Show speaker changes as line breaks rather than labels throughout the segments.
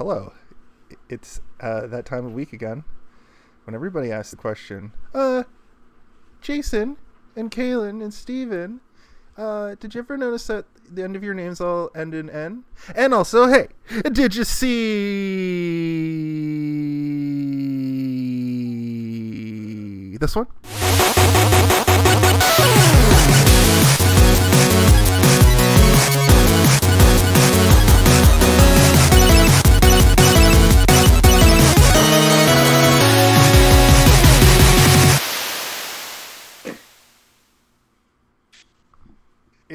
hello. It's uh, that time of week again when everybody asks the question, uh, Jason and Kaylin and Steven, uh, did you ever notice that the end of your names all end in N? And also, hey, did you see this one?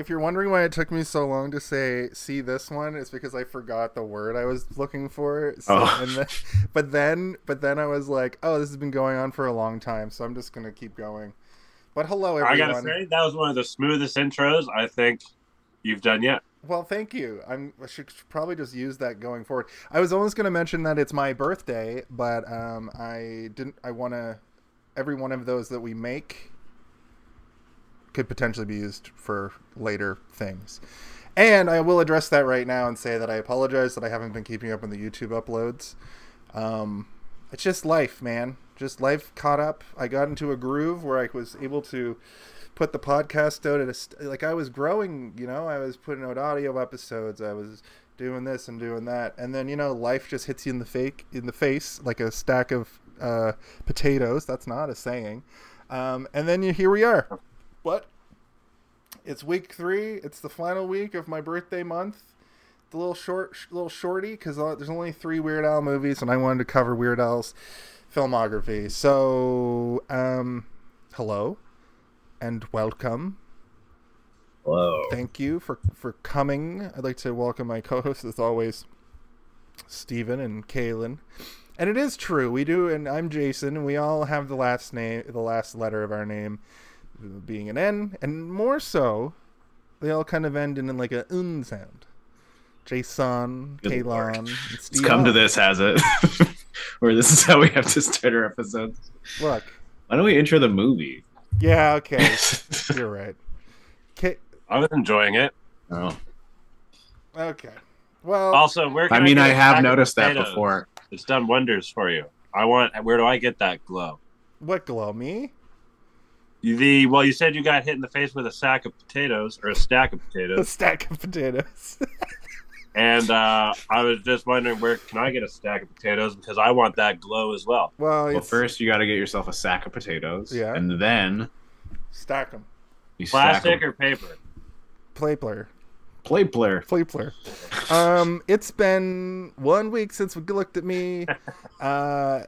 If you're wondering why it took me so long to say see this one, it's because I forgot the word I was looking for. So,
Oh.
and then, but then but then I was like, oh, this has been going on for a long time, so I'm just gonna keep going. But hello everyone.
I gotta say that was one of the smoothest intros I think you've done yet.
Well, thank you. I'm, I should probably just use that going forward. I was almost going to mention that it's my birthday, but um, I didn't. I want to. Every one of those that we make could potentially be used for later things. And I will address that right now and say that I apologize that I haven't been keeping up on the YouTube uploads. Um, it's just life, man. Just life caught up. I got into a groove where I was able to put the podcast out at a like I was growing, you know, I was putting out audio episodes, I was doing this and doing that, and then you know, life just hits you in the fake in the face like a stack of uh, potatoes. That's not a saying. Um, and then you here we are. But it's week three. It's the final week of my birthday month. The little short, sh- little shorty, because there's only three Weird Al movies, and I wanted to cover Weird Al's filmography. So, um, hello and welcome.
Hello.
Thank you for for coming. I'd like to welcome my co-hosts as always, Stephen and Kaylin. And it is true, we do, and I'm Jason, and we all have the last name, the last letter of our name being an N, and more so, they all kind of end in like a un sound. Jason,
Good
Kaylin,
It's
Steve.
come to this, has it? Where this is how we have to start our episodes.
Look,
Why don't we intro the movie?
yeah, okay, you're right. Ka-
I was enjoying it.
oh.
okay, well,
Also, where can
I mean,
I,
I
a
have noticed that before.
It's done wonders for you. I want. Where do I get that glow?
what glow me?
The well, you said you got hit in the face with a sack of potatoes or a stack of potatoes.
A stack of potatoes.
and uh, I was just wondering where can I get a stack of potatoes because I want that glow as well.
well,
Well, first you got to get yourself a sack of potatoes.
Yeah.
And then
stack them.
Plastic stack
Plastic
'em.
or paper?
Play player.
Play player.
Play player. Um, it's been one week since we looked at me. Uh,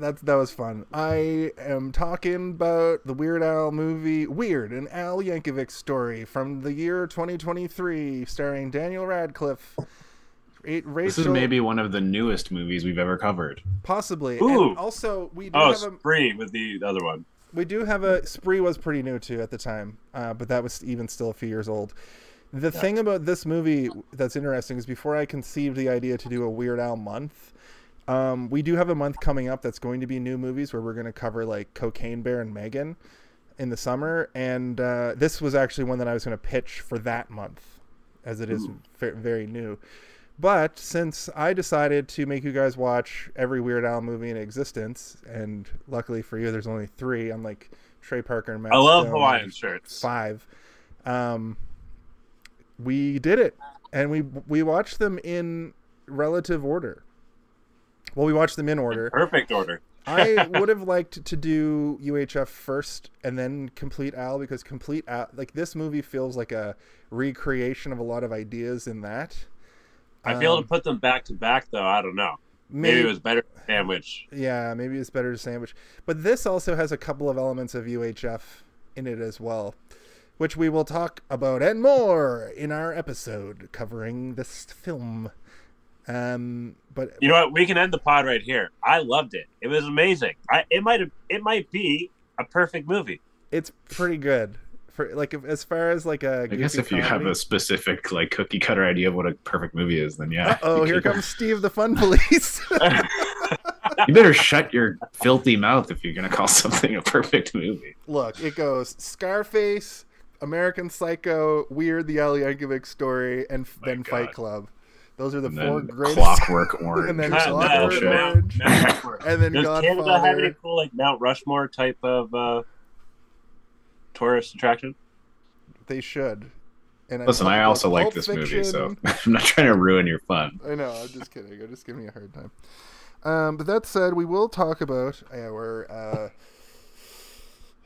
that that was fun. I am talking about the Weird Al movie Weird, an Al Yankovic story from the year 2023, starring Daniel Radcliffe. Ra- Rachel,
This is maybe one of the newest movies we've ever covered.
possibly.
Ooh.
And also, we do
Oh,
have a
spree with the other one.
we do have a Spree was pretty new too at the time, uh, but that was even still a few years old. The thing about this movie that's interesting is before I conceived the idea to do a Weird Al month, um, we do have a month coming up that's going to be new movies where we're going to cover like Cocaine Bear and Megan in the summer, and uh, this was actually one that I was going to pitch for that month, as it is very new. But since I decided to make you guys watch every Weird Al movie in existence, and luckily for you, there's only three, unlike Trey Parker and Matt
I love
Stone,
Hawaiian shirts.
Five. Um, we did it, and we we watched them in relative order. Well, we watched them in order.
Perfect order.
I would have liked to do UHF first and then Compleat Al because Compleat Al, like this movie feels like a recreation of a lot of ideas in that.
I feel
Um,
to put them back to back though. I don't know. Maybe, it was better to sandwich.
Yeah, maybe it's better to sandwich. But this also has a couple of elements of UHF in it as well, which we will talk about and more in our episode covering this film. Um, but
You know what? We can end the pod right here. I loved it. It was amazing. I it might have it might be a perfect movie.
it's pretty good for like if, as far as like a.
I guess
goofy
if you have a specific like cookie cutter idea of what a perfect movie is, then yeah.
Oh, here comes Steve the Fun Police.
You better shut your filthy mouth if you're gonna call something a perfect movie.
Look, it goes Scarface, American Psycho, Weird, the Al Yankovic story, and
My
then Fight Club. Those are the
and
four
then
greatest.
Clockwork Orange.
And then
or
Clockwork
bullshit.
Mount- Mount
and then
Does Canada have any cool like Mount Rushmore type of uh, tourist attraction?
They should. And
Listen, I also
about
like
Pulp
this movie, so I'm not trying to ruin your fun.
I know. I'm just kidding. I'm just giving you a hard time. Um, but that said, we will talk about our, uh,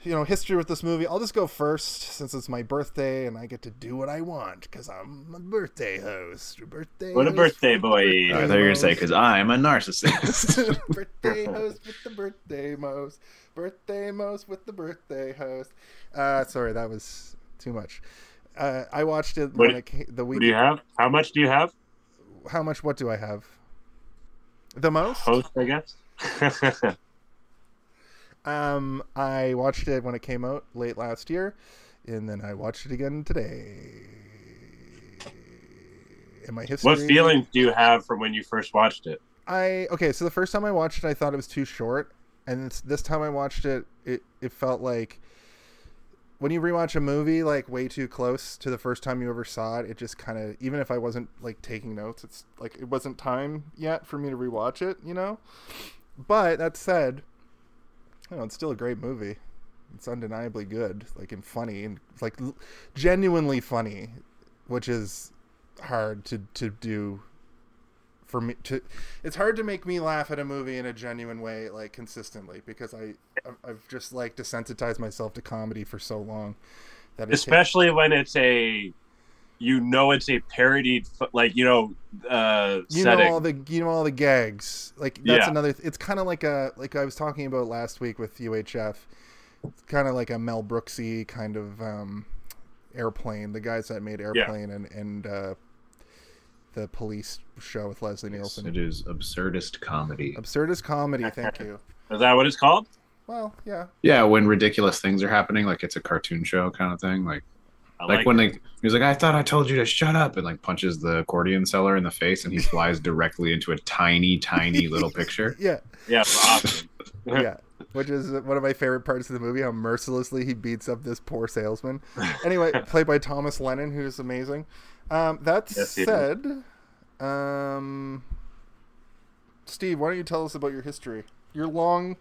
you know, history with this movie. I'll just go first since it's my birthday and I get to do what I want because I'm a birthday host. Birthday.
What a birthday boy.
birthday
I thought you were gonna say because I'm a narcissist.
birthday host with the birthday most. Birthday most with the birthday host. Uh, sorry, that was too much. Uh, I watched it
What-
when it came, the
What
week.
do you have? How much do you have?
How much? What do I have? The most?
Host, I guess.
Um, I watched it when it came out late last year, and then I watched it again today. In my history,
what feelings do you have from when you first watched it?
I okay. So the first time I watched it, I thought it was too short, and this, this time I watched it, it it felt like when you rewatch a movie like way too close to the first time you ever saw it. It just kind of even if I wasn't like taking notes, it's like it wasn't time yet for me to rewatch it. You know. But that said, you know, it's still a great movie. It's undeniably good, like and funny, and like genuinely funny, which is hard to to do for me to it's hard to make me laugh at a movie in a genuine way like consistently because i I've- just like desensitized myself to comedy for so long that it takes-
Especially when it's a, you know, it's a parodied, like you know, uh,
you
setting.
know all the you know all the gags like that's
Yeah.
another it's kind of like a like i was talking about last week with uhf it's kind of like a mel brooksy kind of um airplane the guys that made airplane and and uh the police show with leslie nielsen
it is absurdist comedy.
absurdist comedy thank you
Is that what it's called?
well yeah
Yeah, when ridiculous things are happening, like it's a cartoon show kind of thing. Like,
I
like, when
it.
they, he's like, "I thought I told you to shut up," and like punches the accordion seller in the face, and he flies directly into a tiny, tiny little picture.
yeah
yeah, awesome.
yeah, which is one of my favorite parts of the movie. How mercilessly he beats up this poor salesman. Anyway, played by Thomas Lennon, who's amazing. Um, that
Yes,
said, um, Steve, why don't you tell us about your history, your long,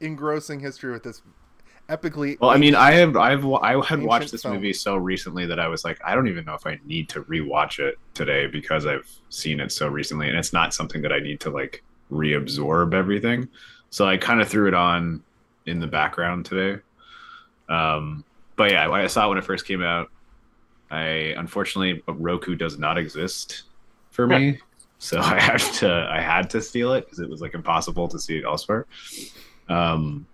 engrossing history with this epically.
Well, I mean, I have, I've, I had watched this
film.
movie so recently that I was like, I don't even know if I need to rewatch it today because I've seen it so recently, and it's not something that I need to like reabsorb everything. So I kind of threw it on in the background today. Um, but yeah, I saw it when it first came out. I unfortunately Roku does not exist for me, so I have to I had to steal it because it was like impossible to see it elsewhere. Um,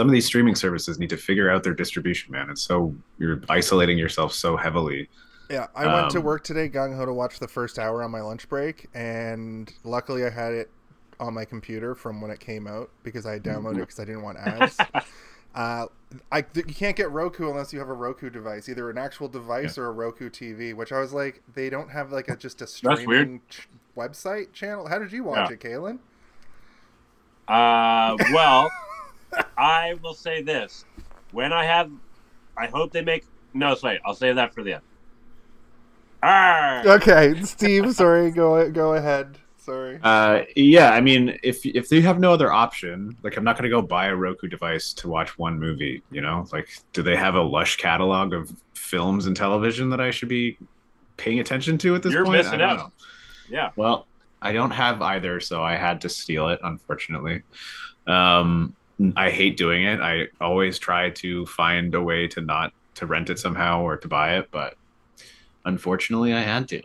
some of these streaming services need to figure out their distribution, man. It's so you're isolating yourself so heavily.
Yeah, I went to
Um,
work today gung ho to watch the first hour on my lunch break, and luckily I had it on my computer from when it came out because I downloaded it because I didn't want ads. uh, I you can't get Roku unless you have a Roku device, either an actual device or a Roku TV. Which I was like, they don't have like a just a
weird.
streaming ch- website channel. How did you watch
Yeah.
it, Kaylin?
Uh, well, I will say this: when I have, I hope they make. No, wait, I'll save that for the end. Arr!
Okay, Steve. Sorry, go go ahead. Sorry.
Uh, yeah, I mean, if if they have no other option, like I'm not gonna go buy a Roku device to watch one movie. You know, like do they have a lush catalog of films and television that I should be paying attention to at this
You're
point?
missing
I don't
out.
know.
Yeah.
Well, I don't have either, so I had to steal it, unfortunately. Um, Mm. I hate doing it. I always try to find a way to not to rent it somehow or to buy it, but unfortunately, I had to.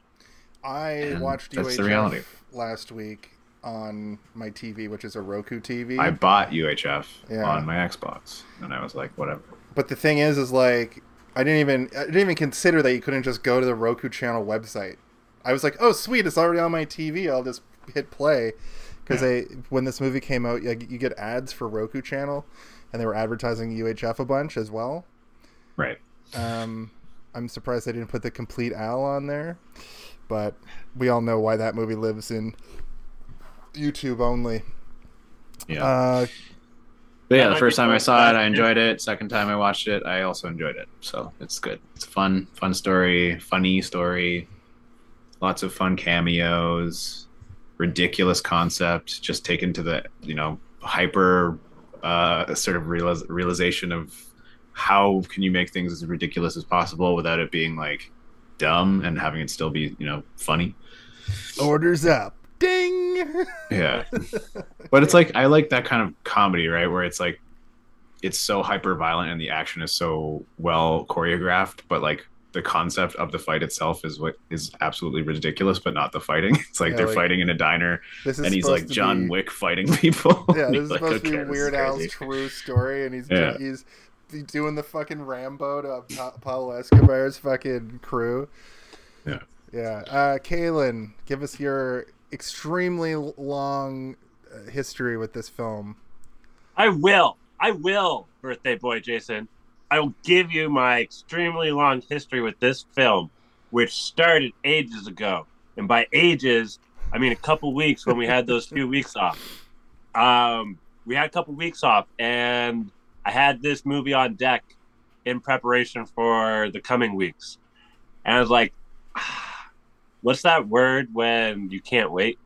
I
And
watched
that's the
UHF
reality.
last week on my TV, which is a Roku TV.
I bought UHF
Yeah.
on my Xbox, and I was like, whatever.
But the thing is, is like I didn't even I didn't even consider that you couldn't just go to the Roku channel website. I was like, oh sweet, it's already on my TV. I'll just hit play because they when this movie came out, you, you get ads for Roku channel, and they were advertising UHF a bunch as well.
Right.
Um, I'm surprised they didn't put the Compleat Al on there, but we all know why that movie lives in YouTube only.
Yeah.
Uh,
but yeah, the first time I saw it, I enjoyed it. Second time I watched it, I also enjoyed it. So it's good. It's fun, fun story, funny story. lots of fun cameos, ridiculous concept, just taken to the you know hyper uh, sort of realiz- realization of how can you make things as ridiculous as possible without it being like dumb and having it still be you know funny.
Orders up. Ding.
Yeah, but it's like I like that kind of comedy, right? Where it's like it's so hyper violent and the action is so well choreographed, but like the concept of the fight itself is what is absolutely ridiculous, but not the fighting. It's like
Yeah,
they're
like,
fighting in a diner
This is
and he's like John
be-
Wick fighting people.
Yeah, this is
like,
supposed to be
"Okay, this
Weird Al's true story, and he's
Yeah.
he's doing the fucking Rambo to Pa- Pablo Escobar's fucking crew.
Yeah.
Yeah. Uh, Kaylin, give us your extremely long uh, history with this film.
I will. I will, birthday boy Jason. I will give you my extremely long history with this film, which started ages ago. And by ages, I mean a couple weeks when we had those few weeks off. Um, we had a couple weeks off, and I had this movie on deck in preparation for the coming weeks. And I was like, ah, what's that word when you can't wait?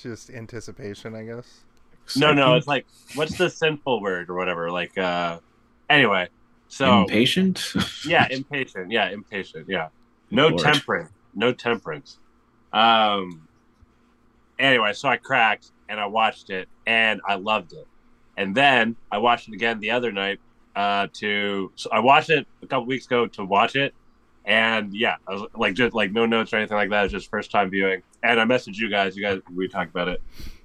Just anticipation, I guess.
No, no, it's like what's the sinful word or whatever. Like, uh, anyway, so
impatient.
yeah, impatient. Yeah, impatient. Yeah, no
Lord.
temperance. No temperance. Um. Anyway, so I cracked and I watched it and I loved it, and then I watched it again the other night. Uh, to so I watched it a couple weeks ago to watch it, and yeah, I was like just like no notes or anything like that. It was just first time viewing, and I messaged you guys. You guys, we talked about it.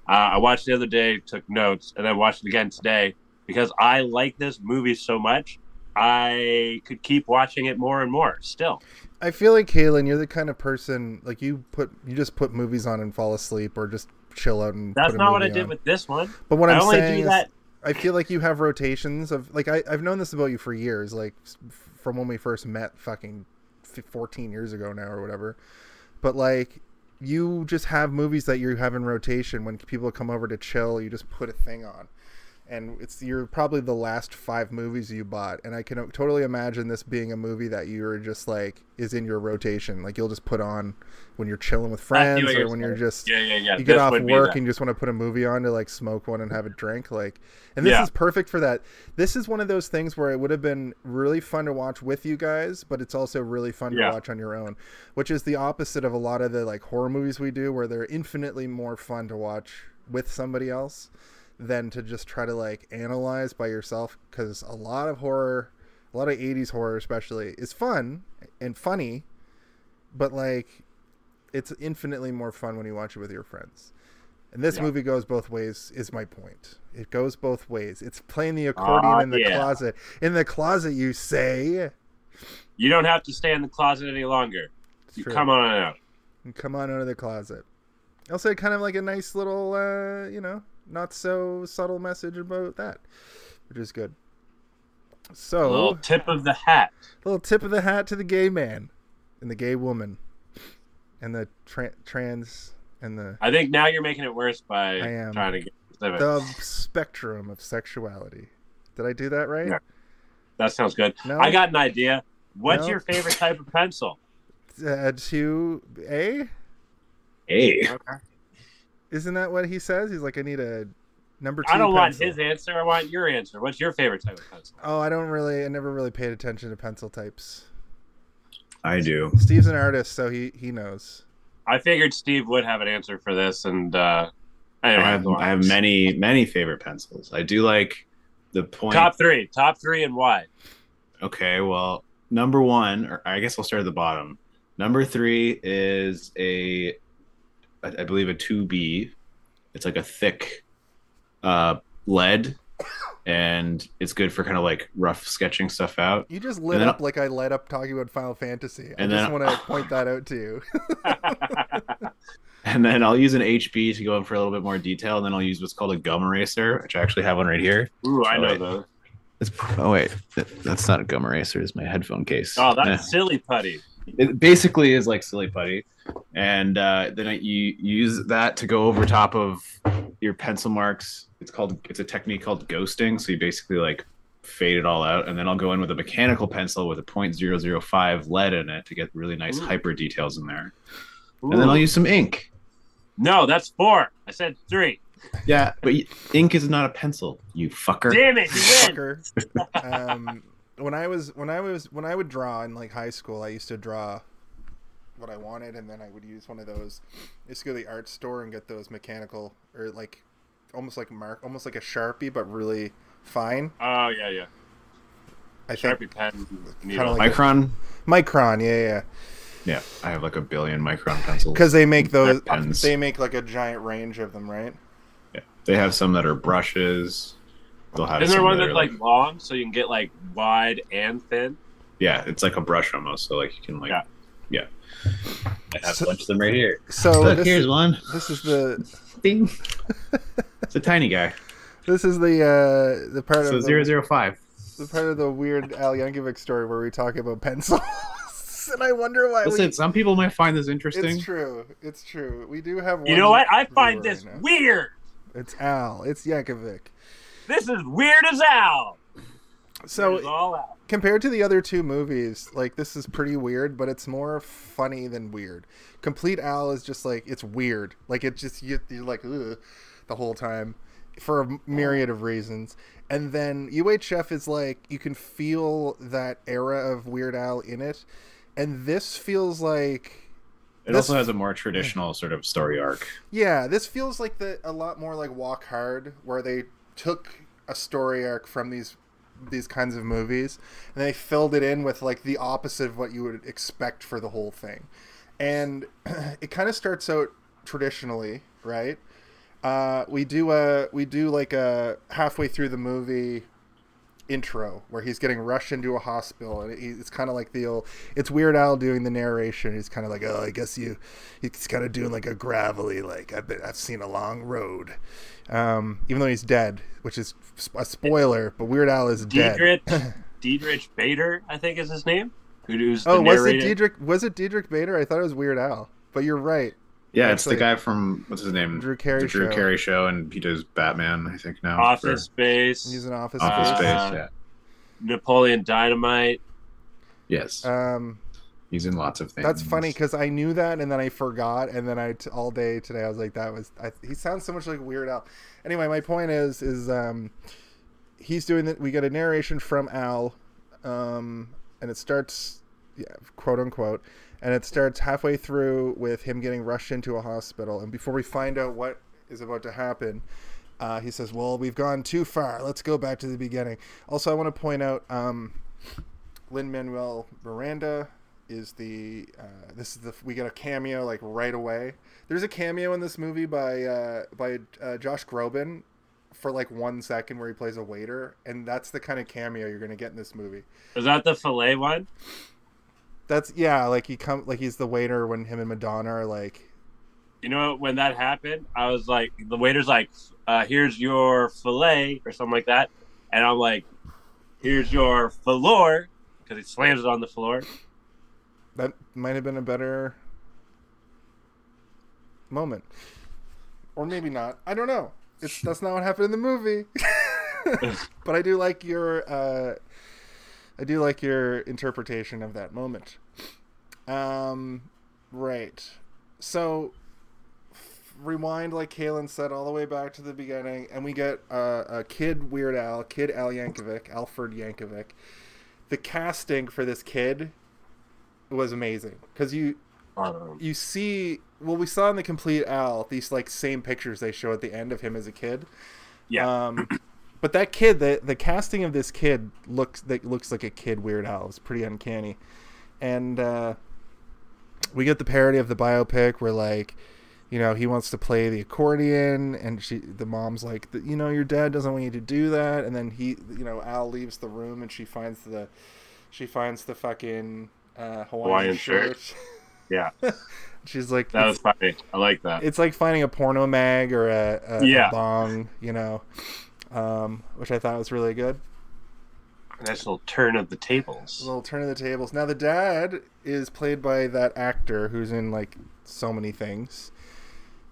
Uh, I watched the other day, took notes, and then watched it again today because I like this movie so much. I could keep watching it more and more. Still,
I feel like Kaylin, you're the kind of person like you put you just put movies on and fall asleep, or just chill out and.
that's not what I
movie
did with this one.
But what
I
I'm
only
saying
do
is,
that.
I feel like you have rotations of like I, I've known this about you for years, like from when we first met, fucking 14 years ago now or whatever. But like you just have movies that you have in rotation when people come over to chill. You just put a thing on, and it's you're probably the last five movies you bought. And I can totally imagine this being a movie that you're just like is in your rotation. Like you'll just put on when you're chilling with friends or when you're just
Yeah, yeah, yeah.
you get
this
off work and you just want to put a movie on to like smoke one and have a drink like and this
Yeah.
is perfect for that this is one of those things where it would have been really fun to watch with you guys but it's also really fun
Yeah.
to watch on your own which is the opposite of a lot of the like horror movies we do where they're infinitely more fun to watch with somebody else than to just try to like analyze by yourself because a lot of horror a lot of 80s horror especially is fun and funny but like it's infinitely more fun when you watch it with your friends and this
Yeah.
movie goes both ways is my point it goes both ways it's playing the accordion
Aw,
in the
yeah.
closet in the closet you say
You don't have to stay in the closet any longer.
It's
You
true.
come on out.
And come on out of the closet also kind of like a nice little uh you know not so subtle message about that which is good so
A little tip of the hat.
little tip of the hat to the gay man and the gay woman and the tra- trans and the
I think now you're making it worse by
I am.
trying to get specific.
the spectrum of sexuality. Did I do that right?
Yeah. That sounds good.
No.
I got an idea. What's
No.
your favorite type of pencil?
Uh, to a
Hey,
Okay.
Isn't that what he says? He's like, I need a number two.
I don't want his answer. I want your answer. What's your favorite type of pencil?
Oh, I don't really. I never really paid attention to pencil types.
I do.
Steve's an artist, so he he knows.
I figured Steve would have an answer for this, and uh,
I
anyway,
have. I have many many favorite pencils. I do like the point.
top three, top three, and why?
Okay, well, number one, or I guess I'll start at the bottom. Number three is a, I I believe a two B. It's like a thick, uh, lead, and it's good for kind of like rough sketching stuff out.
You just lit
then-
up like I light up talking about Final Fantasy. I
And
just
then-
want to point that out to you.
And then I'll use an HB to go in for a little bit more detail. And then I'll use what's called a gum eraser, which I actually have one right here.
Ooh, I
Oh,
know
wait.
those.
It's, oh wait, that- that's not a gum eraser. It's my headphone case.
Oh,
Eh.
that's silly putty.
it basically is like silly putty and uh, then I, you use that to go over top of your pencil marks it's called it's a technique called ghosting so you basically like fade it all out and then i'll go in with a mechanical pencil with a 0.005 lead in it to get really nice
Ooh.
hyper details in there and then I'll use some ink.
No, that's four. I said three.
Yeah, but ink is not a pencil, you fucker.
Damn it, you win.
Fucker. um, when I was when I was when I would draw in like high school, I used to draw what I wanted, and then I would use one of those. I used to go to the art store and get those mechanical or like almost like mark, almost like a sharpie, but really fine.
Oh yeah, yeah.
I think
Sharpie pen
Kinda
needle.
like-
Micron.
micron, yeah, yeah,
Yeah, I have like a billion micron pencils.
because they make those.
pens.
They make like a giant range of them, right?
yeah, they have some that are brushes. They'll have
Isn't there
some
one
that
that's
are
like long, so you can get like wide and thin?
yeah, it's like a brush almost. So like you can like
Yeah.
Yeah. I have
So-
a bunch of them right here.
So
Look,
this,
here's one.
this is the
Ding. it's a tiny guy.
this is the uh the part
So
of the,
zero zero five.
the part of the weird Al Yankovic story where we talk about pencils, and I wonder why
Listen,
we.
some people might find this interesting.
It's true. It's true. We do have. One You
know what? I find this
now.
weird.
It's Al. It's Yankovic.
This is weird as Al.
So
It's all out.
Compared to the other two movies, like this is pretty weird, but it's more funny than weird. Compleat Al is just like it's weird. Like it just you, you're like Ugh, the whole time for a myriad of reasons. And then UHF is like you can feel that era of Weird Al in it, and this feels like
It
This-
also has a more traditional sort of story arc.
Yeah, this feels like the a lot more like Walk Hard, where they took a story arc from these these kinds of movies and they filled it in with like the opposite of what you would expect for the whole thing. And it kind of starts out traditionally, right? Uh, we do a we do like a halfway through the movie intro where he's getting rushed into a hospital and it's kind of like the old it's weird al doing the narration he's kind of like oh i guess you he's kind of doing like a gravelly like i've been i've seen a long road. Um even though he's dead which is a spoiler but weird al is dead.
Diedrich, Diedrich Bader, I think is his name. Who who's the
oh was it diedrich was it diedrich bader? I thought it was weird al but you're right
Yeah, it's
Actually-
the guy from what's his name?
Drew Carey
the Drew
show.
Carey show, and he does Batman, I think now.
Office Space,
he's an office,
Or Office
Uh,
Space. Yeah.
Napoleon Dynamite.
Yes,
um
he's in lots of things.
That's funny because I knew that and then I forgot, and then I t- all day today I was like, that was I, he sounds so much like Weird Al. Anyway, my point is is um, he's doing that. We get a narration from Al, um, and it starts, yeah, quote unquote, and it starts halfway through with him getting rushed into a hospital, and before we find out what is about to happen. Uh, he says, "Well, we've gone too far. Let's go back to the beginning." Also, I want to point out um, Lin Manuel Miranda is the uh, this is the we get a cameo like right away. There's a cameo in this movie by uh, by uh, Josh Groban for like one second where he plays a waiter, and that's the kind of cameo you're gonna get in this movie.
Is that the fillet one?
That's yeah, like he come like he's the waiter when him and Madonna are like
You know, when that happened, I was like, the waiter's like, uh, "Here's your fillet or something like that, and I'm like, "Here's your floor," because he slams it on the floor.
that might have been a better moment, or maybe not. I don't know. It's that's not what happened in the movie. but I do like your uh, I do like your interpretation of that moment. Um, right. So f- rewind, like Kaylin said, all the way back to the beginning, and we get uh, a kid Weird Al, kid Al Yankovic, Alfred Yankovic. The casting for this kid was amazing because you
Um,
you see well we saw in the Compleat Al these like same pictures they show at the end of him as a kid.
yeah,
Um, but that kid, the the casting of this kid looks that looks like a kid Weird Al. It's pretty uncanny, and uh, we get the parody of the biopic where like, you know, he wants to play the accordion, and she, the mom's like, you know, your dad doesn't want you to do that, and then he, you know, Al leaves the room and she finds the, she finds the fucking uh, Hawaiian,
Hawaiian
shirt.
shirt. Yeah.
She's like,
that
"It's-
was funny. I like that.
it's like finding a porno mag or a, a,
Yeah.
a bong, you know, um, which I thought was really good.
Nice little turn of the tables.
A little turn of the tables. Now the dad is played by that actor who's in like so many things.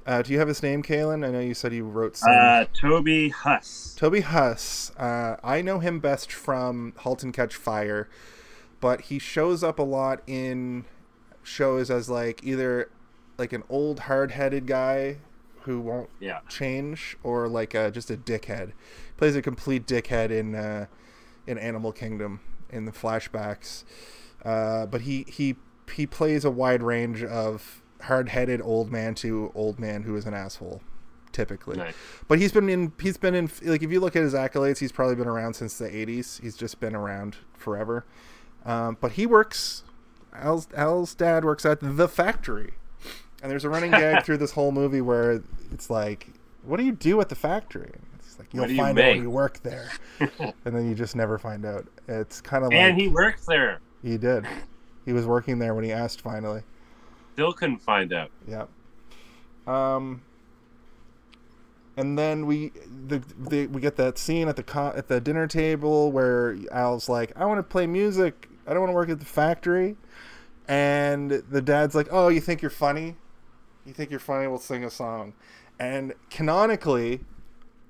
Uh, do you have his name, Kaylin? I know you said you wrote some.
Uh, Toby Huss.
Toby Huss. Uh, I know him best from *Halt and Catch Fire*, but he shows up a lot in shows as like either like an old hard-headed guy who won't
Yeah.
change, or like a, just a dickhead. Plays a complete dickhead in uh, in Animal Kingdom in the flashbacks. Uh, but he he he plays a wide range of hard-headed old man to old man who is an asshole, typically.
Nice.
But he's been in he's been in like if you look at his accolades, he's probably been around since the '80s. He's just been around forever. Um, but he works. Al's Al's dad works at the factory, and there's a running gag through this whole movie where it's like, "What do you do at the factory?" You'll
you
find out when you work there, and then you just never find out. It's kind of like
And he works there.
he did. He was working there when he asked finally.
Still couldn't find out.
Yeah. Um. And then we the, the we get that scene at the co- at the dinner table where Al's like, "I want to play music. I don't want to work at the factory." And the dad's like, "Oh, you think you're funny? You think you're funny? We'll sing a song." And canonically,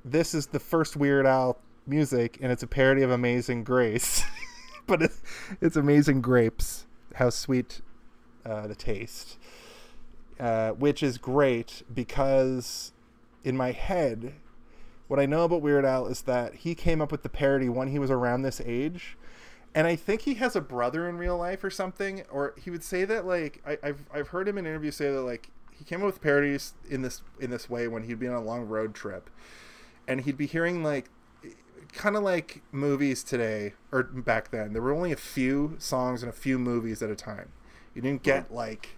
this is the first Weird Al music, and it's a parody of Amazing Grace, but it's, it's Amazing Grapes. How sweet uh, the taste uh, which is great because in my head, what I know about Weird Al is that he came up with the parody when he was around this age. And I think he has a brother in real life or something, or he would say that like I, I've I've heard him in interviews say that like he came up with parodies in this in this way when he'd be on a long road trip, and he'd be hearing like kind of like movies today or back then. There were only a few songs and a few movies at a time. You didn't get like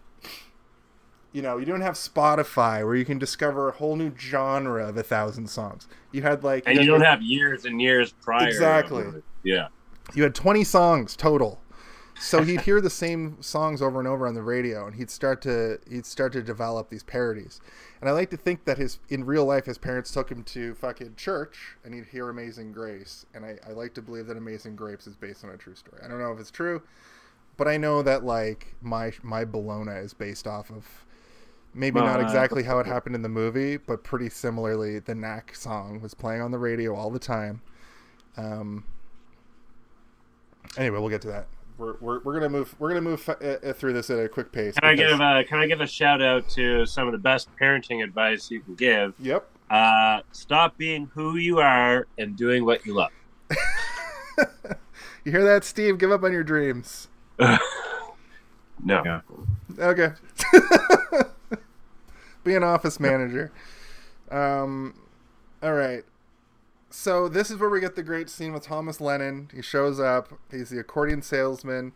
you know, you don't have Spotify where you can discover a whole new genre of a thousand songs. You had like
And you don't have years and years prior.
Exactly.
Yeah.
you had 20 songs total. So he'd hear the same songs over and over on the radio and he'd start to he'd start to develop these parodies. And I like to think that his in real life his parents took him to fucking church and he'd hear Amazing Grace. And I, I like to believe that Amazing Grapes is based on a true story. I don't know if it's true, but I know that like my my Bologna is based off of maybe
Well,
not
uh,
exactly how it happened in the movie, but pretty similarly. The Knack song was playing on the radio all the time. Um. Anyway, we'll get to that. We're, we're, we're gonna move we're gonna move uh, uh, through this at a quick pace.
Can I give a Can I give a shout out to some of the best parenting advice you can give?
Yep.
Uh, stop being who you are and doing what you love.
You hear that, Steve? Give up on your dreams.
No.
Yeah.
Okay. Be an office manager. Um, all right. So this is where we get the great scene with Thomas Lennon. He shows up. He's the accordion salesman.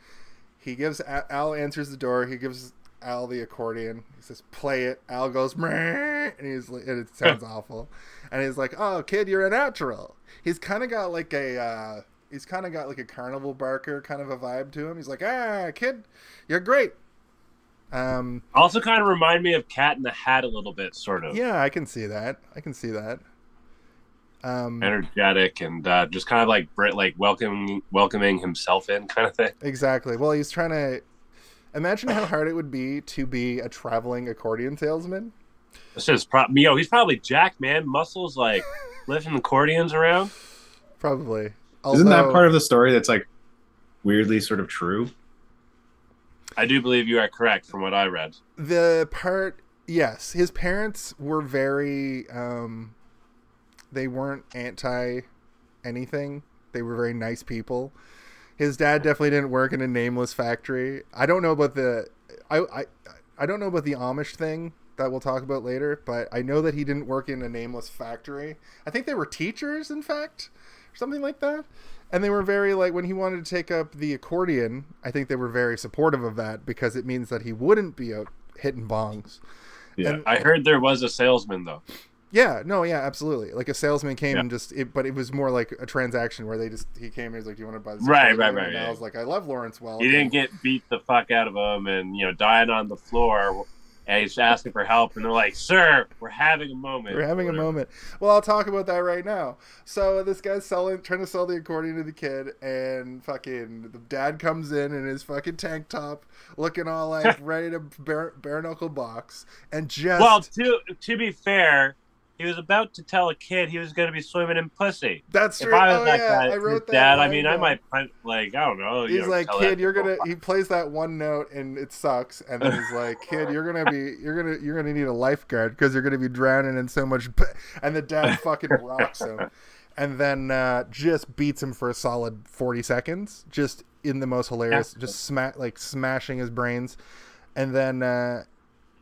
He gives Al answers the door. He gives Al the accordion. He says, "Play it." Al goes, "Meh," and he's like, and it sounds awful. And he's like, "Oh, kid, you're a natural." He's kind of got like a. Uh, he's kind of got like a carnival barker kind of a vibe to him. He's like, "Ah, kid, you're great." Um,
Also, kind of remind me of Cat in the Hat a little bit, sort of
yeah, I can see that. I can see that. Um,
energetic and uh, just kind of like Brit, like welcoming welcoming himself in, kind of thing.
exactly. Well, he's trying to imagine how hard it would be to be a traveling accordion salesman.
This is pro- yo. He's probably jacked, man. Muscles like lifting accordions around.
Probably.
Isn't that part of the story that's like weirdly sort of true?
I do believe you are correct from what I read.
the part yes his parents were very um they weren't anti anything. They were very nice people. His dad definitely didn't work in a nameless factory. I don't know about the i i, I don't know about the amish thing that we'll talk about later but i know that he didn't work in a nameless factory. I think they were teachers in fact or something like that. And they were very like when he wanted to take up the accordion i think they were very supportive of that because it means that he wouldn't be out hitting bongs.
Yeah.
And-
I heard there was a salesman though.
Yeah no yeah absolutely like a salesman came
Yeah.
and just it, but it was more like a transaction where they just he came and he was like do you want to buy this
Right,
accordion?"
right, right,
and
yeah.
i was like i love Lawrence Welk
He didn't get beat the fuck out of him and you know dying on the floor. And he's asking for help, and they're like, "Sir, we're having a moment.
We're having a moment. Well, I'll talk about that right now. So this guy's selling, trying to sell the accordion to the kid, and fucking the dad comes in in his fucking tank top, looking all like ready to bare, bare knuckle box, and just
Well, to to be fair, he was about to tell a kid he was going to be swimming in pussy.
That's
If
true.
I was
oh
that
yeah,
guy,
I wrote that.
dad, I mean, I might punt, like I don't know. you
He's
know,
like, kid, you're gonna. He plays that one note and it sucks, and then he's like, kid, you're gonna be, you're gonna, you're gonna need a lifeguard because you're gonna be drowning in so much. And the dad fucking rocks him, and then uh, just beats him for a solid forty seconds, just in the most hilarious, just smack like smashing his brains, and then uh,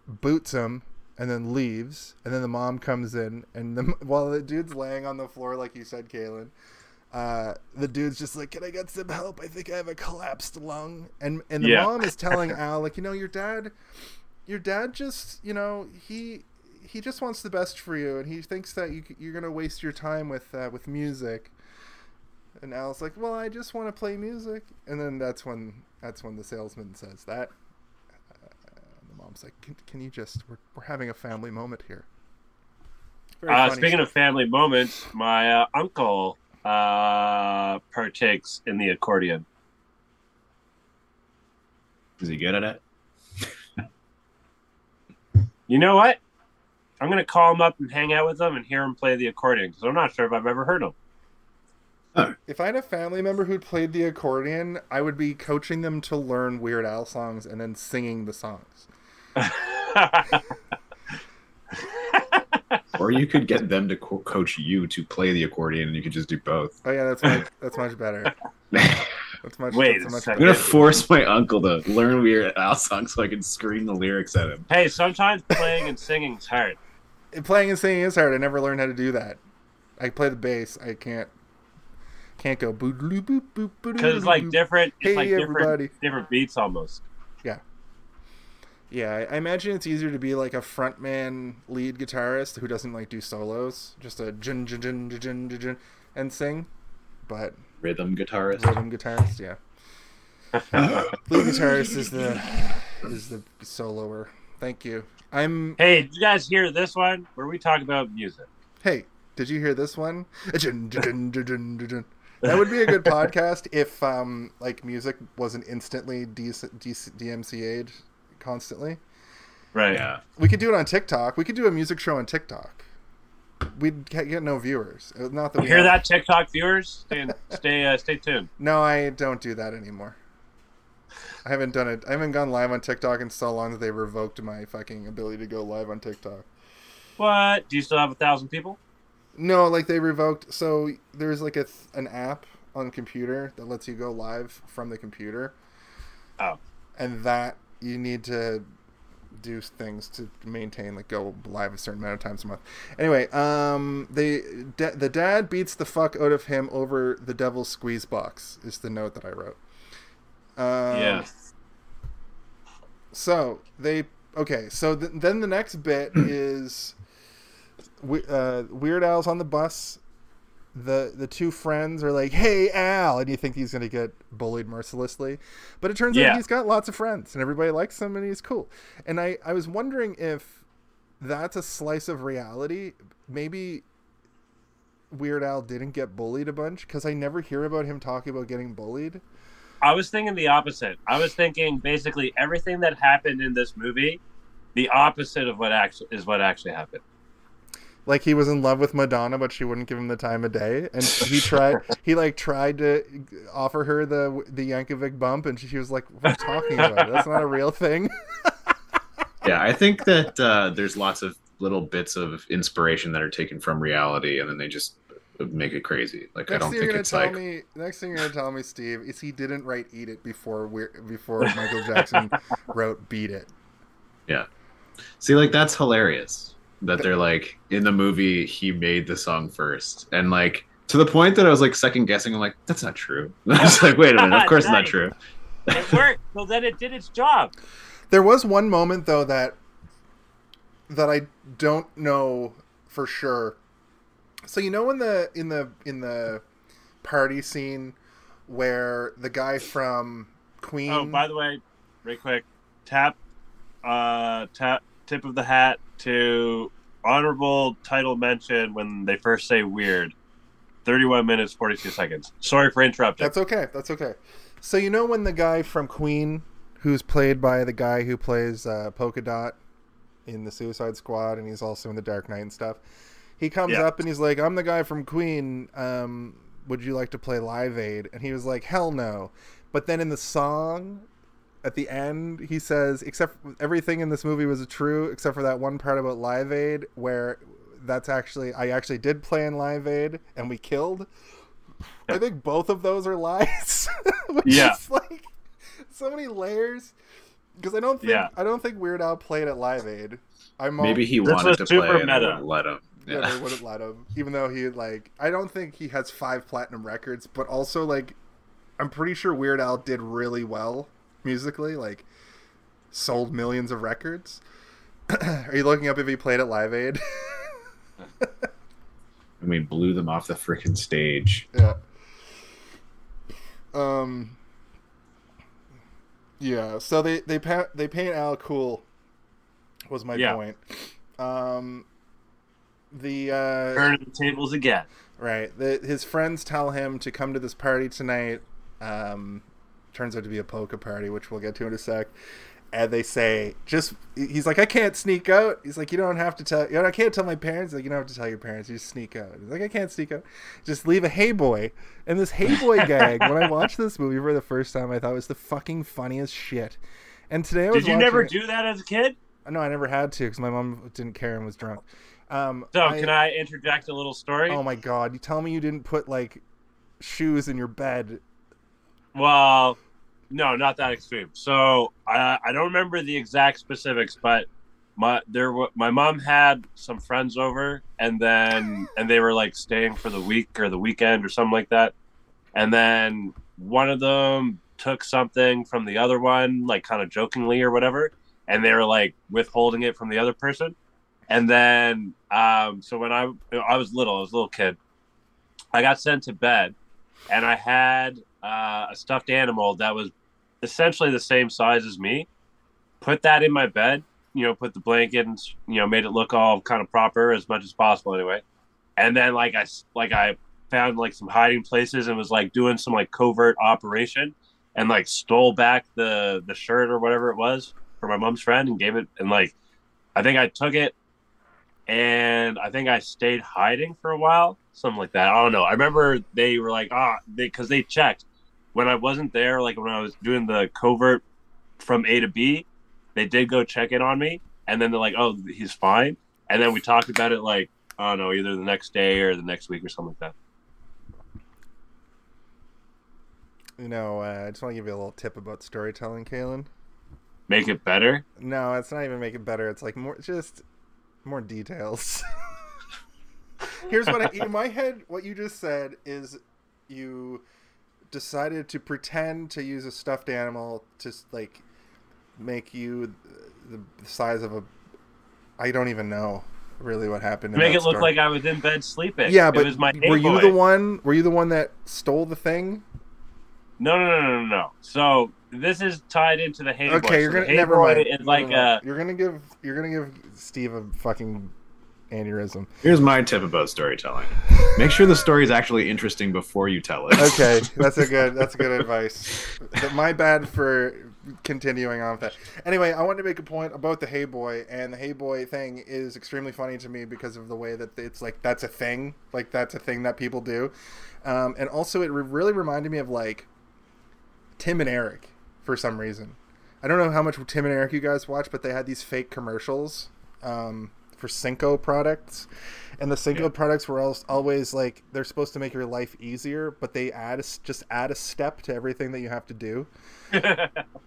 boots him. And then leaves, and then the mom comes in, and the, while the dude's laying on the floor, like you said, Kaylin, uh, the dude's just like, "Can I get some help? I think I have a collapsed lung." And and the
Yeah.
mom is telling Al, like, you know, your dad, your dad just, you know, he he just wants the best for you, and he thinks that you you're gonna waste your time with uh, with music. And Al's like, "Well, I just want to play music." And then that's when that's when the salesman says that. Mom's like, "Can, can you just? We're, we're having a family moment here."
Uh, speaking
stuff.
of family moments, my uh, uncle uh, partakes in the accordion.
Is he good at it?
You know what? I'm gonna call him up and hang out with him and hear him play the accordion because I'm not sure if I've ever heard him.
If I had a family member who played the accordion, I would be coaching them to learn Weird Al songs and then singing the songs.
Or you could get them to co- coach you to play the accordion, and you could just do both.
Oh yeah, that's much, that's much better. That's much.
Wait
that's much
second.
I'm gonna force my uncle to learn Weird Al songs so I can scream the lyrics at him.
hey, sometimes playing and singing is hard.
Playing and singing is hard. I never learned how to do that. I play the bass. I can't. Can't go boop boop boop boop boop.
Because it's like different. It's
Hey,
like different,
everybody.
different beats almost.
Yeah, I- I imagine it's easier to be like a frontman lead guitarist who doesn't like do solos, just a jin jin jin jin jin jin, jin and sing. But
Rhythm guitarist.
rhythm guitarist, yeah. Lead guitarist is the is the soloer. Thank you. I'm.
Hey, did you guys hear this one where we talk about music?
Hey, did you hear this one? Jin, jin, jin, jin, jin, jin, jin. That would be a good podcast if um like music wasn't instantly D- D- DMCA'd constantly.
Right.
Yeah.
We could do it on TikTok. We could do a music show on TikTok. We'd get get no viewers. Uh, Not that
You
we
hear
have-
that, TikTok viewers? Stay stay uh, stay tuned.
No, I don't do that anymore. I haven't done it. I haven't gone live on TikTok in so long that they revoked my fucking ability to go live on TikTok.
What? Do you still have a thousand people?
No, like they revoked. So there's like a th- an app on the computer that lets you go live from the computer.
Oh.
And that you need to do things to maintain like go live a certain amount of times a month. Anyway, um, they da- the dad beats the fuck out of him over the devil's squeeze box. Is the note that I wrote. Um,
yeah.
so they okay. So th- then the next bit is we, uh, Weird Al's on the bus. The the two friends are like, "Hey Al," and you think he's gonna get bullied mercilessly, but it turns
Yeah.
out he's got lots of friends and everybody likes him and he's cool. And I I was wondering if that's a slice of reality. Maybe Weird Al didn't get bullied a bunch because I never hear about him talking about getting bullied.
I was thinking the opposite. I was thinking basically everything that happened in this movie, the opposite of what actually is what actually happened.
Like he was in love with Madonna, but she wouldn't give him the time of day, and he tried. he like tried to offer her the the Yankovic bump, and she was like, "What are you talking about? That's not a real thing."
Yeah, I think that uh, there's lots of little bits of inspiration that are taken from reality, and then they just make it crazy. Like I don't think it's
tell
like
me, next thing you're gonna tell me, Steve, is he didn't write "Eat It" before we before Michael Jackson wrote "Beat It." Yeah.
See, like that's hilarious that they're like in the movie he made the song first, and like to the point that I was like second guessing. I'm like, that's not true. I was like, wait a minute, of course it's not true.
It worked. well, then it did its job.
There was one moment though that that I don't know for sure. So you know in the in the in the party scene where the guy from Queen
Oh, by the way, real quick, tap, uh, tap, tip of the hat to honorable title mention when they first say weird. 31 minutes 42 seconds. Sorry for interrupting.
That's okay. That's okay. So you know when the guy from Queen, who's played by the guy who plays uh, Polka Dot in the Suicide Squad, and he's also in the Dark Knight and stuff. he comes
Yeah.
up and he's like, "I'm the guy from Queen. Um, would you like to play Live Aid?" And he was like, "Hell no." But then in the song, at the end, he says, "Except everything in this movie was true, except for that one part about Live Aid, where that's actually I actually did play in Live Aid, and we killed." I think both of those are lies. which
Yeah.
is like so many layers. Because I don't think
Yeah.
I don't think Weird Al played at Live Aid. I'm al-
Maybe he
This
wanted
was
to
super
play and I
meta.
wouldn't let him.
yeah,
Yeah.
they wouldn't let him. Even though he like, I don't think he has five platinum records, but also like, I'm pretty sure Weird Al did really well musically. Like, sold millions of records. Are you looking up if he played at Live Aid?
And we blew them off the freaking stage.
yeah. Um. Yeah. So they they pa- they paint Al cool. Was my
Yeah.
point. Um. The uh,
Turning the tables again.
Right. The, his friends tell him to come to this party tonight. Um, turns out to be a polka party, which we'll get to in a sec. And they say, just he's like, I can't sneak out. He's like, you don't have to tell. You know, I can't tell my parents. Like, you don't have to tell your parents. You just sneak out. He's like, I can't sneak out. Just leave a hey boy. And this hey boy gag, when I watched this movie for the first time, I thought it was the fucking funniest shit. And today I was
Did you never
it-
do that as a kid?
No, I never had to because my mom didn't care and was drunk. Um,
So can I interject a little story?
Oh my god! You tell me you didn't put like shoes in your bed.
Well, no, not that extreme. So I I don't remember the exact specifics, but my there my mom had some friends over, and then and they were like staying for the week or the weekend or something like that, and then one of them took something from the other one, like kind of jokingly or whatever, and they were like withholding it from the other person, and then um, so when I I was little, I was a little kid, I got sent to bed, and I had uh, a stuffed animal that was essentially the same size as me. Put that in my bed, you know, put the blanket and you know made it look all kind of proper as much as possible anyway. And then like I like I found like some hiding places and was like doing some like covert operation and like stole back the the shirt or whatever it was for my mom's friend and gave it and like I think I took it and I think I stayed hiding for a while, something like that. I don't know. I remember they were like, ah, because they, checked when I wasn't there, like when I was doing the covert from A to B, they did go check in on me, and then they're like, oh, he's fine. And then we talked about it like, I don't know, either the next day or the next week or something like that.
You know, uh, I just want to give you a little tip about storytelling, Kaylin.
Make it better.
No, it's not even make it better. It's like more, just more details. Here's what I, in my head. What you just said is you decided to pretend to use a stuffed animal to like make you the, size of a. I don't even know really what happened.
Make it look
story.
like I was in bed sleeping.
Yeah,
it
but
was my
were you
Boy.
the one? Were you the one that stole the thing?
No, no, no, no, no, no. So this is tied into the Boy.
Okay, you're
So
gonna never mind.
Is like
No, no, no.
uh,
you're gonna give you're gonna give Steve a fucking aneurysm.
Here's my tip about storytelling: make sure the story is actually interesting before you tell it.
Okay, that's a good that's a good advice. My bad for continuing on with that. Anyway, I wanted to make a point about the Hey Boy, and the Hey Boy thing is extremely funny to me because of the way that it's like that's a thing, like that's a thing that people do, um, and also it re- really reminded me of like Tim and Eric for some reason. I don't know how much Tim and Eric you guys watch, but they had these fake commercials um, for Cinco products, and the Cinco
Yeah.
products were always like they're supposed to make your life easier, but they add a just add a step to everything that you have to do.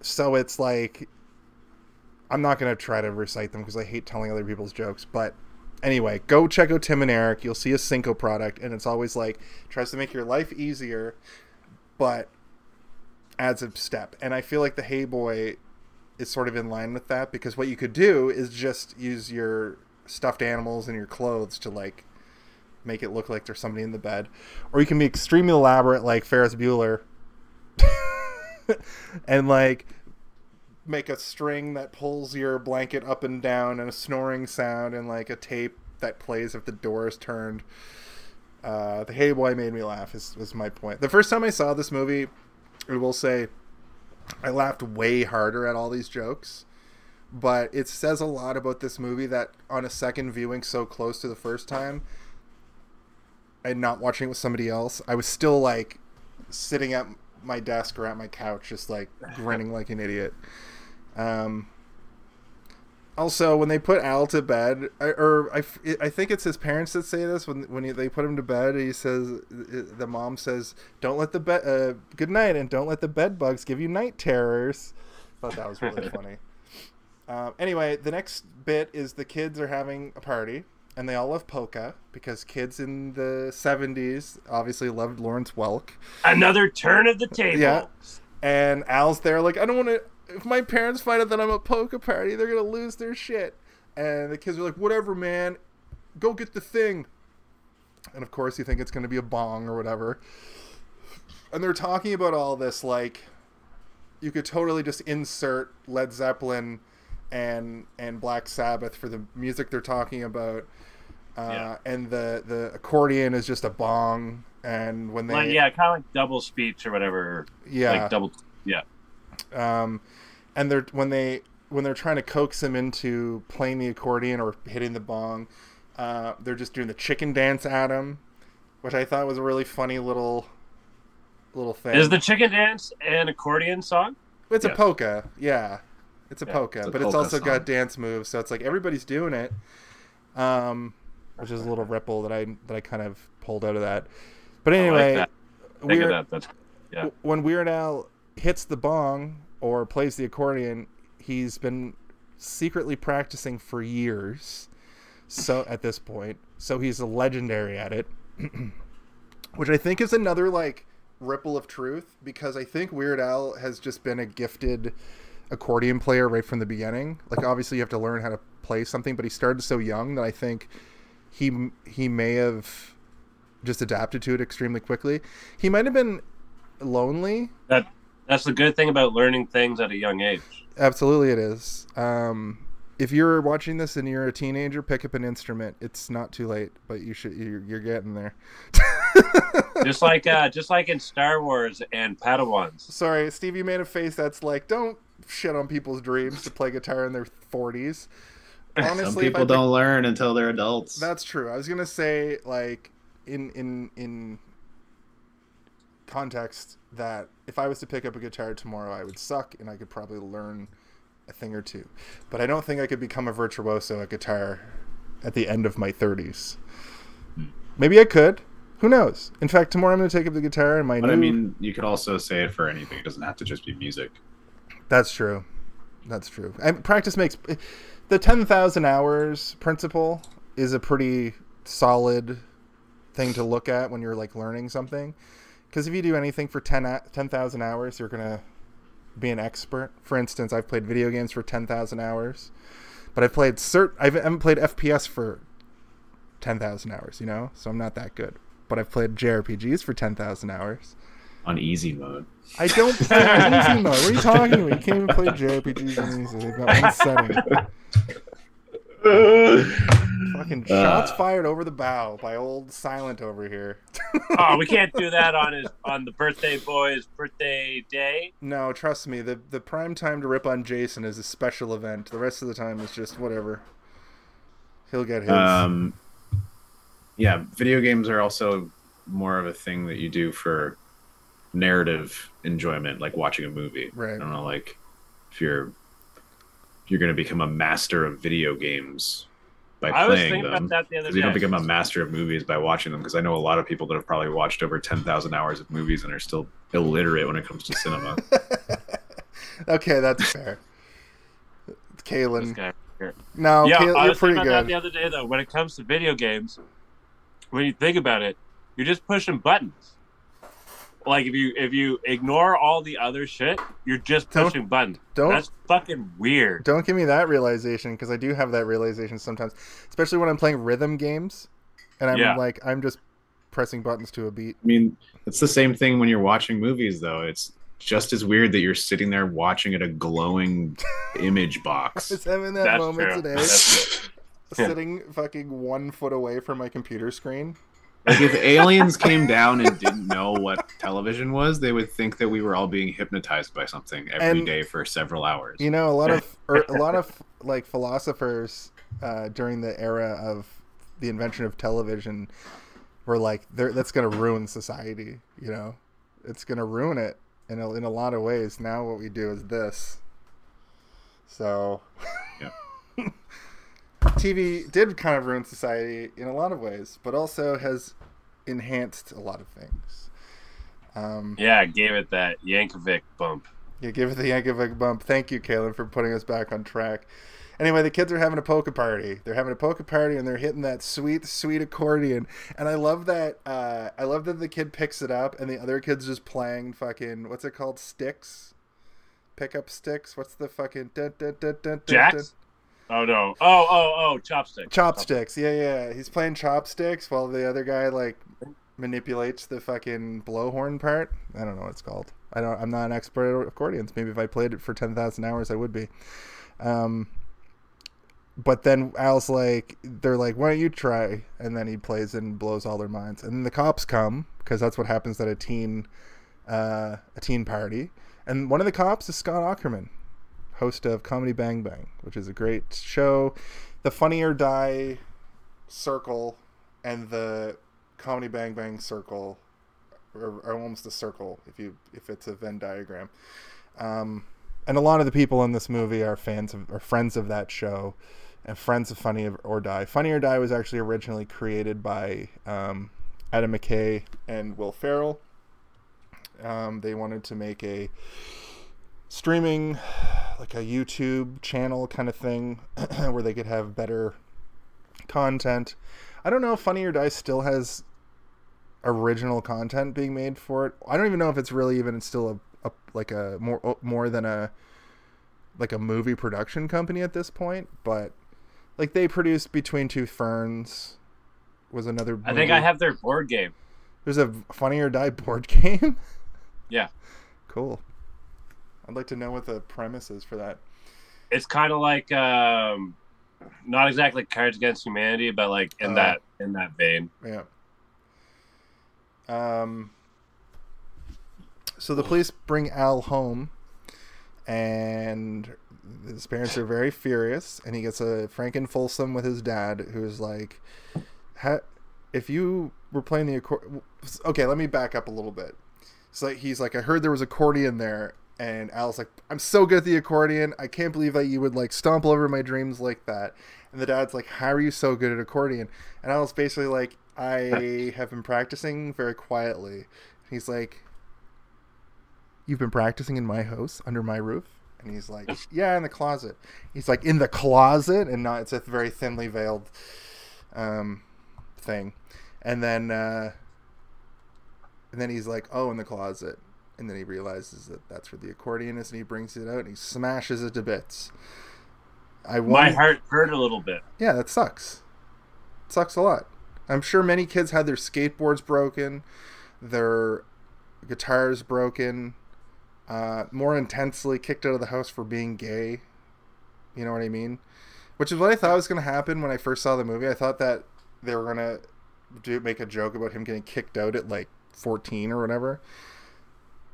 So it's like I'm not gonna try to recite them because I hate telling other people's jokes, but. Anyway, go check out Tim and Eric. You'll see a Cinco product, and it's always like tries to make your life easier, but adds a step. And I feel like the Hey Boy is sort of in line with that because what you could do is just use your stuffed animals in your clothes to like make it look like there's somebody in the bed, or you can be extremely elaborate like Ferris Bueller, and like make a string that pulls your blanket up and down and a snoring sound and like a tape that plays if the door is turned. Uh, the Hey Boy made me laugh. Is was my point. The first time I saw this movie, I will say, I laughed way harder at all these jokes. But it says a lot about this movie that on a second viewing, so close to the first time, and not watching it with somebody else, I was still like sitting at my desk or at my couch, just like grinning like an idiot. Um, also, when they put Al to bed, I, or I, I think it's his parents that say this when when he, they put him to bed. He says the mom says, "Don't let the bed uh, good night and don't let the bed bugs give you night terrors." I thought that was really funny. Um, anyway, the next bit is the kids are having a party and they all love polka because kids in the 70s obviously loved Lawrence Welk.
Another turn of the table.
Yeah. And Al's there like, I don't want to if my parents find out that I'm a polka party, they're gonna lose their shit. And the kids are like, whatever, man, go get the thing. And of course, you think it's gonna be a bong or whatever. And they're talking about all this like, you could totally just insert Led Zeppelin and and Black Sabbath for the music they're talking about. Uh, yeah. And the the accordion is just a bong. And when they
like, yeah, kind of like double speech or whatever.
Yeah,
like double. Yeah.
Um, and they're when they when they're trying to coax him into playing the accordion or hitting the bong, uh, they're just doing the chicken dance at him, which I thought was a really funny little little thing.
Is the chicken dance an accordion song?
It's yes. a polka, yeah. It's a yeah, polka, it's a but polka it's also song. got dance moves, so it's like everybody's doing it. Um, which is a little ripple that I that I kind of pulled out of that. But anyway, like
Weird, that. That's, yeah.
when Weird Al hits the bong or plays the accordion, he's been secretly practicing for years. So at this point, so he's a legendary at it, which I think is another like ripple of truth because I think Weird Al has just been a gifted accordion player right from the beginning. Like obviously you have to learn how to play something, but he started so young that I think he he may have just adapted to it extremely quickly. He might have been lonely.
That that's the good thing about learning things at a young age.
Absolutely, it is. Um, if you're watching this and you're a teenager, pick up an instrument. It's not too late, but you should. You're, you're getting there.
just like, uh, just like in Star Wars and Padawans.
Sorry, Steve. You made a face that's like, don't shit on people's dreams to play guitar in their 40s.
Honestly, some people don't learn until they're adults.
That's true. I was gonna say, like, in in in context that if I was to pick up a guitar tomorrow, I would suck and I could probably learn a thing or two. But I don't think I could become a virtuoso at guitar at the end of my 30s. Hmm. Maybe I could. Who knows? In fact, tomorrow I'm going to take up the guitar and my.
But
new...
I mean, you could also say it for anything. It doesn't have to just be music.
That's true. That's true. And practice makes the 10,000 hours principle is a pretty solid thing to look at when you're like learning something because if you do anything for 10,000 10, hours, you're going to be an expert. For instance, I've played video games for 10,000 hours, but I've played cert I haven't played FPS for 10,000 hours, you know? So I'm not that good. But I've played JRPGs for 10,000 hours.
On easy mode.
I don't play easy mode. What are you talking about? You can't even play JRPGs on easy. They've got one setting. Fucking uh, shots uh, fired over the bow by old Silent over here.
oh, we can't do that on his on the birthday boy's birthday day.
No, trust me. The the prime time to rip on Jason is a special event. The rest of the time is just whatever. He'll get his.
Um, yeah, video games are also more of a thing that you do for narrative enjoyment, like watching a movie.
Right. I
don't know, like if you're you're going to become a master of video games by I playing them.
The other day.
you don't become a master of movies by watching them. Because I know a lot of people that have probably watched over ten thousand hours of movies and are still illiterate when it comes to cinema.
okay, that's fair. Kaylin. No, yeah, Kayla,
I
was pretty
about
good.
That the other day, though, when it comes to video games, when you think about it, you're just pushing buttons like if you if you ignore all the other shit, you're just pushing don't, buttons. Don't that's fucking weird.
Don't give me that realization because I do have that realization sometimes, especially when I'm playing rhythm games, and I'm yeah. like I'm just pressing buttons to a beat.
I mean, it's the same thing when you're watching movies, though. It's just as weird that you're sitting there watching at a glowing image box.
I was having that that's moment true. today. sitting fucking one foot away from my computer screen
like if aliens came down and didn't know what television was, they would think that we were all being hypnotized by something every and, day for several hours.
You know, a lot of er, a lot of like philosophers uh, during the era of the invention of television we're like that's going to ruin society you know it's going to ruin it in a, in a lot of ways now what we do is this so
Yeah.
tv did kind of ruin society in a lot of ways but also has enhanced a lot of things um,
Yeah, gave it that Yankovic bump.
yeah, give it the Yankovic bump. Thank you, Kaylin, for putting us back on track. Anyway, the kids are having a polka party. They're having a polka party and they're hitting that sweet, sweet accordion. And I love that. Uh, I love that the kid picks it up and the other kid's just playing fucking what's it called? Sticks. Pickup sticks. What's the fucking dun, dun, dun, dun, dun,
Jacks? Oh no! Oh oh oh! Chopsticks.
Chopsticks. Yeah, yeah. He's playing chopsticks while the other guy like manipulates the fucking blowhorn part. I don't know what it's called. I don't. I'm not an expert at accordions. Maybe if I played it for ten thousand hours, I would be. Um. But then Al's like, they're like, why don't you try? And then he plays and blows all their minds. And then the cops come because that's what happens at a teen, uh, a teen party. And one of the cops is Scott Ackerman, host of Comedy Bang Bang, which is a great show. The Funny or Die circle and the Comedy Bang Bang circle are, are almost a circle if you if it's a Venn diagram. Um, and a lot of the people in this movie are fans of friends of that show and friends of Funny or Die. Funny or Die was actually originally created by um, Adam McKay and Will Ferrell. Um, they wanted to make a streaming, like a YouTube channel kind of thing, where they could have better content. I don't know if Funny or Die still has original content being made for it. I don't even know if it's really even still a, a like a more more than a like a movie production company at this point, but like they produced Between Two Ferns was another
I think I have their board game.
There's a Funny or Die board game.
Yeah.
Cool. I'd like to know what the premise is for that.
It's kind of like um, not exactly Cards Against Humanity, but like in
Uh,
that in that vein.
Yeah. Um. So the police bring Al home, and his parents are very furious, and he gets a Franken Folsom with his dad, who's like, ha- "If you were playing the accordion, okay, let me back up a little bit." So he's like, "I heard there was accordion there." And Al's like, I'm so good at the accordion. I can't believe that you would like stomp over my dreams like that. And the dad's like, How are you so good at accordion? And Al's basically like, I have been practicing very quietly. And He's like, You've been practicing in my house under my roof? And he's like, Yeah, in the closet. He's like, In the closet? And not, it's a very thinly veiled um, thing. And then, uh, and then he's like, Oh, in the closet. And then he realizes that that's where the accordion is and he brings it out and he smashes it to bits. I
My heart hurt a little bit.
yeah, that sucks. It sucks a lot. I'm sure many kids had their skateboards broken, their guitars broken, uh, more intensely kicked out of the house for being gay. You know what I mean? Which is what I thought was going to happen when I first saw the movie. I thought that they were going to do make a joke about him getting kicked out at like 14 or whatever,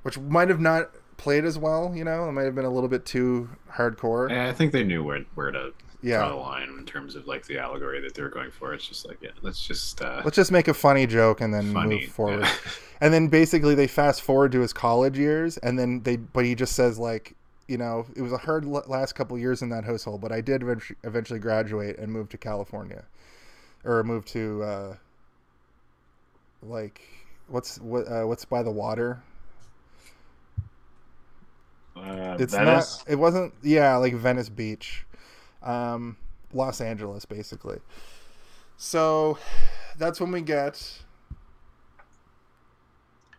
which might have not played as well. You know, it might have been a little bit too hardcore.
Yeah, I think they knew where where to
Yeah.
draw the line in terms of like the allegory that they were going for. It's just like, yeah, let's just uh,
Let's just make a funny joke and then
funny
move forward.
yeah.
And then basically they fast forward to his college years, and then they, but he just says like, you know, it was a hard last couple years in that household, but I did eventually, eventually graduate and move to California, or move to, uh, like, what's what uh, what's by the water?
Uh,
It's
Venice.
not. It wasn't. Yeah, like Venice Beach, um, Los Angeles, basically. So that's when we get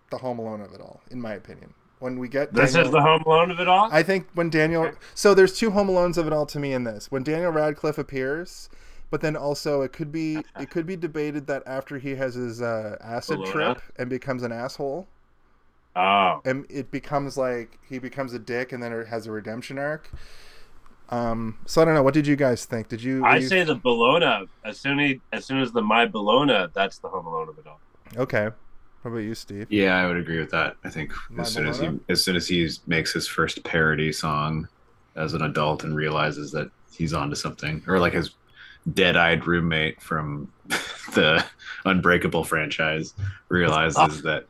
the Home Alone of it all, in my opinion. When we get
This
Daniel-
is the Home Alone of it all.
I think when Daniel. So there's two Home Alones of it all to me in this. When Daniel Radcliffe appears, but then also it could be it could be debated that after he has his uh, acid
Bologna?
trip and becomes an asshole,
oh,
and it becomes like he becomes a dick and then it has a redemption arc. Um, so I don't know. What did you guys think? Did you?
I
you-
say the Bologna. As soon as as soon as the My Bologna, that's the Home Alone of it all.
okay. How about you, Steve?
Yeah, I would agree with that. I think
My
as soon as he as soon as he makes his first parody song as an adult and realizes that he's onto something, or like his dead-eyed roommate from the Unbreakable franchise realizes that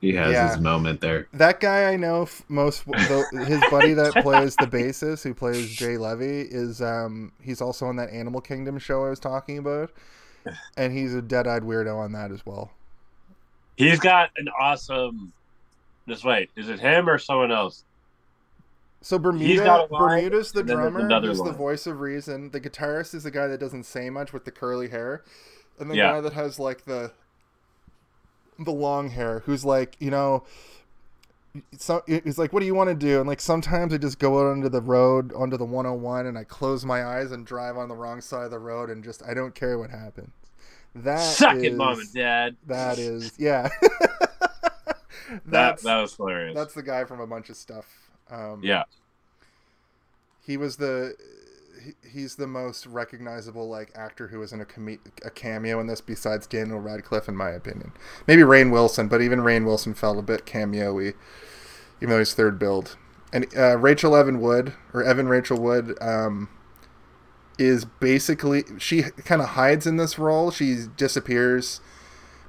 he has
Yeah.
his moment there.
That guy I know f- most. The, his buddy that plays the bassist, who plays Jay Levy, is um he's also on that Animal Kingdom show I was talking about, and he's a dead-eyed weirdo on that as well.
He's got an awesome. Just wait, is it him or someone else?
So
He's
Bermuda,
got a line,
Bermuda's the
and there's
drummer,
another
who's the voice of reason. The guitarist is the guy that doesn't say much with the curly hair, and the
Yeah.
guy that has like the the long hair, who's like you know. So he's like, "What do you want to do?" And like sometimes I just go out onto the road, onto the 101, and I close my eyes and drive on the wrong side of the road, and just I don't care what happens. That
Suck it,
is-
mom and dad.
That is, yeah.
That
that's
that was hilarious.
that's the guy from a bunch of stuff. Um,
yeah.
he was the he, he's the most recognizable like actor who was in a com- a cameo in this besides Daniel Radcliffe in my opinion. Maybe Rainn Wilson, but even Rainn Wilson felt a bit cameo-y even though he's third billed. And uh, Rachel Evan Wood or Evan Rachel Wood um, is basically she kind of hides in this role. She disappears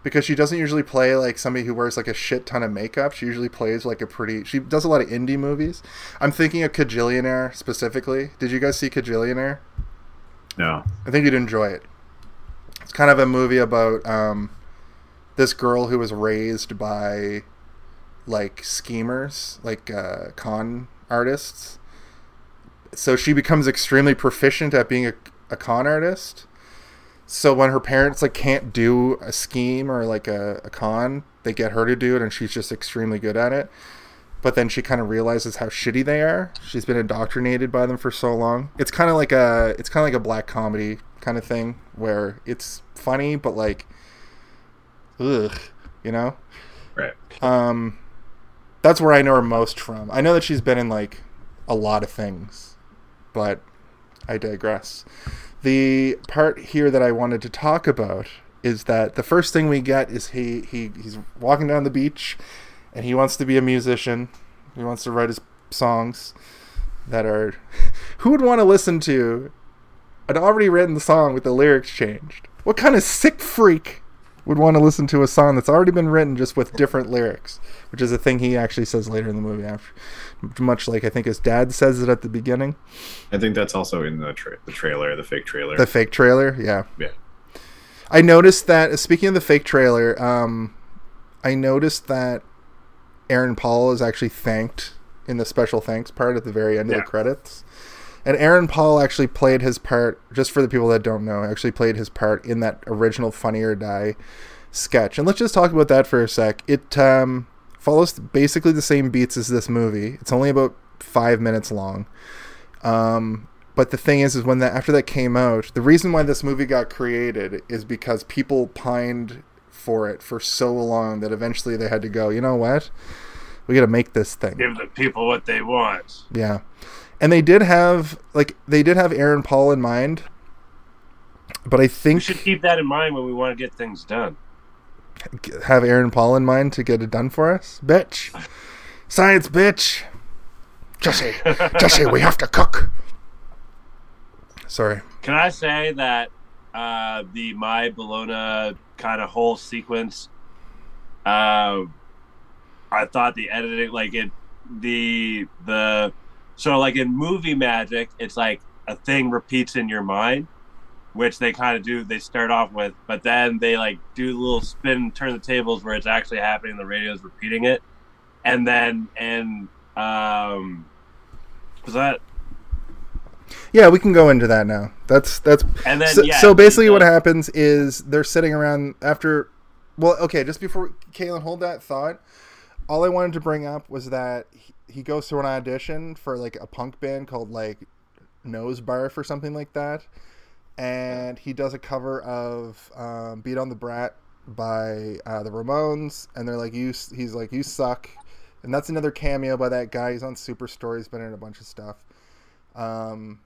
because she doesn't usually play like somebody who wears like a shit ton of makeup. She usually plays like a pretty. She does a lot of indie movies. I'm thinking of Kajillionaire specifically. Did you guys see Kajillionaire?
No.
I think you'd enjoy it. It's kind of a movie about um, this girl who was raised by like schemers, like uh, con artists. So she becomes extremely proficient at being a, a con artist. So when her parents like can't do a scheme or like a, a con, they get her to do it, and she's just extremely good at it. But then she kind of realizes how shitty they are. She's been indoctrinated by them for so long. It's kind of like a it's kind of like a black comedy kind of thing where it's funny but like, ugh, you know.
Right.
Um, that's where I know her most from. I know that she's been in like a lot of things, but I digress. The part here that I wanted to talk about is that the first thing we get is he, he he's walking down the beach and he wants to be a musician. He wants to write his songs that are who would want to listen to an already written song with the lyrics changed? What kind of sick freak would want to listen to a song that's already been written just with different lyrics, which is a thing he actually says later in the movie. After, much like I think his dad says it at the beginning,
I think that's also in the tra- the trailer, the fake trailer.
the fake trailer. Yeah,
yeah.
I noticed that. Speaking of the fake trailer, um, I noticed that Aaron Paul is actually thanked in the special thanks part at the very end of the credits. And Aaron Paul actually played his part, just for the people that don't know, actually played his part in that original Funny or Die sketch. And let's just talk about that for a sec. It um, follows basically the same beats as this movie. It's only about five minutes long. Um, but the thing is, is when that after that came out, the reason why this movie got created is because people pined for it for so long that eventually they had to go. You know what? We got to make this thing.
Give the people what they want.
Yeah. And they did have like they did have Aaron Paul in mind. But I think We
should keep that in mind when we want to get things done.
have Aaron Paul in mind to get it done for us. Bitch. Science bitch. Jesse. Jesse, we have to cook. Sorry.
Can I say that uh, the My Bologna kind of whole sequence, uh, I thought the editing, like it, the the, so like in movie magic, it's like a thing repeats in your mind, which they kind of do. They start off with, but then they like do a little spin, turn the tables where it's actually happening. The radio's repeating it, and then and um, was that
Yeah, we can go into that now. That's that's
and then
so,
yeah,
so basically what happens is they're sitting around after well okay just before Kaylin hold that thought all I wanted to bring up was that he, goes through an audition for like a punk band called like Nose Barf or something like that. And he does a cover of um, Beat on the Brat by uh, the Ramones. And they're like you he's like you suck. And that's another cameo by that guy. He's on Superstore he's been in a bunch of stuff. Um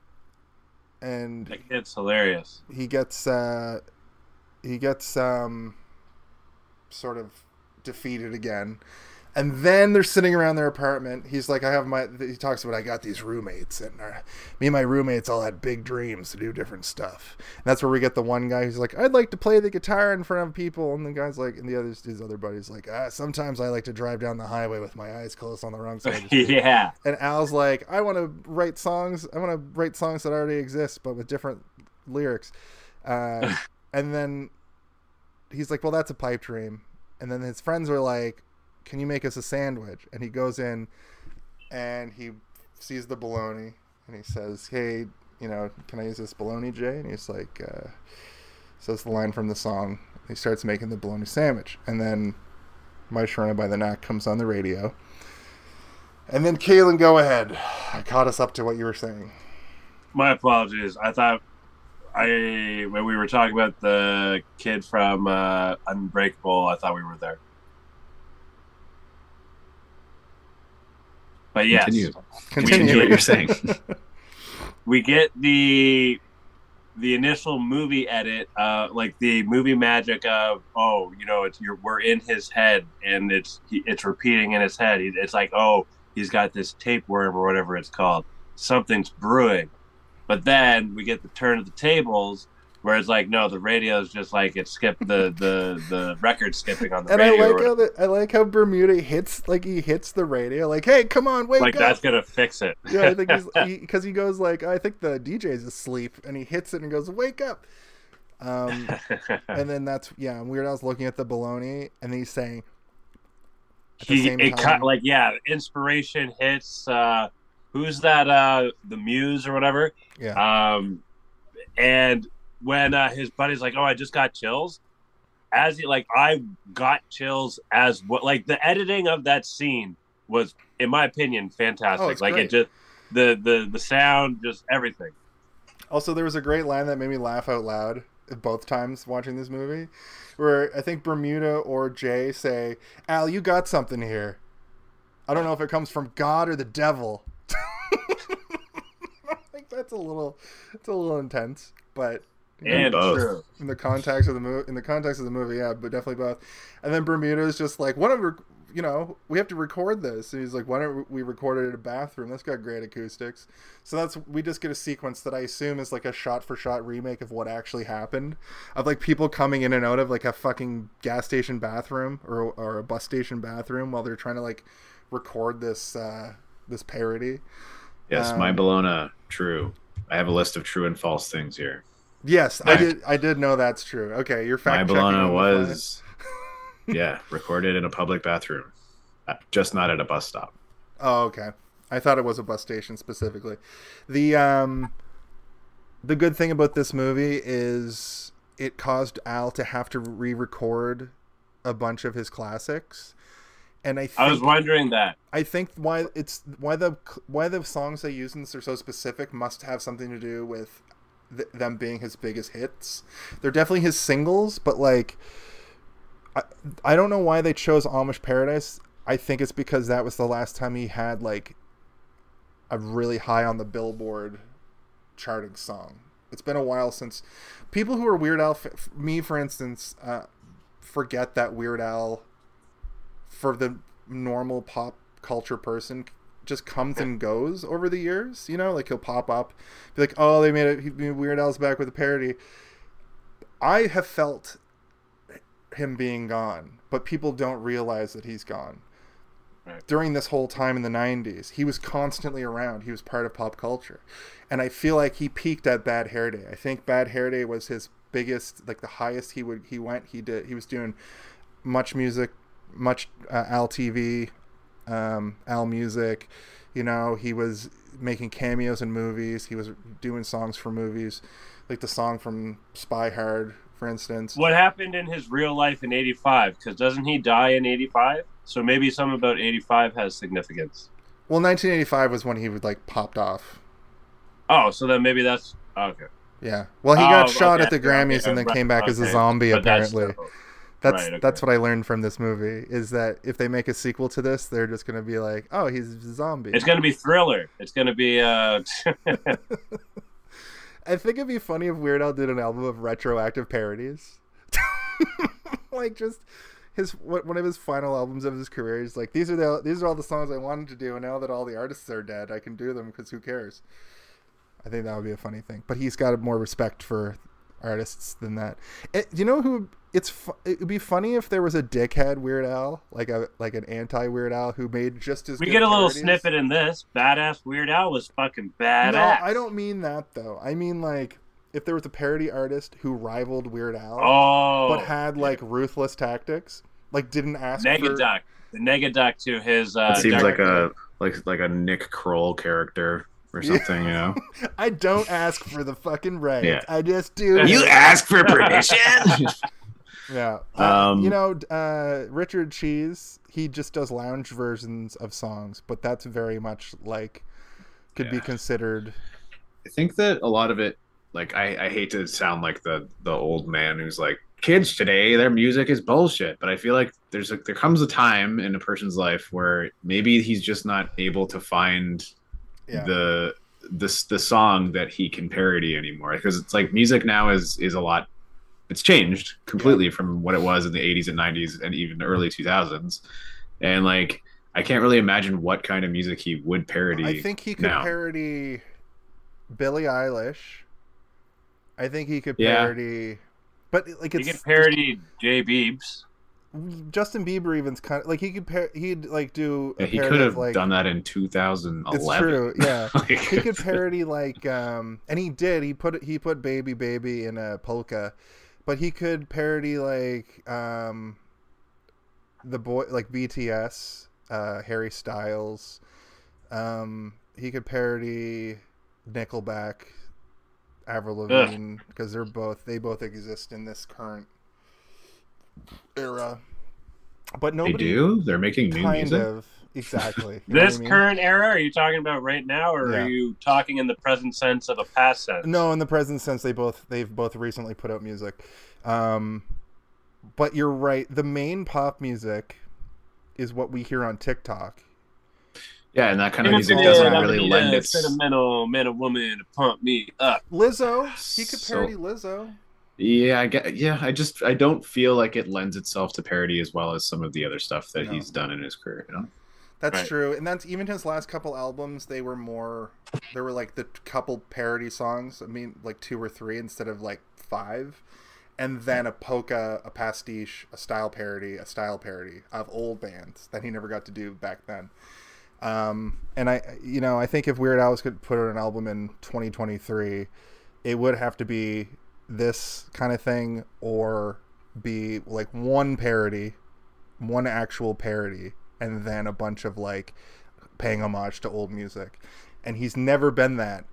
and
It's hilarious.
he gets uh he gets um sort of defeated again And then they're sitting around their apartment. He's like, I have my. He talks about I got these roommates, and uh, me and my roommates all had big dreams to do different stuff. And that's where we get the one guy who's like, I'd like to play the guitar in front of people, and the guy's like, and the others, his other buddies like, ah, sometimes I like to drive down the highway with my eyes closed on the wrong side. The
yeah.
And Al's like, I want to write songs. I want to write songs that already exist, but with different lyrics. Uh, and then he's like, Well, that's a pipe dream. And then his friends are like, Can you make us a sandwich? And he goes in and he sees the bologna and he says, Hey, you know, can I use this bologna, Jay? And he's like, uh, says the line from the song. He starts making the bologna sandwich. And then My Sharona by the Knack comes on the radio. And then Kaylin, go ahead. I caught us up to what you were saying.
My apologies. I thought I when we were talking about the kid from uh, Unbreakable, I thought we were there. But yes,
Continue.
Continue.
Continue what you're saying.
we get the the initial movie edit, uh, like the movie magic of oh, you know, it's you're we're in his head and it's he, it's repeating in his head. It's like oh, he's got this tapeworm or whatever it's called. Something's brewing, but then we get the turn of the tables. Where it's like, no, the radio's just like it skipped the the the record skipping on the
And I
radio. or
like how the, I like how Bermuda hits like he hits the radio like, "Hey, come on, wake
like
up!"
that's gonna fix it.
yeah, I think he's because he, goes like, "I think the DJ's asleep," and he hits it and goes, "Wake up!" Um, and then that's yeah. Weird Al's looking at the baloney and he's saying,
he it cut like yeah inspiration hits uh who's that uh the muse or whatever
"Yeah,
um and when uh his buddy's like oh i just got chills as he like i got chills as what like the editing of that scene was in my opinion fantastic
Oh,
like
great.
it just the the the sound just everything
Also, there was a great line that made me laugh out loud both times watching this movie, where I think Bermuda or Jay say, "Al, you got something here." I don't know if it comes from God or the devil. I think that's a little, it's a little intense, but
and
both.
true
in the context of the movie, in the context of the movie, yeah, but definitely both. And then Bermuda is just like, "Why don't we, you know, we have to record this?" And he's like, "Why don't we record it in a bathroom? That's got great acoustics." So that's we just get a sequence that I assume is like a shot-for-shot remake of what actually happened, of like people coming in and out of like a fucking gas station bathroom or or a bus station bathroom while they're trying to like record this uh this parody.
yes,
Um,
my Bologna, true. I have a list of true and false things here.
Yes, I did. I did know that's true. Okay, you're fact
my. Bologna was, yeah, recorded in a public bathroom, Uh, just not at a bus stop.
Oh, okay. I thought it was a bus station specifically. The um the good thing about this movie is it caused Al to have to re-record a bunch of his classics. And I think
i was wondering that
I think why it's why the why the songs they use in this are so specific must have something to do with th- them being his biggest hits. They're definitely his singles, but like I, I don't know why they chose Amish Paradise. I think it's because that was the last time he had like a really high on the Billboard charting song. It's been a while since people who are Weird Al, me for instance, uh, forget that Weird Al for the normal pop culture person just comes and goes over the years. You know, like he'll pop up, be like, "Oh, they made it. Weird Al's back with a parody." I have felt him being gone, but people don't realize that he's gone.
Right.
During this whole time in the '90s, he was constantly around. He was part of pop culture, and I feel like he peaked at Bad Hair Day. I think Bad Hair Day was his biggest, like the highest he would he went. He did. He was doing much music, much uh, Al TV, um, Al Music. You know, he was making cameos in movies. He was doing songs for movies, like the song from Spy Hard, for instance.
what happened in his real life in 85 because doesn't he die in 85 so maybe something about 85 has significance
Well, 1985 was when he would like popped off.
oh so then maybe that's okay
Yeah. Well, he got
Oh,
shot
okay,
at the Grammys
okay,
and then came back as a zombie.
But
apparently, that's
right, okay.
that's what I learned from this movie. Is that if they make a sequel to this, they're just gonna be like, "Oh, he's a zombie."
it's gonna be thriller it's gonna be uh
I think it'd be funny if Weird Al did an album of retroactive parodies. like just his one of his final albums of his career. He's like, these are the these are all the songs I wanted to do, and now that all the artists are dead, I can do them because who cares? I think that would be a funny thing. But he's got more respect for artists than that. It, you know who? It's fu- it would be funny if there was a dickhead Weird Al, like a like an anti Weird Al who made just as
We
good
get a little
parodies.
snippet in this. Badass Weird Al was fucking badass.
No, I don't mean that though. I mean like if there was a parody artist who rivaled Weird Al,
Oh,
but had like ruthless tactics, like didn't ask for
Negaduck. The Negaduck to his. Uh,
it seems like a like like a Nick Kroll character or something, you know.
I don't ask for the fucking rights.
Yeah.
I just do.
You
ask for permission.
Yeah. Uh,
Um,
you know, uh, Richard Cheese, he just does lounge versions of songs, but that's very much like could be considered.
I think that a lot of it, like I, I hate to sound like the the old man who's like, kids today, their music is bullshit. But I feel like there's a there comes a time in a person's life where maybe he's just not able to find
Yeah.
the this the song that he can parody anymore because it's like music now is is a lot it's changed completely from what it was in the 80s and 90s and even early 2000s and like i can't really imagine what kind of music he would parody
I think he could
now.
parody Billie Eilish. I think he could
Yeah.
parody, but like
You
it's
can parody Jay Beebs.
Justin Bieber even's kind of like he could par- he'd like do. A
Yeah, he could have
like,
done that in 2011
It's true, yeah.
Like,
he could parody like um and he did he put he put baby baby in a polka but he could parody like um the boy like bts uh harry styles um he could parody nickelback avril lavigne because they're both they both exist in this current era but
they
nobody
do they're making new
kind
music
of exactly You know what
This
I mean?
current era, are you talking about right now, or
Yeah.
are you talking in the present sense of a past sense?
No, in the present sense, they both they've both recently put out music. Um, but you're right. The main pop music is what we hear on TikTok.
yeah and that kind of music doesn't
I
really
need
lend
a
its
sentimental man or woman to pump me up.
Lizzo, he could
So-
parody Lizzo.
Yeah, I get. Yeah, I just I don't feel like it lends itself to parody as well as some of the other stuff that
No.
he's done in his career. You know,
That's
Right.
true, and that's even his last couple albums. They were more. There were like the couple parody songs. I mean, like two or three instead of like five, and then a polka, a pastiche, a style parody, a style parody of old bands that he never got to do back then. Um, and I, you know, I think if Weird Al was could put out an album in 2023, it would have to be this kind of thing or be like one parody, one actual parody, and then a bunch of like paying homage to old music. And he's never been that.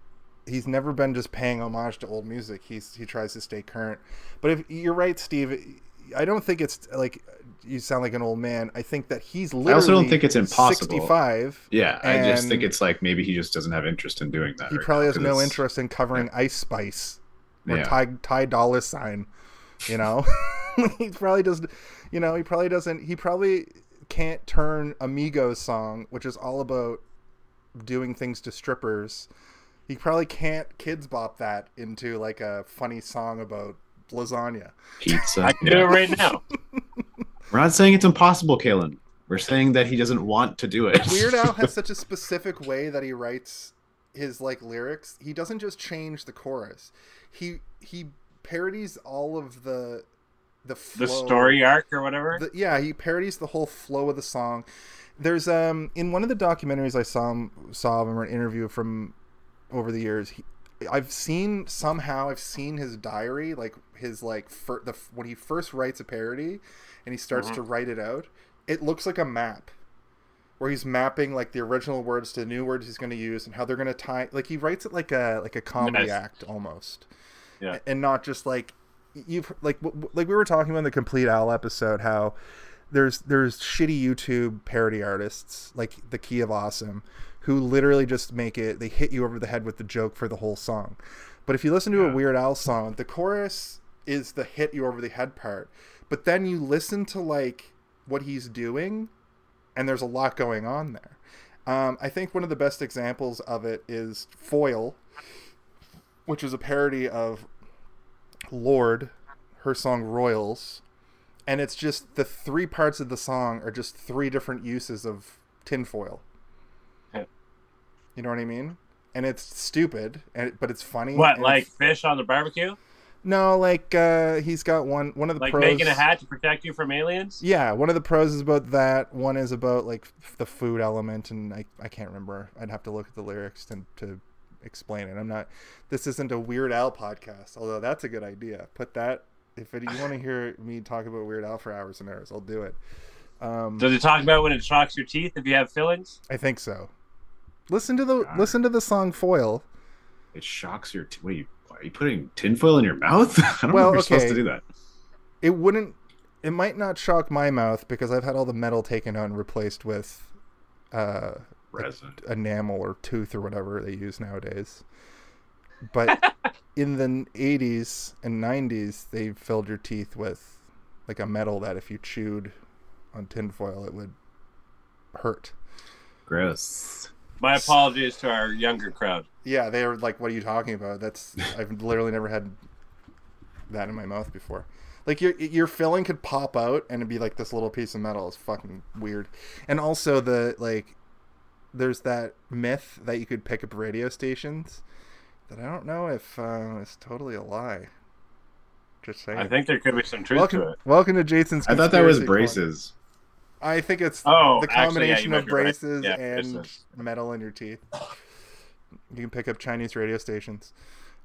He's never been just paying homage to old music. He's he tries to stay current. But if you're right, Steve, I don't think it's like you sound like an old man. I think that he's literally
I also don't think it's impossible.
65.
yeah, I just think it's like maybe he just doesn't have interest in doing that.
He
right
probably
now,
has no
it's-
interest in covering Ice Spice or
Yeah.
Ty Ty Dollar Sign. You know, he probably doesn't. You know, he probably doesn't. He probably can't turn a Migos song, which is all about doing things to strippers. He probably can't kids bop that into like a funny song about lasagna.
Pizza.
I can do it right now.
We're not saying it's impossible, Kaylin. We're saying that he doesn't want to do it.
Weird Al has such a specific way that he writes his like lyrics. He doesn't just change the chorus. He he parodies all of the the flow, The
story arc or whatever.
The- yeah, he parodies the whole flow of the song. There's um in one of the documentaries I saw him, saw him or an interview from over the years. He, I've seen somehow I've seen his diary, like his like fir- the when he first writes a parody, and he starts
Mhm.
to write it out. It looks like a map, where he's mapping like the original words to the new words he's going to use and how they're going to tie. Like he writes it like a like a comedy
Nice.
act almost,
Yeah.
and not just like you've like w- like we were talking about in the Compleat Al episode how there's there's shitty youtube parody artists like the key of awesome who literally just make it they hit you over the head with the joke for the whole song but if you listen to a Weird Al song the chorus is the hit you over the head part but then you listen to like what he's doing and there's a lot going on there um, i think one of the best examples of it is foil which is a parody of Lorde, her song Royals, and it's just the three parts of the song are just three different uses of tinfoil.
Yeah.
You know what I mean? And it's stupid, and but it's funny.
What, like fish on the barbecue?
No, like uh, he's got one. One of the
Like
pros.
making a hat to protect you from aliens?
Yeah, one of the pros is about that. One is about like the food element, and I, I can't remember. I'd have to look at the lyrics to, to explain it. I'm not. This isn't a Weird Al podcast, although that's a good idea. Put that. If it, you want to hear me talk about Weird Al for hours and hours, I'll do it. Um,
Does it talk about when it shocks your teeth if you have fillings?
I think so. Listen to the
God.
listen to the song "Foil."
It shocks your. teeth. what are you? Are you putting tinfoil in your mouth? I don't
Well,
know if you're supposed to do that.
It wouldn't. It might not shock my mouth because I've had all the metal taken out and replaced with uh,
Resin.
enamel or tooth or whatever they use nowadays. But in the 80s and 90s, they filled your teeth with like a metal that if you chewed on tinfoil, it would hurt.
Gross.
My apologies to our younger crowd.
Yeah, they were like, "What are you talking about?" That's I've literally never had that in my mouth before. Like your your filling could pop out and it'd be like this little piece of metal. It's fucking weird. And also the like, there's that myth that you could pick up radio stations that I don't know if uh, is totally a lie. Just saying.
I think there could be some truth
welcome,
to it.
welcome to Jason's.
I thought that was
conspiracy corner.
braces.
I think it's
Oh,
the
actually, yeah,
combination of
be right.
braces
Yeah,
and
braces.
metal in your teeth. You can pick up Chinese radio stations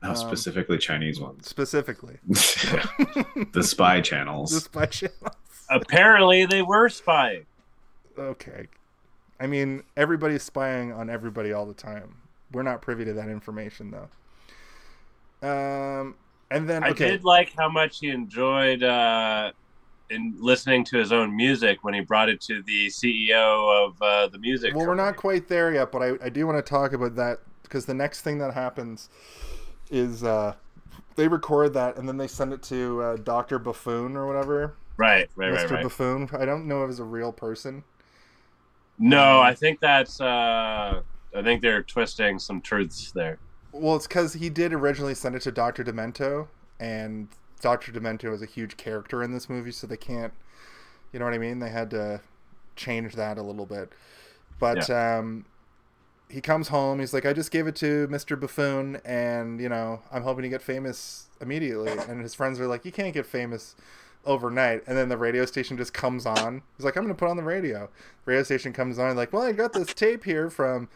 No,
Um,
specifically Chinese ones.
specifically.
the spy channels.
the spy channels.
Apparently, they were spying.
Okay. I mean, everybody's spying on everybody all the time. We're not privy to that information, though. Um, and then
I did like how much he enjoyed uh, in listening to his own music when he brought it to the CEO of uh, the music.
well, we're not quite there yet, but I, I do want to talk about that because the next thing that happens is uh, they record that and then they send it to uh, Doctor Buffoon or whatever,
right, right, right,
Mr.
right.
Buffoon. I don't know if it's a real person.
No, I think that's. Uh, I think they're twisting some truths there.
Well, it's because he did originally send it to Doctor Demento, and Doctor Demento is a huge character in this movie, so they can't. You know what I mean? They had to change that a little bit. But um, he comes home. He's like, "I just gave it to Mister Buffoon, and you know, I'm hoping to get famous immediately." And his friends are like, "You can't get famous." overnight and then the radio station just comes on he's like i'm gonna put on the radio radio station comes on like well i got this tape here from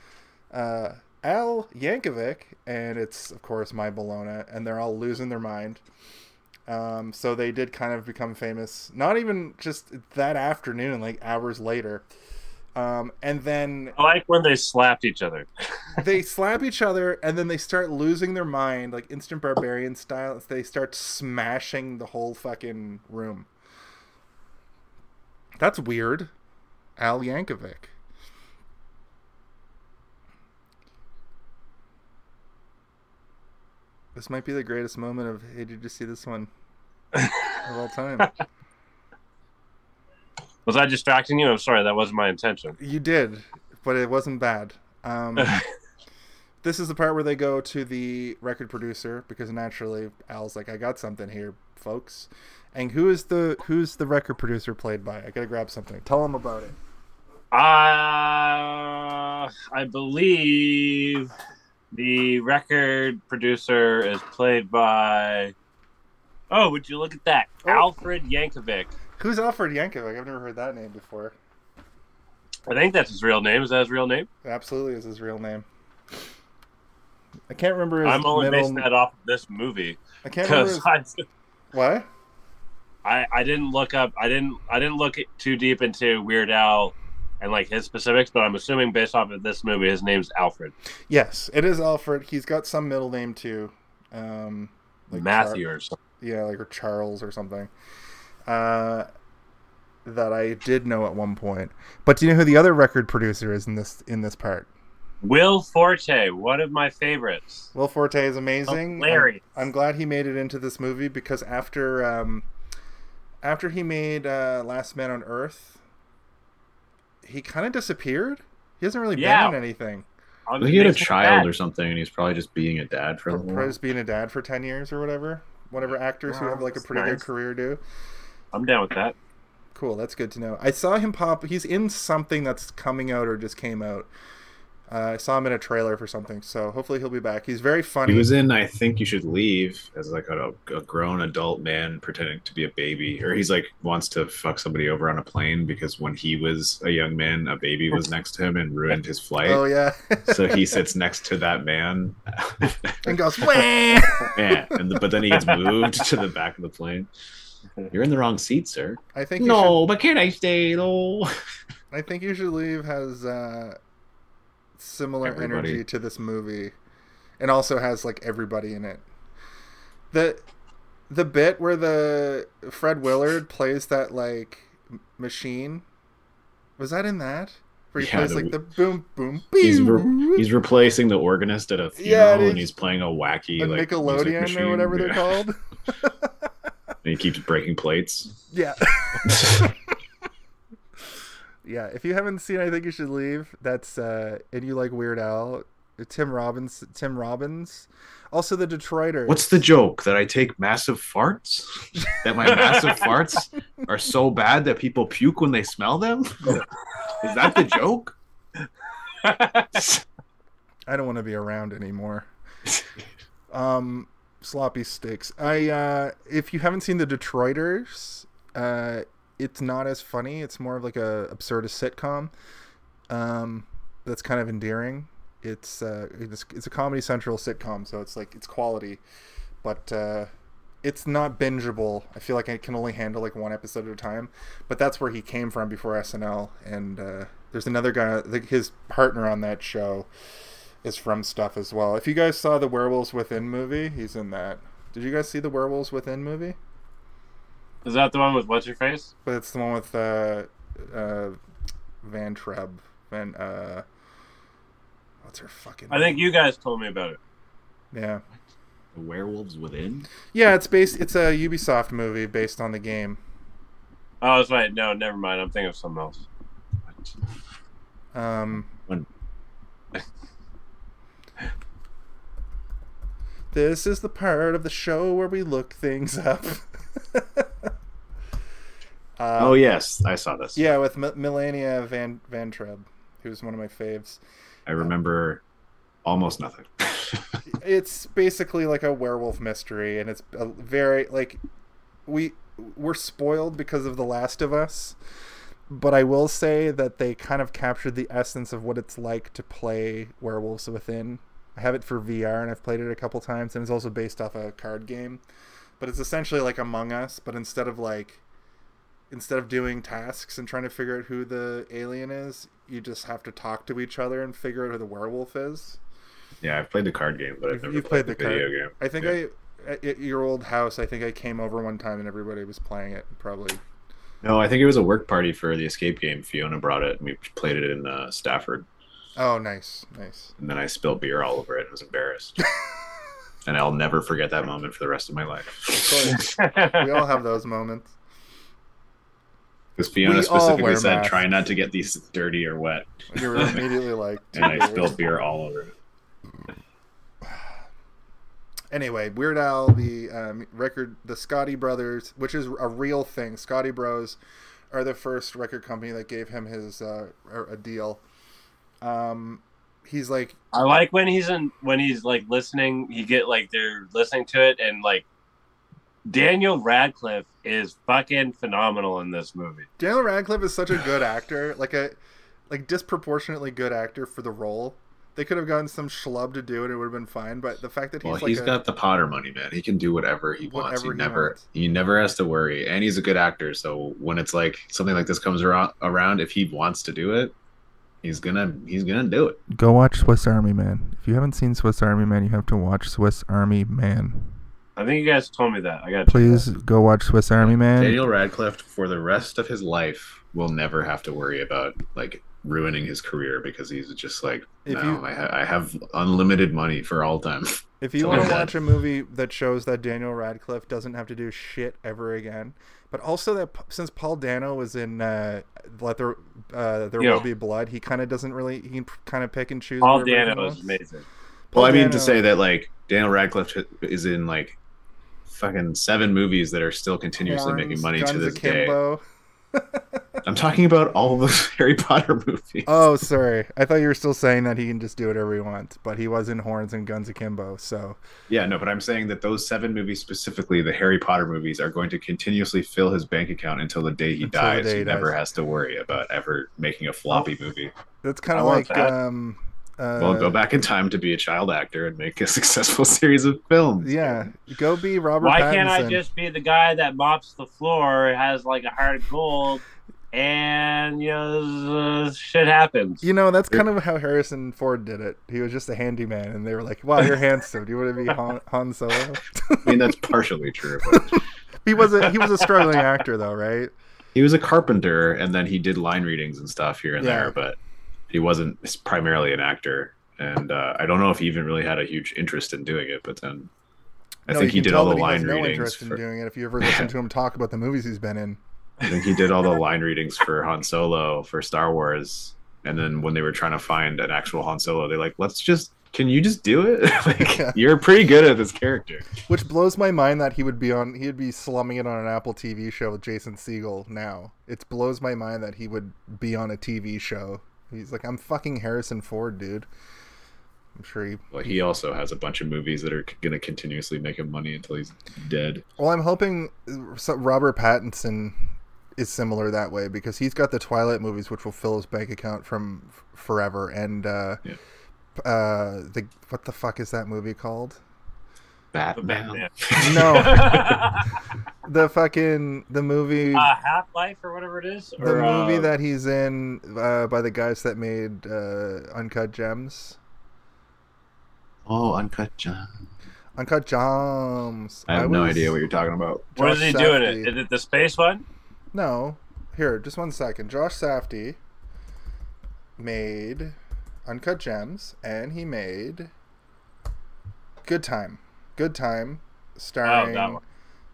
uh, Al Yankovic, and it's of course my Bologna, and they're all losing their mind. Um, so they did kind of become famous, not even just that afternoon, like hours later. Um, and then
I like when they slapped each other.
they slap each other, and then they start losing their mind, like instant barbarian style. They start smashing the whole fucking room. That's weird. Al Yankovic. This might be the greatest moment of hey, did you see this one of all time?
Was I distracting you? I'm sorry, that wasn't my intention.
you did, but it wasn't bad. Um, this is the part where they go to the record producer because naturally Al's like, "I got something here, folks." And who is the who's the record producer played by? I gotta grab something. Tell them about it.
Uh, I believe the record producer is played by. Oh, would you look at that?
Oh.
Alfred Yankovic.
Who's Alfred Yankovic? I've never heard that name before.
I think that's his real name. Is that his real name?
Absolutely is his real name. I can't remember his
I'm only
middle.
basing that off of this movie
I can't remember his...
I,
what.
I I didn't look up. I didn't I didn't look too deep into Weird Al and like his specifics, but I'm assuming based off of this movie, his name's Alfred
Yes, it is Alfred. He's got some middle name too. Um, like
Matthew
Char-
or something.
Yeah, like or Charles or something. Uh, that I did know at one point. But do you know who the other record producer is in this in this part?
Will Forte, one of my favorites.
Will Forte is amazing.
Hilarious.
I'm, I'm glad he made it into this movie because after um, after he made uh, Last Man on Earth, he kind of disappeared. He hasn't really
Yeah.
been in anything.
I
I think he had a child or something, and he's probably just being a dad for a little
Probably just being a dad for ten years or whatever. Whatever actors who have like a pretty good career do.
I'm down with that.
Cool, that's good to know. I saw him pop. He's in something that's coming out or just came out. Uh, I saw him in a trailer for something, so hopefully he'll be back. He's very funny.
He was in I Think You Should Leave as like a, a grown adult man pretending to be a baby. Or he's like wants to fuck somebody over on a plane because when he was a young man, a baby was next to him and ruined his flight.
oh yeah,
so he sits next to that man.
and goes Wah!
yeah, and the, but then he gets moved to the back of the plane. You're in the wrong seat, sir.
I think you
No, but can I stay though?
I think you should leave has uh, similar
Everybody.
energy to this movie, and also has like everybody in it. The the bit where the Fred Willard plays that like machine was that in that where he
Yeah,
plays
the-
like the boom boom
He's re- he's replacing the organist at a funeral,
Yeah,
and he's playing a wacky
a
like
Nickelodeon or whatever they're called.
And he keeps breaking plates.
Yeah. yeah, if you haven't seen I think you should leave, that's uh and you like Weird Al, Tim Robbins Tim Robbins. Also the Detroiters.
What's the joke that I take massive farts? that my massive farts are so bad that people puke when they smell them? Is that the joke?
I don't want to be around anymore. um sloppy sticks. I uh if you haven't seen the Detroiters, uh it's not as funny. It's more of like a absurdist sitcom. Um that's kind of endearing. It's uh it's, it's a Comedy Central sitcom, so it's like it's quality, but uh it's not bingeable. I feel like I can only handle like one episode at a time, but that's where he came from before SNL. And uh, there's another guy, like his partner on that show, is from stuff as well. If you guys saw the Werewolves Within movie, he's in that. Did you guys see the Werewolves Within movie?
Is that the one with what's your face?
But it's the one with uh, uh, Vayntrub. Van uh, what's her fucking?
I think you guys told me about it.
Yeah,
The werewolves within?
yeah. It's based. It's a Ubisoft movie based on the game.
Oh, that's right. No, never mind. I'm thinking of something else.
Um,
When-
this is the part of the show where we look things up. uh,
oh yes, I saw this.
yeah, with M- Milana Van Vayntrub, who's one of my faves.
I remember almost nothing.
It's basically like a werewolf mystery, and it's a very like we we're spoiled because of The Last of Us. But I will say that they kind of captured the essence of what it's like to play Werewolves Within. I have it for VR and I've played it a couple times, and it's also based off a card game. But it's essentially like Among Us, but instead of like instead of doing tasks and trying to figure out who the alien is, you just have to talk to each other and figure out who the werewolf is.
yeah, I've played the card game, but I've never
you've
played,
played
the
the
video
card-
game.
I think
Yeah.
I at- at your old house. I think I came over one time and everybody was playing it. Probably.
No, I think it was a work party for the escape game. Fiona brought it, and we played it in uh, Stafford.
Oh, nice, nice.
And then I spilled beer all over it. and was embarrassed. and I'll never forget that moment for the rest of my life.
we all have those moments.
Because Fiona
We
specifically said,
masks.
"Try not to get these dirty or wet,"
You're immediately like.
and I spilled beer all over it.
Anyway, Weird Al, the um, record, the Scotty Brothers, which is a real thing. Scotty Bros are the first record company that gave him his uh, a deal. Um, he's like,
I like when he's in when he's like listening. You get like they're listening to it, and like Daniel Radcliffe is fucking phenomenal in this movie.
Daniel Radcliffe is such a good actor, like a like disproportionately good actor for the role. They could have gotten some schlub to do it; it would have been fine. But the fact that he's
Well,
like
he's
a,
got the Potter money, man. He can do whatever he wants. He
he
never,
wants.
he never has to worry, and he's a good actor. So when it's like something like this comes around, around, if he wants to do it, he's gonna, he's gonna do it.
Go watch Swiss Army Man. If you haven't seen Swiss Army Man, you have to watch Swiss Army Man.
I think you guys told me that. I got
Please go watch Swiss Army Man.
Daniel Radcliffe, for the rest of his life, will never have to worry about like ruining his career because he's just like,
If
no,
you-
I, ha- I have unlimited money for all time.
If you want to watch a movie that shows that Daniel Radcliffe doesn't have to do shit ever again, but also that since Paul Dano was in uh, Let There uh, There
Yeah.
Will Be Blood, he kind of doesn't really he can kind of pick and choose.
Paul
wherever
Dano is amazing.
Paul
well, I mean
Dano-
to say that like Daniel Radcliffe is in like fucking seven movies that are still continuously
Horns,
making money
Guns
to this day. I'm talking about all the Harry Potter movies.
Oh, sorry. I thought you were still saying that he can just do whatever he wants, but he was in Horns and Guns Akimbo, so
Yeah, no, but I'm saying that those seven movies specifically, the Harry Potter movies, are going to continuously fill his bank account until the day he
Until
dies.
day
he
he
never
dies.
has to worry about ever making a floppy movie.
that's kind of like um uh,
Well, go back in time to be a child actor and make a successful series of films.
Yeah, go be Robert
Why
Pattinson.
can't I just be the guy that mops the floor, has like a heart of gold, and you know uh, shit happens?
You know, that's kind of how Harrison Ford did it. He was just a handyman, and they were like, "Wow, you're handsome. Do you want to be Han, Han Solo?"
I mean, that's partially true. But
he was a he was a struggling actor, though, right?
he was a carpenter, and then he did line readings and stuff here and
Yeah.
there, but he wasn't primarily an actor. And uh, I don't know if he even really had a huge interest in doing it, but then I
No,
think he did all the line
has no
readings.
interest
For,
in doing it. If you ever listen to him talk about the movies he's been in,
I think he did all the line readings for Han Solo for Star Wars. And then when they were trying to find an actual Han Solo, they're like, "Let's just, can you just do it? like,
Yeah.
you're pretty good at this character."
which blows my mind that he would be on he'd be slumming it on an Apple TV show with Jason Segel now. It blows my mind that he would be on a TV show. He's like, "I'm fucking Harrison Ford, dude." I'm sure he
Well, he also has a bunch of movies that are going to continuously make him money until he's dead.
Well, I'm hoping uh, Robert Pattinson is similar that way because he's got the Twilight movies, which will fill his bank account from forever. And uh,
Yeah.
uh, the what the fuck is that movie called?
Batman.
No, the fucking the movie,
uh, Half Life or whatever it is.
the
or,
movie
uh,
that he's in uh, by the guys that made uh, Uncut Gems.
Oh, Uncut John.
Uncut Gems.
I have no
was-
idea what you're talking about.
What is
Josh
he doing?
Safdie.
It is it the space one?
No. Here, just one second. Josh Safdie made Uncut Gems, and he made Good Time. Good Time, starring
Oh.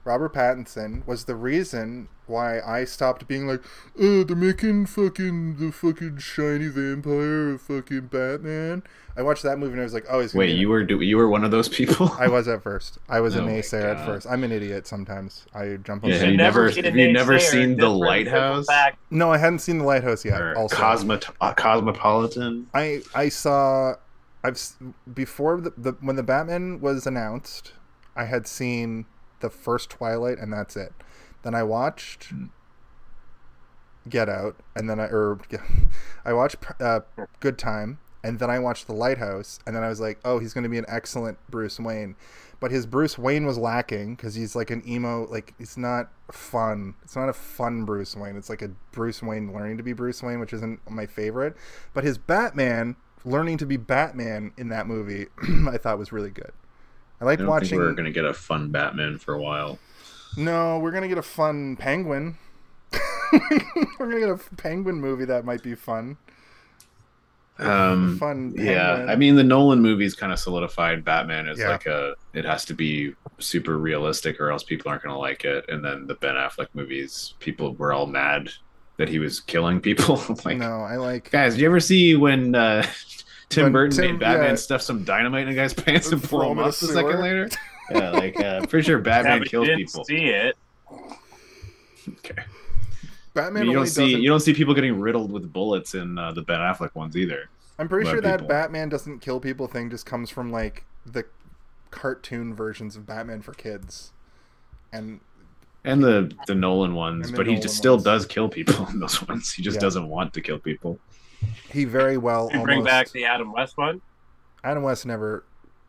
Robert Pattinson, was the reason why I stopped being like, oh, they're making fucking the fucking shiny vampire a fucking Batman. I watched that movie and I was like, oh, he's
Wait, you were do, you were one of those people?
I was at first. I was a
Oh my
naysayer at first. I'm an idiot sometimes. I jump on
Yeah,
the
have you never-
seen
have you never seen The Lighthouse?
No, I hadn't seen The Lighthouse yet.
or
also,
Cosmot- uh, Cosmopolitan?
I I saw I've before the, the when the Batman was announced, I had seen the first Twilight and that's it. Then I watched
Hmm.
Get Out and then I or I watched uh, Good Time and then I watched The Lighthouse and then I was like, "Oh, he's going to be an excellent Bruce Wayne." But his Bruce Wayne was lacking cuz he's like an emo like it's not fun. It's not a fun Bruce Wayne. It's like a Bruce Wayne learning to be Bruce Wayne, which isn't my favorite. But his Batman learning to be Batman in that movie, I thought was really good. I
I
liked
don't
watching.
we're gonna get a fun Batman for a while.
No, we're gonna get a fun Penguin. we're gonna get a Penguin movie that might be fun.
Um,
fun.
yeah, I mean the Nolan movies kind of solidified Batman as
Yeah.
like a it has to be super realistic or else people aren't gonna like it. And then the Ben Affleck movies, people were all mad that he was killing people. like,
no, I like.
guys, did you ever see when uh, Tim
When
Burton
Tim-
made Batman
yeah.
stuff some dynamite in a guy's pants and
Throw
pull
him
him
a
up a second later? Yeah, like uh, pretty sure Batman
but you
kills people.
see it.
Okay.
Batman
you
only
don't see
doesn't.
you don't see people getting riddled with bullets in uh, the Ben Affleck ones either.
I'm pretty sure that
people.
Batman doesn't kill people thing just comes from like the cartoon versions of Batman for kids, and
And the the Nolan ones,
the
but he
Nolan
just still
ones.
does kill people in those ones. He just
Yeah.
doesn't want to kill people.
he very well
And bring back the Adam West one.
Adam West never.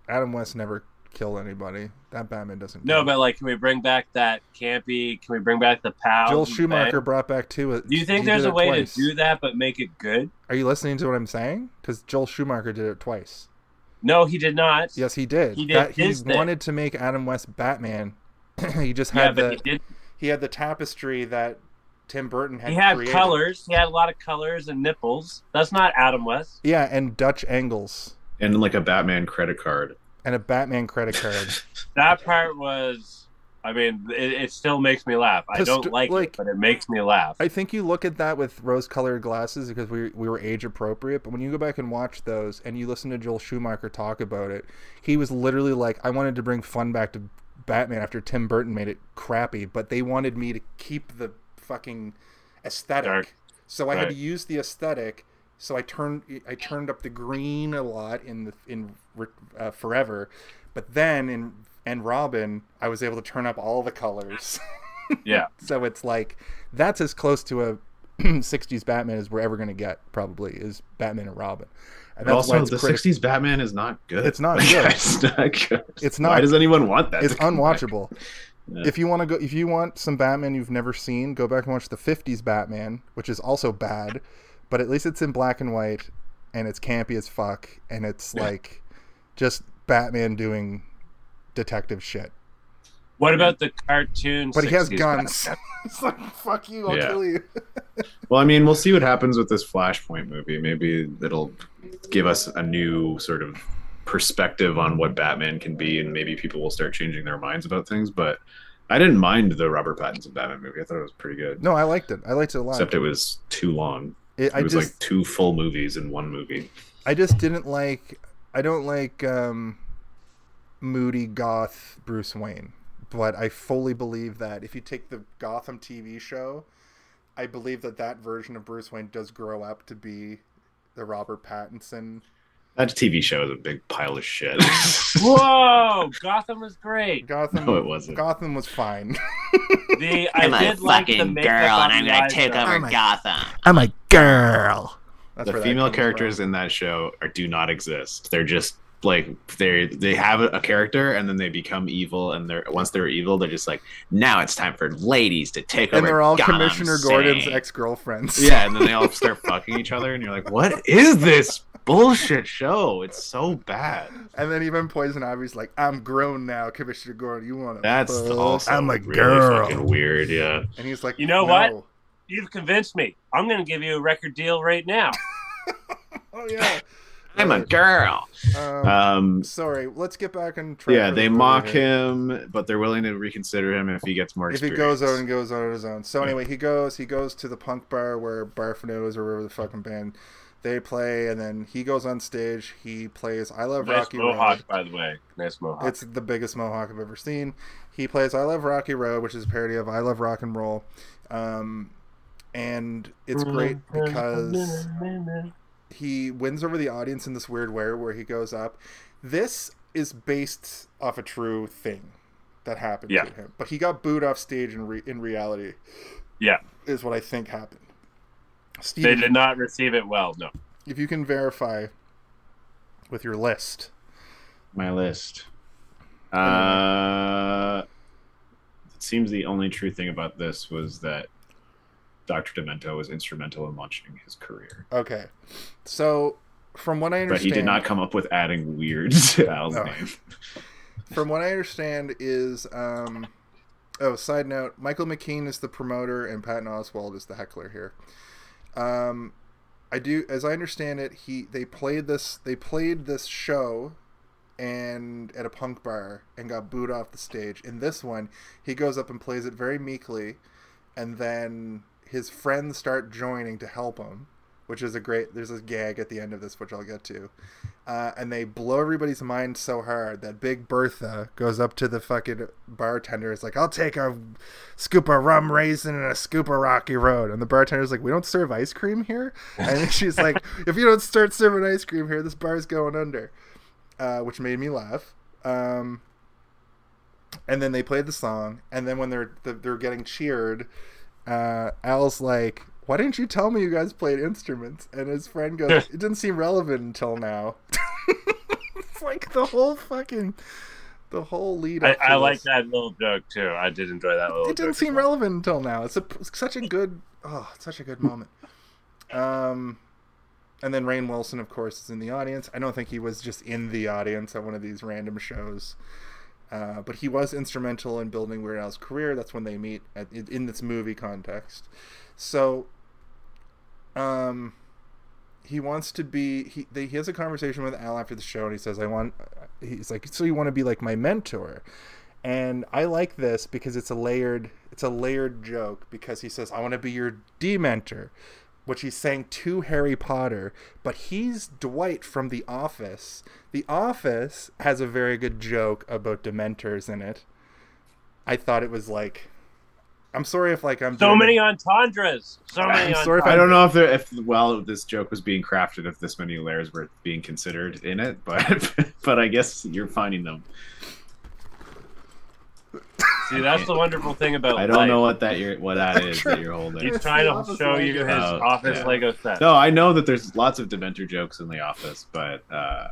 Adam West never killed anybody. That Batman doesn't.
No, but like, can we bring back that campy? Can we bring back the pal?
Joel Schumacher brought back two.
Do you think there's a way
twice.
to do that but make it good?
Are you listening to what I'm saying? Because Joel Schumacher did it twice.
No, he did not.
Yes, he did.
He did
That, he
thing.
wanted to make Adam West Batman. he just
Yeah,
had
but
the
he did.
he had the tapestry that Tim Burton had.
He had
created.
colors. He had a lot of colors and nipples. That's not Adam West.
Yeah, and Dutch angles
And like a Batman credit card.
and a Batman credit card.
That part was. I mean, it, it still makes me laugh. I don't like,
like-
it, but it makes me laugh.
I think you look at that with rose-colored glasses because we we were age appropriate. But when you go back and watch those and you listen to Joel Schumacher talk about it, he was literally like, "I wanted to bring fun back to Batman after Tim Burton made it crappy, but they wanted me to keep the fucking aesthetic.
Dark.
So I had to use the aesthetic. So I turned I turned up the green a lot in the in uh, Forever, but then in and Robin I was able to turn up all the colors.
Yeah.
so it's like that's as close to a 60s Batman as we're ever going to get probably is Batman and Robin. And
also,
it's
the
criti-
'60s Batman is not good.
It's not good.
it's not good.
It's
Why does anyone want that?
it's
to come back?
unwatchable.
Yeah.
If you want to go, if you want some Batman you've never seen, go back and watch the '50s Batman, which is also bad, but at least it's in black and white, and it's campy as fuck, and it's like just Batman doing detective shit.
What about the cartoon?
But he has
60s
guns. It's like fuck you, I'll
Yeah.
kill you.
Well, I mean, we'll see what happens with this Flashpoint movie. Maybe it'll give us a new sort of perspective on what Batman can be, and maybe people will start changing their minds about things. But I didn't mind the Robert Pattinson Batman movie. I thought it was pretty good.
No, I liked it. I liked it a lot.
Except it was too long.
It-
It
I
was
just
like two full movies in one movie.
I just didn't like. I don't like um, moody goth Bruce Wayne, but I fully believe that if you take the Gotham TV show, I believe that that version of Bruce Wayne does grow up to be the Robert Pattinson.
That TV show is a big pile of shit.
Whoa, Gotham was great.
Gotham.
No, it wasn't.
Gotham was fine.
The I
I'm a
did like the
fucking girl and I'm gonna
eyes,
take over
Oh my-
Gotham.
I'm a girl. That's
the female characters
from.
in that show are do not exist. They're just like they they have a character and then they become evil and they're once they're evil they're just like now it's time for ladies to take
and
over.
And they're all
Gotham
Commissioner Gordon's ex girlfriends.
Yeah, and then they all start fucking each other and you're like, what is this bullshit show? It's so bad.
And then even Poison Ivy's like, "I'm grown now, Commissioner Gordon. You want to?"
That's also
I'm a
really
girl.
fucking weird. Yeah.
And he's like,
You know what? You've convinced me. I'm going to give you a record deal right now.
Oh yeah.
I'm a girl.
Um,
Um,
sorry. Let's get back on track.
yeah, they mock
here.
him, but they're willing to reconsider him if he gets more
If he goes out and goes on his own. So anyway, he goes. He goes to the punk bar where Barfano's or wherever the fucking band they play, and then he goes on stage. He plays "I Love
Nice
Rocky
mohawk,
Road."
by the way. Nice mohawk.
It's the biggest mohawk I've ever seen. He plays "I Love Rocky Road," which is a parody of "I Love Rock and Roll," um, and it's great because he wins over the audience in this weird way where he goes up. This is based off a true thing that happened
Yeah.
to him, but he got booed off stage in re- in reality.
Yeah.
is what I think happened. Steve,
They did not receive it well. No.
if you can verify with your list,
My list. Uh, it seems the only true thing about this was that Dr. Demento was instrumental in launching his career.
okay. So from what I understand.
But he did not come up with adding weird to Al's
No.
name.
from what I understand is um oh side note Michael McKean is the promoter and Patton Oswald is the heckler here. Um I do as I understand it he they played this they played this show and at a punk bar and got booed off the stage. In this one, he goes up and plays it very meekly and then his friends start joining to help him, which is a great there's this gag at the end of this which I'll get to uh, and they blow everybody's mind so hard that Big Bertha goes up to the fucking bartender. It's like, I'll take a scoop of rum raisin and a scoop of Rocky Road. And the bartender's like, we don't serve ice cream here. And she's like, if you don't start serving ice cream here, this bar's going under. Uh, which made me laugh. Um, and then they played the song, and then when they're they're getting cheered, uh, Al's like, "Why didn't you tell me you guys played instruments?" And his friend goes, "It didn't seem relevant until now." it's like the whole fucking the whole lead.
I, I like that little joke too. I did enjoy that little
It didn't seem relevant until now. It's a it's such a good oh, it's such a good moment. Um, and then Rainn Wilson, of course, is in the audience. I don't think he was just in the audience at one of these random shows. Uh, but he was instrumental in building Weird Al's career. That's when they meet at, in, in this movie context. So, um, he wants to be. He they, he has a conversation with Al after the show, and he says, "I want." He's like, "So you want to be like my mentor?" And I like this because it's a layered. It's a layered joke because he says, "I want to be your dementor," which he's saying to Harry Potter, but he's Dwight from The Office. The Office has a very good joke about Dementors in it. I thought it was like. I'm sorry if like I'm
So
doing-
many entendres. So many.
I'm sorry if
I don't know if there, if well this joke was being crafted, if this many layers were being considered in it, but but I guess you're finding them.
See, that's the wonderful thing about.
I don't
life.
know what that you're what that is that you're holding.
He's trying to show you his
Oh,
office
yeah.
Lego set.
No, I know that there's lots of Dementor jokes in the office, but uh,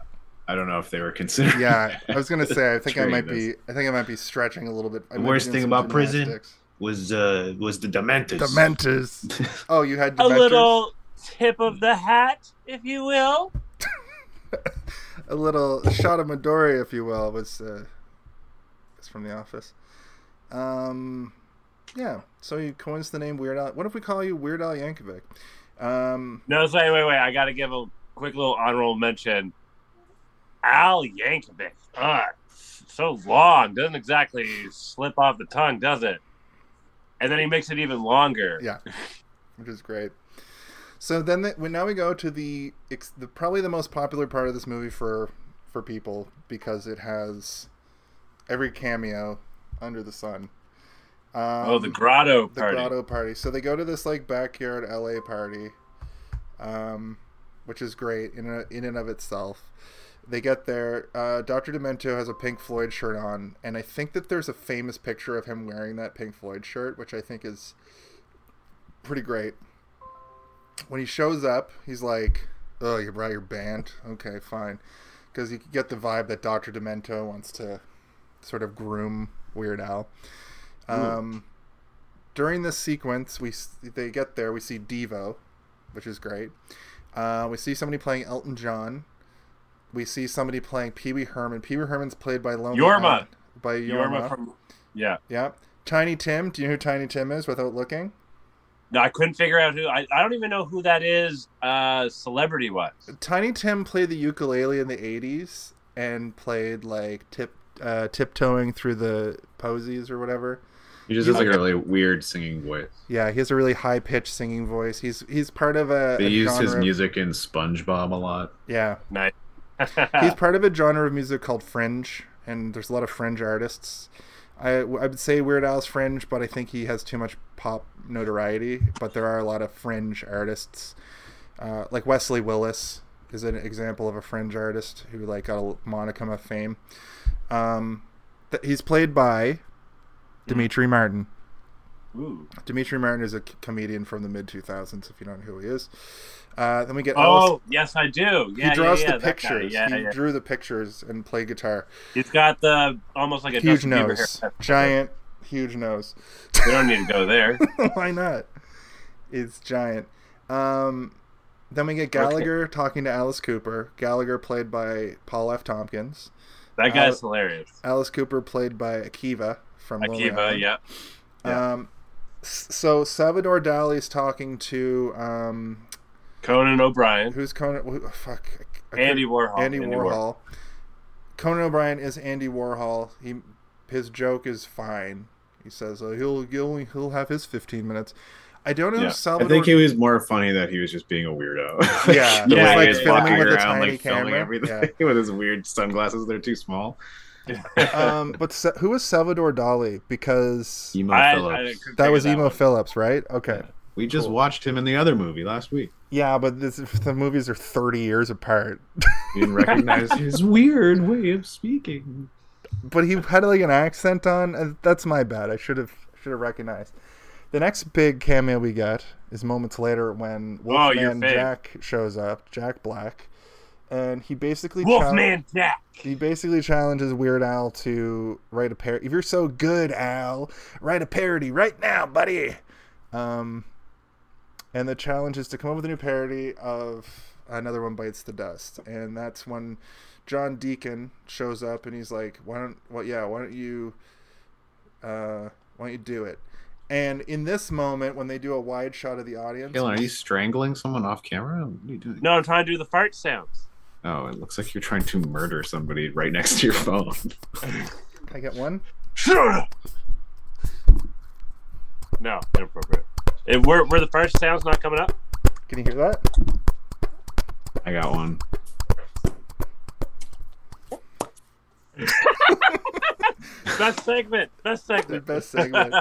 I don't know if they were considered.
Yeah, I was gonna say. I think I might
this.
be. I think I might be stretching a little bit. I
The worst thing
some
about prison was uh was the Dementors.
Dementors. Oh, you had
a little tip of the hat, if you will.
a little shot of Midori, if you will, was uh, was from The Office. Um, yeah. So you coins the name Weird Al. What if we call you Weird Al Yankovic? Um,
No, so wait, wait, wait. I got to give a quick little honorable mention. Al Yankovic. Ah, so long. Doesn't exactly slip off the tongue, does it? And then he makes it even longer.
yeah, which is great. So then, the, now we go to the, the probably the most popular part of this movie for for people because it has every cameo under the sun. Um,
oh, the grotto
the
party.
grotto party. So they go to this like backyard LA party, um, which is great in a, in and of itself. They get there. Uh, Dr. Demento has a Pink Floyd shirt on, and I think that there's a famous picture of him wearing that Pink Floyd shirt, which I think is pretty great. When he shows up, he's like, "Oh, you brought your band? Okay, fine," because you get the vibe that Dr. Demento wants to sort of groom Weird Al. Um, during this sequence, we they get there. We see Devo, which is great. Uh, we see somebody playing Elton John. We see somebody playing Pee Wee Herman. Pee Wee Herman's played by Lonely
Jorma.
Island- By Jorma.
Jorma from. Yeah.
yeah. Tiny Tim. Do you know who Tiny Tim is without looking?
No, I couldn't figure out who. I, I don't even know who that is. Uh, celebrity wise.
Tiny Tim played the ukulele in the '80s and played like tip uh, tiptoeing through the posies or whatever.
He just has like a really weird singing voice.
Yeah, he has a really high pitched singing voice. He's he's part of a.
They
a
used his
genre of-
music in SpongeBob a lot.
Yeah,
Nice.
he's part of a genre of music called fringe, and there's a lot of fringe artists. I, I would say Weird Al's fringe, but I think he has too much pop notoriety. But there are a lot of fringe artists, uh, like Wesley Willis is an example of a fringe artist who like got a monicum of fame. Um, th- he's played by Demetri Martin.
Ooh.
Demetri Martin is a c- comedian from the mid 2000s. If you don't know who he is, uh, then we get Alice-
Oh, yes, I do. Yeah,
he draws
yeah, yeah,
the pictures.
Yeah,
he drew the pictures and played guitar.
He's got the almost like a
huge
Justin
nose, giant, huge nose.
We don't need to go there.
Why not? It's giant. Um, then we get Gallagher talking to Alice Cooper. Gallagher played by Paul F. Tompkins.
That guy's
Uh,
hilarious.
Alice Cooper played by Akiva from
Akiva, yeah. yeah.
Um, so Salvador Dali's talking to um,
Conan O'Brien,
who's Conan? who- fuck, I- I
Andy
couldn't-
Warhol.
Andy Warhol. Conan O'Brien is Andy Warhol. He his joke is fine. He says uh, he'll he'll he'll have his 15 minutes. I don't know
Yeah.
if
I think it was more funny that he was just being a weirdo.
Yeah,
the
it was like
he was
filming
walking
with a
around,
tiny
like filming
camera.
everything with his weird sunglasses. They're too small.
um, but Sa- who was Salvador Dali? Because
Emo
I, I
Phillips.
couldn't
that
figure
was Emo
one.
Phillips, right? Okay.
we just
cool.
watched him in the other movie last week.
Yeah, but this, the movies are 30 years apart.
You didn't recognize his weird way of speaking.
but he had like an accent on. and That's my bad. I should have should have recognized. The next big cameo we get is moments later when
Oh,
Wolfman
fave.
Jack shows up, Jack Black, and he basically
Wolfman Jack.
he basically challenges Weird Al to write a parody. If you're so good, Al, write a parody right now, buddy. Um, and the challenge is to come up with a new parody of Another One Bites the Dust, and that's when John Deacon shows up and he's like, "Why don't? Well, yeah, why don't you? Uh, why don't you do it?" And in this moment, when they do a wide shot of the audience,
Kaylin, are you strangling someone off camera? What are you doing?
No, I'm trying to do the fart sounds.
Oh, it looks like you're trying to murder somebody right next to your phone.
I get one.
Shut up. No, inappropriate. If were, were the fart sounds not coming up?
Can you hear that?
I got one.
Best segment. Best segment.
best segment.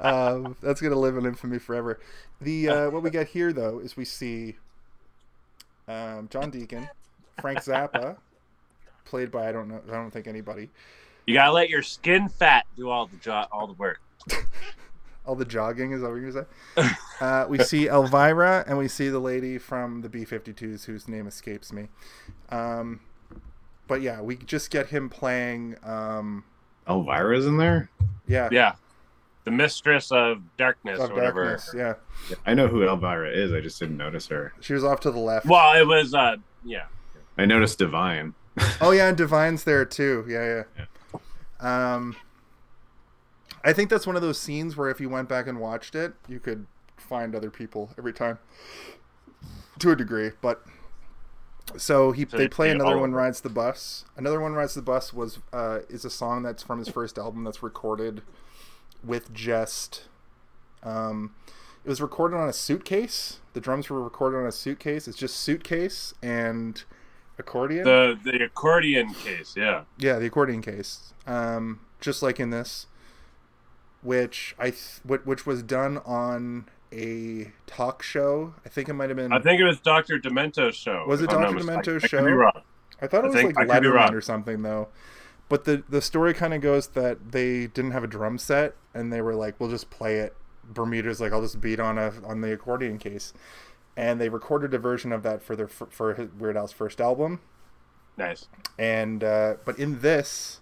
um, that's gonna live in infamy forever. The uh, what we get here though is we see um, John Deacon, Frank Zappa, played by I don't know I don't think anybody.
You gotta let your skin fat do all the jo- all the work.
All the jogging is that what you're gonna say? Uh, we see Elvira and we see the lady from the B-52s whose name escapes me. Um, but yeah, we just get him playing. Um,
Elvira's in there.
yeah,
Yeah. The mistress of darkness
of
or whatever.
darkness. Yeah,
I know who Elvira is. I just didn't notice her.
she was off to the left.
Well, it was uh yeah.
I noticed Divine.
Oh yeah, and Divine's there too. Yeah, yeah. Um, I think that's one of those scenes where if you went back and watched it, you could find other people every time, to a degree. But so he
So
they play another one rides the bus. Another one rides the bus was uh, is a song that's from his first album that's recorded with just. Um, it was recorded on a suitcase. The drums were recorded on a suitcase. It's just suitcase and accordion.
The the accordion case, yeah.
Yeah, the accordion case. Um, just like in this, which I th- which was done on a talk show. I think it might have been.
I think it was Dr. Demento's show.
Was it
if I'm not
Dr.
mistaken.
Demento's
I could
show?
be wrong.
I thought it
I
was like Letterman or something though. But the the story kind of goes that they didn't have a drum set and they were like, "We'll just play it." Bermuda's like, "I'll just beat on a on the accordion case," and they recorded a version of that for their for, for Weird Al's first album.
Nice.
and uh, but in this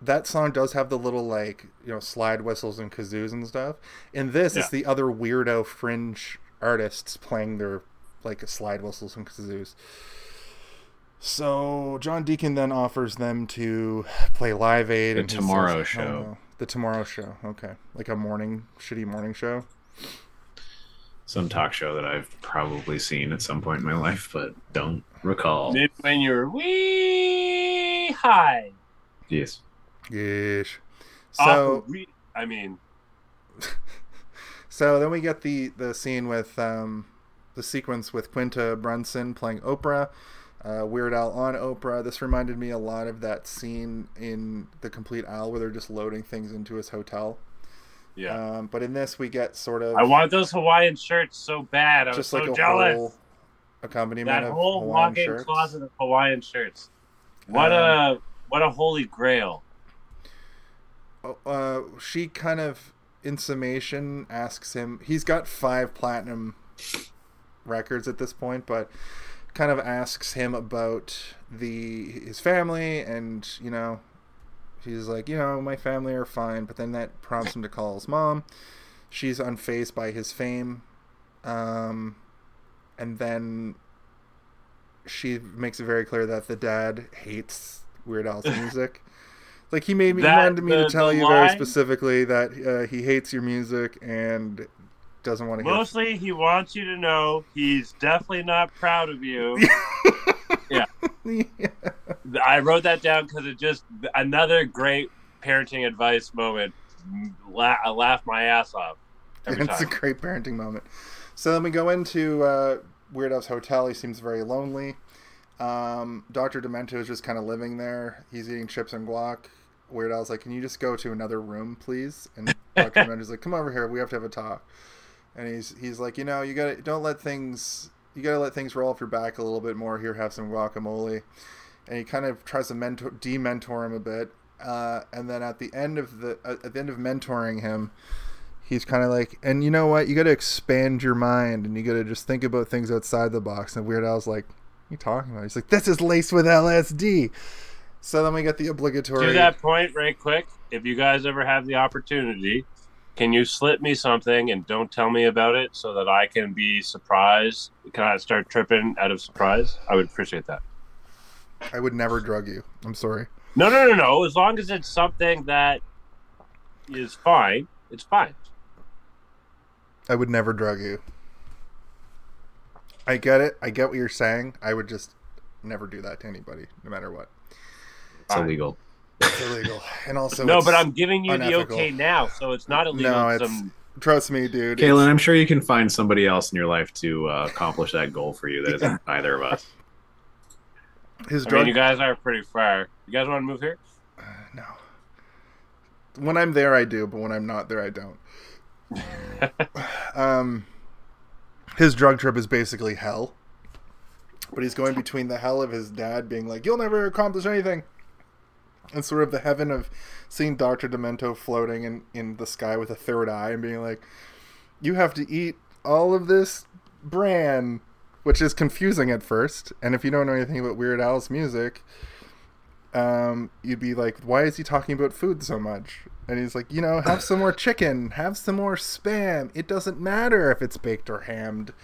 that song does have the little like you know slide whistles and kazoos and stuff in this it's the other weirdo fringe artists playing their like slide whistles and kazoos so john deacon then offers them to play live aid
The
and
Tomorrow
says, "Oh,
Show."
no." the tomorrow show okay like a morning shitty morning show
Some talk show that I've probably seen at some point in my life, but don't recall.
When you're wee high.
Yes.
Off
so
wee- I mean,
So then we get the the scene with um, the sequence with Quinta Brunson playing Oprah, uh, Weird Al on Oprah. This reminded me a lot of that scene in The Compleat Al where they're just loading things into his hotel.
yeah.
Um, but in this, we get sort of
I want those Hawaiian shirts so bad. I was
just
so
like a
jealous.
whole accompaniment
that
of
whole
Hawaiian
walk-in
shirts.
closet of Hawaiian shirts. What
Um,
a what a holy grail.
Uh, she kind of, in summation, asks him. He's got five platinum records at this point, but kind of asks him about the his family, and you know, he's like, you know, my family are fine, but then that prompts him to call his mom. She's unfazed by his fame, um, and then she makes it very clear that the dad hates Weird Al's music. Like he made me he
That-
wanted me
the-
to tell you very specifically that uh, he hates your music and doesn't want to hear.
Mostly, he wants you to know he's definitely not proud of you.
yeah.
I wrote that down because it just another great parenting advice moment. La- I laughed my ass off
it's a great parenting moment. So then we go into uh, Weird Al's hotel. He seems very lonely. Um, Dr. Demento is just kind of living there. He's eating chips and guac. Weird Al's like, "Can you just go to another room, please?" And Dr. Demento's like, "Come over here. We have to have a talk." And he's he's like, "You know, you got to don't let things you got to let things roll off your back a little bit more. Here, have some guacamole." And he kind of tries to mentor de-mentor him a bit. Uh, and then at the end of the at the end of mentoring him, he's kind of like, and you know what? You got to expand your mind, and you got to just think about things outside the box. And Weird Al's like, "What are you talking about?" He's like, "This is laced with LSD." So then we get the obligatory.
To that point, right quick, if you guys ever have the opportunity, can you slip me something and don't tell me about it so that I can be surprised? Can I start tripping out of surprise? I would appreciate that.
I would never drug you. I'm sorry.
No, no, no, no. As long as it's something that is fine, it's fine.
I would never drug you. I get it. I get what you're saying. I would just never do that to anybody, no matter what.
It's
Fine.
illegal.
It's illegal, and also
no, but I'm giving you
unethical.
the okay now, so it's not illegal.
No,
It's
it's
um,
trust me, dude.
Kaylin, I'm sure you can find somebody else in your life to uh, accomplish that goal for you that isn't either of us.
His
I mean, you guys are pretty far. You guys want to move here? Uh, no.
When I'm there, I do, but when I'm not there, I don't. um, his drug trip is basically hell, but he's going between the hell of his dad being like, "You'll never accomplish anything," and sort of the heaven of seeing Doctor Demento floating in in the sky with a third eye and being like, "You have to eat all of this bran." Which is confusing at first, and if you don't know anything about Weird Al's music, um, you'd be like, why is he talking about food so much? And he's like, you know, have some more chicken, have some more spam. It doesn't matter if it's baked or hammed.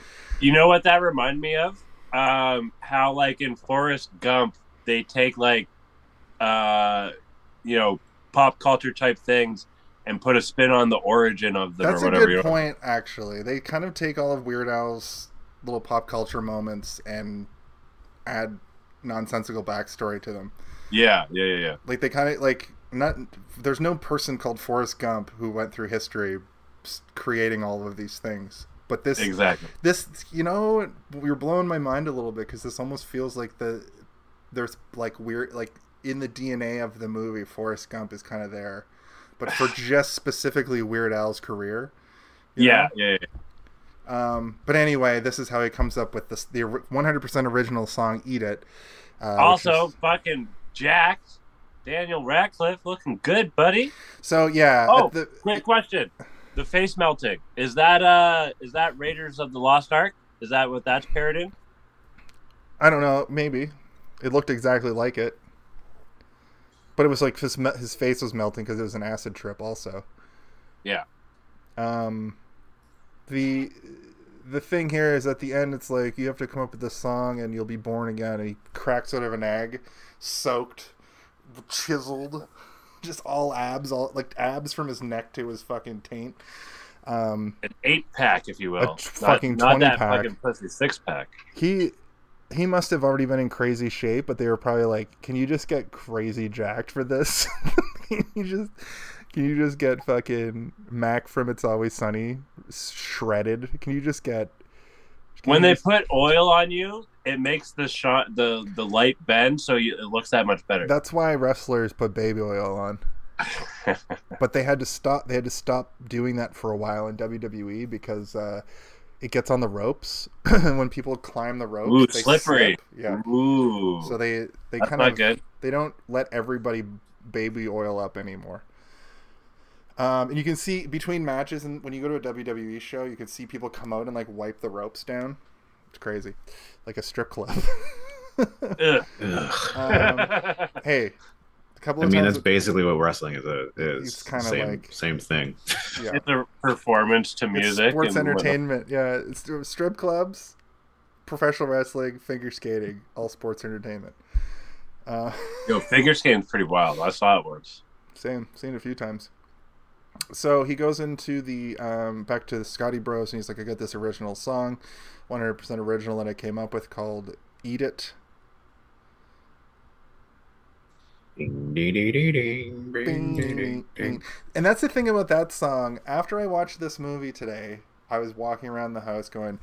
You know what that reminded me of? Um, how like in Forrest Gump, they take like, uh, you know, pop culture type things and put a spin on the origin of them
That's
or
a good
you
point, actually. They kind of take all of Weird Al's little pop culture moments and add nonsensical backstory to them.
Yeah, yeah, yeah, yeah.
Like they kind of like not. There's no person called Forrest Gump who went through history creating all of these things. But this
Exactly.
this you know you're blowing my mind a little bit because this almost feels like the there's like weird like in the dna of the movie forrest gump is kind of there but for just specifically weird al's career
Yeah, yeah, yeah.
um but anyway this is how he comes up with this the 100% original song eat it uh,
Also,
is-
fucking jacked. Daniel Radcliffe looking good, buddy.
so yeah
Oh,
the,
quick question: the face melting is that uh is that Raiders of the Lost Ark? Is that what that's paired in?
i don't know maybe it looked exactly like it but it was like his, his face was melting because it was an acid trip also
Yeah.
um the the thing here is at the end it's like you have to come up with this song and you'll be born again and he cracks out of an egg soaked chiseled just all abs all like abs from his neck to his fucking taint um
An eight pack, if you will.
A
Not-
fucking
not,
20
that
pack.
fucking pussy six pack.
he he must have already been in crazy shape but they were probably like can you just get crazy jacked for this you just can you just get fucking mac from it's always sunny shredded can you just get can
When they
just-
put oil on you, it makes the shot the the light bend, so you, it looks that much better.
That's why wrestlers put baby oil on. but they had to stop. They had to stop doing that for a while in WWE because uh, it gets on the ropes and when people climb the ropes.
Ooh,
they
slippery.
slip. Yeah.
Ooh,
So they they kind
not
of
good.
they don't let everybody baby oil up anymore. Um, and you can see between matches, and when you go to a WWE show, you can see people come out and like wipe the ropes down. It's crazy, like a strip club.
Ugh.
Ugh.
um, hey, a couple
I mean, that's basically what wrestling is. A, is
It's kinda
same
like-
same thing.
yeah.
It's a performance to
It's
music.
sports
and
entertainment. Yeah, it's strip clubs, professional wrestling, figure skating, all sports entertainment. Uh,
Yo, figure skating's pretty wild. I saw it once.
same, seen it a few times. So he goes into the um, back to the Scotti Bros, and he's like, "I got this original song, 100% original that I came up with called Eat It."
Ding, ding, ding, ding, ding.
And that's the thing about that song. After I watched this movie today, I was walking around the house going,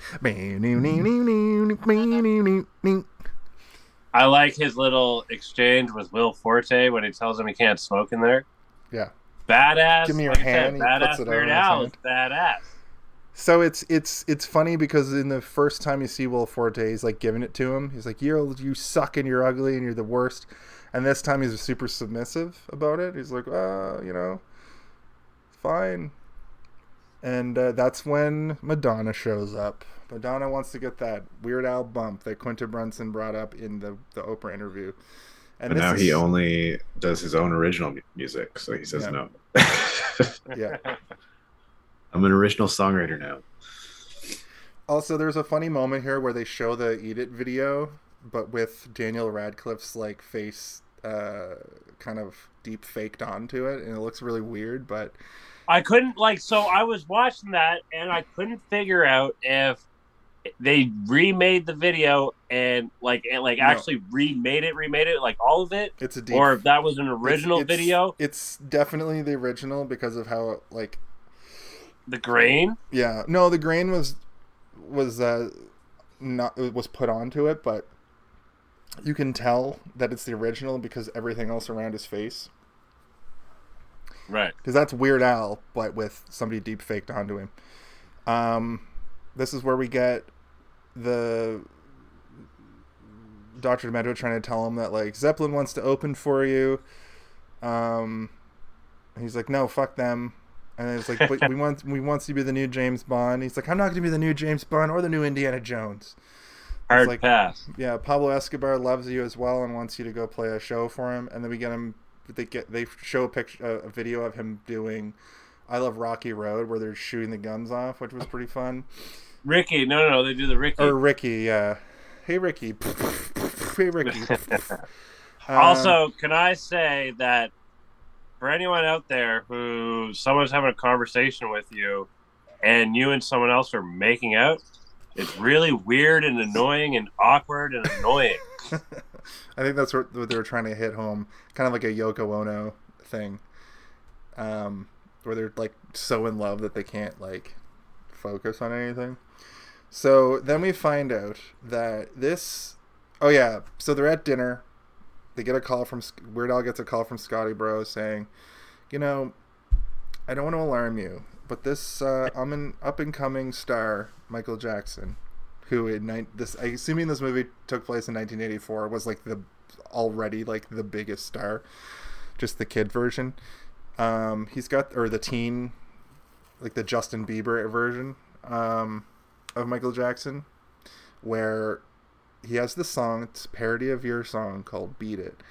I like his little exchange with Will Forte when he tells him he can't smoke in there.
Yeah.
Badass.
Give me your
like I said,
hand, he
Badass
puts it
Weird Al
hand.
is badass.
So it's it's it's funny because in the first time you see Will Forte, he's like giving it to him. He's like, "You you suck and you're ugly and you're the worst." And this time he's super submissive about it. He's like, "Uh, you know, fine." And uh, that's when Madonna shows up. Madonna wants to get that Weird Al bump that Quinta Brunson brought up in the the Oprah interview. And
But
this
now
is-
he only does his own original music, so he says
Yeah.
no.
yeah.
I'm an original songwriter now.
Also, there's a funny moment here where they show the Eat It video, but with Daniel Radcliffe's like face uh, kind of deep faked onto it, and it looks really weird. But
I couldn't like so I was watching that and I couldn't figure out if they remade the video and like and, like
No.
actually remade it, remade it like all of it,
it's a deep.
or if that was an original
it's- it's-
video.
It's definitely the original because of how like
The grain.
yeah. No, the grain was was uh, not it was put onto it, but you can tell that it's the original because everything else around his face
Right.
because that's Weird Al, but with somebody deep faked onto him. Um, this is where we get the Doctor Demento trying to tell him that like Zeppelin wants to open for you. Um, he's like, no, fuck them. And it's like, but we want we want you to be the new James Bond. He's like, I'm not going to be the new James Bond or the new Indiana Jones.
Hard
like-
pass.
Yeah, Pablo Escobar loves you as well and wants you to go play a show for him. And then we get him. They get they show a picture, a video of him doing "I Love Rocky Road" where they're shooting the guns off, which was pretty fun.
Ricky, no, no, no, they do the Ricky.
Or Ricky, yeah. Hey Ricky. hey Ricky.
Also, can I say that for anyone out there who someone's having a conversation with you and you and someone else are making out, it's really weird and annoying and awkward and annoying.
I think that's what what they were trying to hit home, kind of like a Yoko Ono thing, um, where they're like so in love that they can't like focus on anything. So then we find out that this, oh yeah, so they're at dinner. They get a call from Weird Al gets a call from Scotti Bro saying, you know, I don't want to alarm you, but this uh, I'm an up and coming star, Michael Jackson, who in this I assuming this movie took place in 1984 was like the already like the biggest star, just the kid version. Um, he's got or the teen, like the Justin Bieber version um, of Michael Jackson, where he has this song. It's a parody of your song called "Beat It,"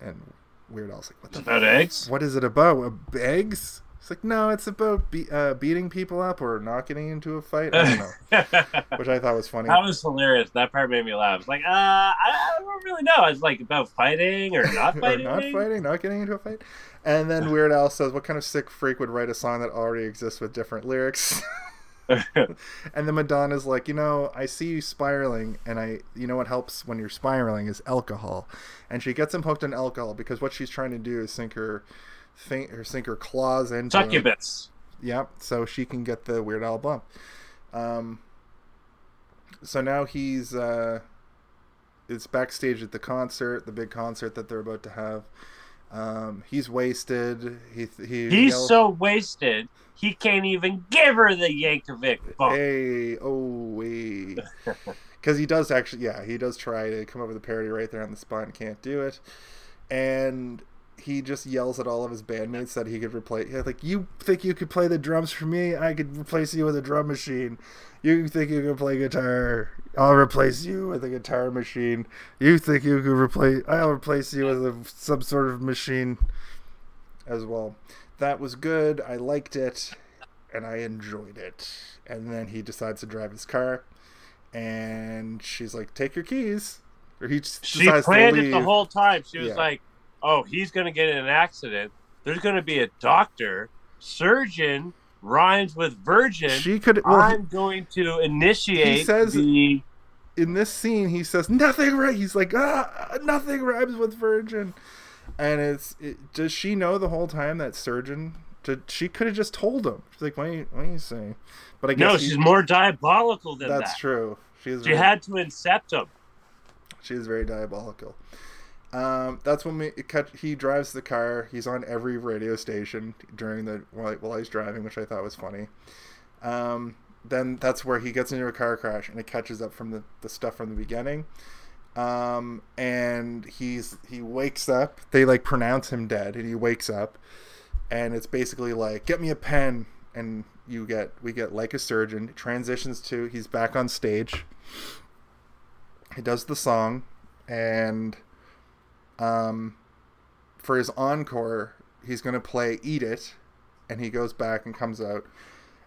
and Weird Al's like, "What the
about eggs.
what is it about? Uh, Eggs? It's like, no, it's about be- uh, beating people up or not getting into a fight. I don't know. Which I thought was funny.
That was hilarious. That part made me laugh. It's like, uh, I, don't really know. It's like about fighting or not
or
fighting.
not fighting, not getting into a fight. And then Weird Al says, what kind of sick freak would write a song that already exists with different lyrics? and then Madonna's like, you know, I see you spiraling, and I, you know what helps when you're spiraling is alcohol. And she gets him hooked on alcohol because what she's trying to do is sink her, think, or sink her claws into him.
Succubus.
Yep. So she can get the Weird Al bump. Um, so now he's uh, it's backstage at the concert, the big concert that they're about to have. Um, he's wasted. He he
He's so wasted, he can't even give her the Yankovic bump.
hey oh wait because he does actually yeah he does try to come up with a parody right there on the spot and can't do it and he just yells at all of his bandmates that he could replace like you think you could play the drums for me i could replace you with a drum machine you think you can play guitar i'll replace you with a guitar machine you think you could replace i'll replace you with a, some sort of machine as well that was good i liked it and I enjoyed it. And then he decides to drive his car, and she's like, "Take your keys." Or he just
She planned it the whole time. She was
Yeah.
like, "Oh, he's going to get in an accident. There's going to be a doctor, surgeon rhymes with virgin.
She could. Well,
I'm going to initiate He
says-
the
in this scene, he says nothing. Right? He's like, ah, nothing rhymes with virgin. And it's. It, does she know the whole time that surgeon? Did, she could have just told him. She's like, "What are you, what are you saying?" But I guess
no.
he-
She's more diabolical than
That's
that.
true. She.
She
very-
had to incept him.
She is very diabolical. Um, that's when we he drives the car. He's on every radio station during the while, while he's driving, which I thought was funny. Um, then that's where he gets into a car crash, and it catches up from the, the stuff from the beginning. Um, and he's he wakes up. They like pronounce him dead, and he wakes up, and it's basically like, "Get me a pen," and you get we get like a surgeon. It transitions to he's back on stage he does the song and um for his encore he's going to play eat it and he goes back and comes out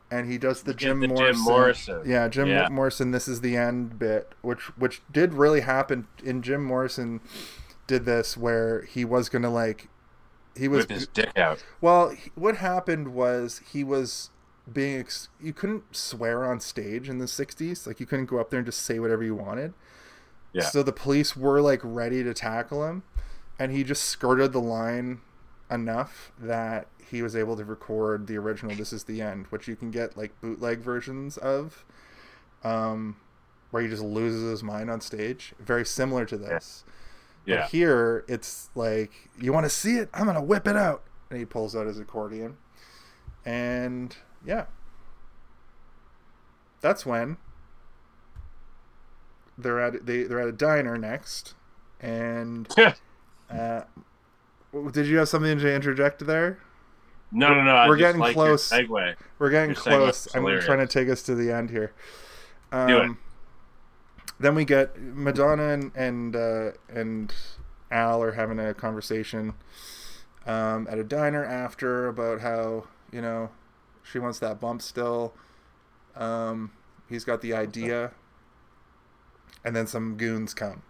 and he does the Jim
the Jim
Morrison.
Morrison.
Yeah, Jim
Yeah.
Morrison. This is the end bit, which which did really happen. In Jim Morrison, did this where he was gonna like, he was
with his dick out.
well, he- what happened was he was being ex- you couldn't swear on stage in the 60s like you couldn't go up there and just say whatever you wanted
Yeah.
so the police were like ready to tackle him and he just skirted the line enough that he was able to record the original this is the end which you can get like bootleg versions of um where he just loses his mind on stage very similar to this
Yeah.
but here, it's like, you want to see it? I'm gonna whip it out. and he pulls out his accordion, and yeah, that's when they're at they they're at a diner next, and uh, did you have something to interject there?
No, no, no.
We're getting
like
close. We're getting
Your
close. I'm trying to take us to the end here. Um,
Do it.
Then we get Madonna and and, uh, and Al are having a conversation um, at a diner after about how you know she wants that bump still. Um, he's got the idea, and then some goons come,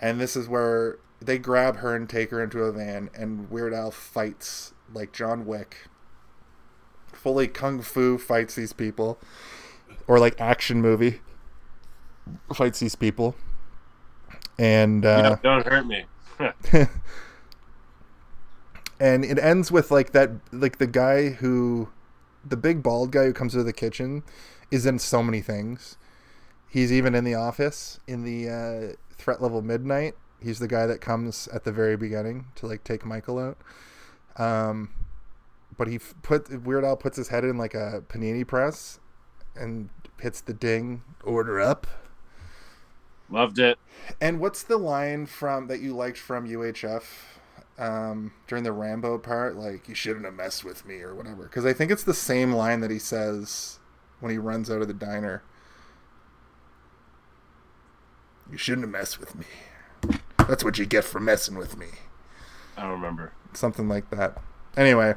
and this is where they grab her and take her into a van, and Weird Al fights like John Wick. Fully kung fu fights these people. Or like action movie fights these people. And uh,
Don't hurt me.
and it ends with like that like the guy who the big bald guy who comes to the kitchen is in so many things he's even in the office in the uh, threat level midnight he's the guy that comes at the very beginning to like take michael out um but he put weird al puts his head in like a panini press and hits the ding order up
Loved it.
and what's the line from that you liked from UHF um, during the Rambo part? Like, you shouldn't have messed with me or whatever. Because I think it's the same line that he says when he runs out of the diner. You shouldn't have messed with me. That's what you get for messing with me.
I don't remember.
Something like that. Anyway,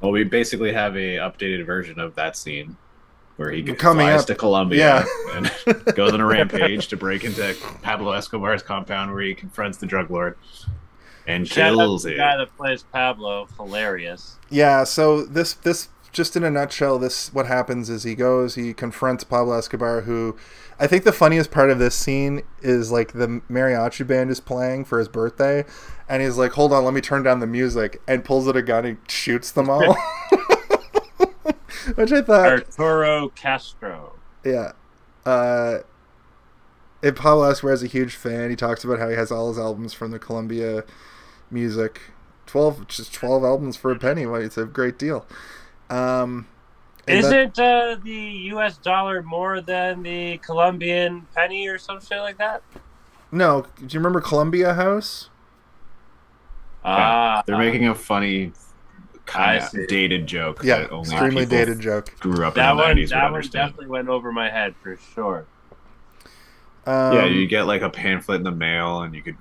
Well, we basically have a updated version of that scene where he g-
Coming
flies
up.
to Colombia
Yeah.
and goes on a rampage to break into Pablo Escobar's compound where he confronts the drug lord and
Shout
kills
to the
it.
guy that plays Pablo. Hilarious.
Yeah, so this this just in a nutshell, this what happens is he goes, he confronts Pablo Escobar, who I think the funniest part of this scene is like the mariachi band is playing for his birthday, and he's like, "Hold on, let me turn down the music," and pulls out a gun and shoots them all. Which I thought,
Arturo Castro.
yeah. Uh, and Pablo Escobar is a huge fan. He talks about how he has all his albums from the Columbia music. Twelve, just twelve albums for a penny. Well, it's a great deal. Um,
Isn't uh, the U.S. dollar more than the Colombian penny or some shit like that?
No, do you remember Columbia House?
Ah,
They're making a funny kind of dated joke.
Yeah,
that only
extremely dated joke.
Grew up
that
in the
one.
90s would
That one
understand.
definitely went over my head for sure.
Um,
yeah, you get like a pamphlet in the mail, and you could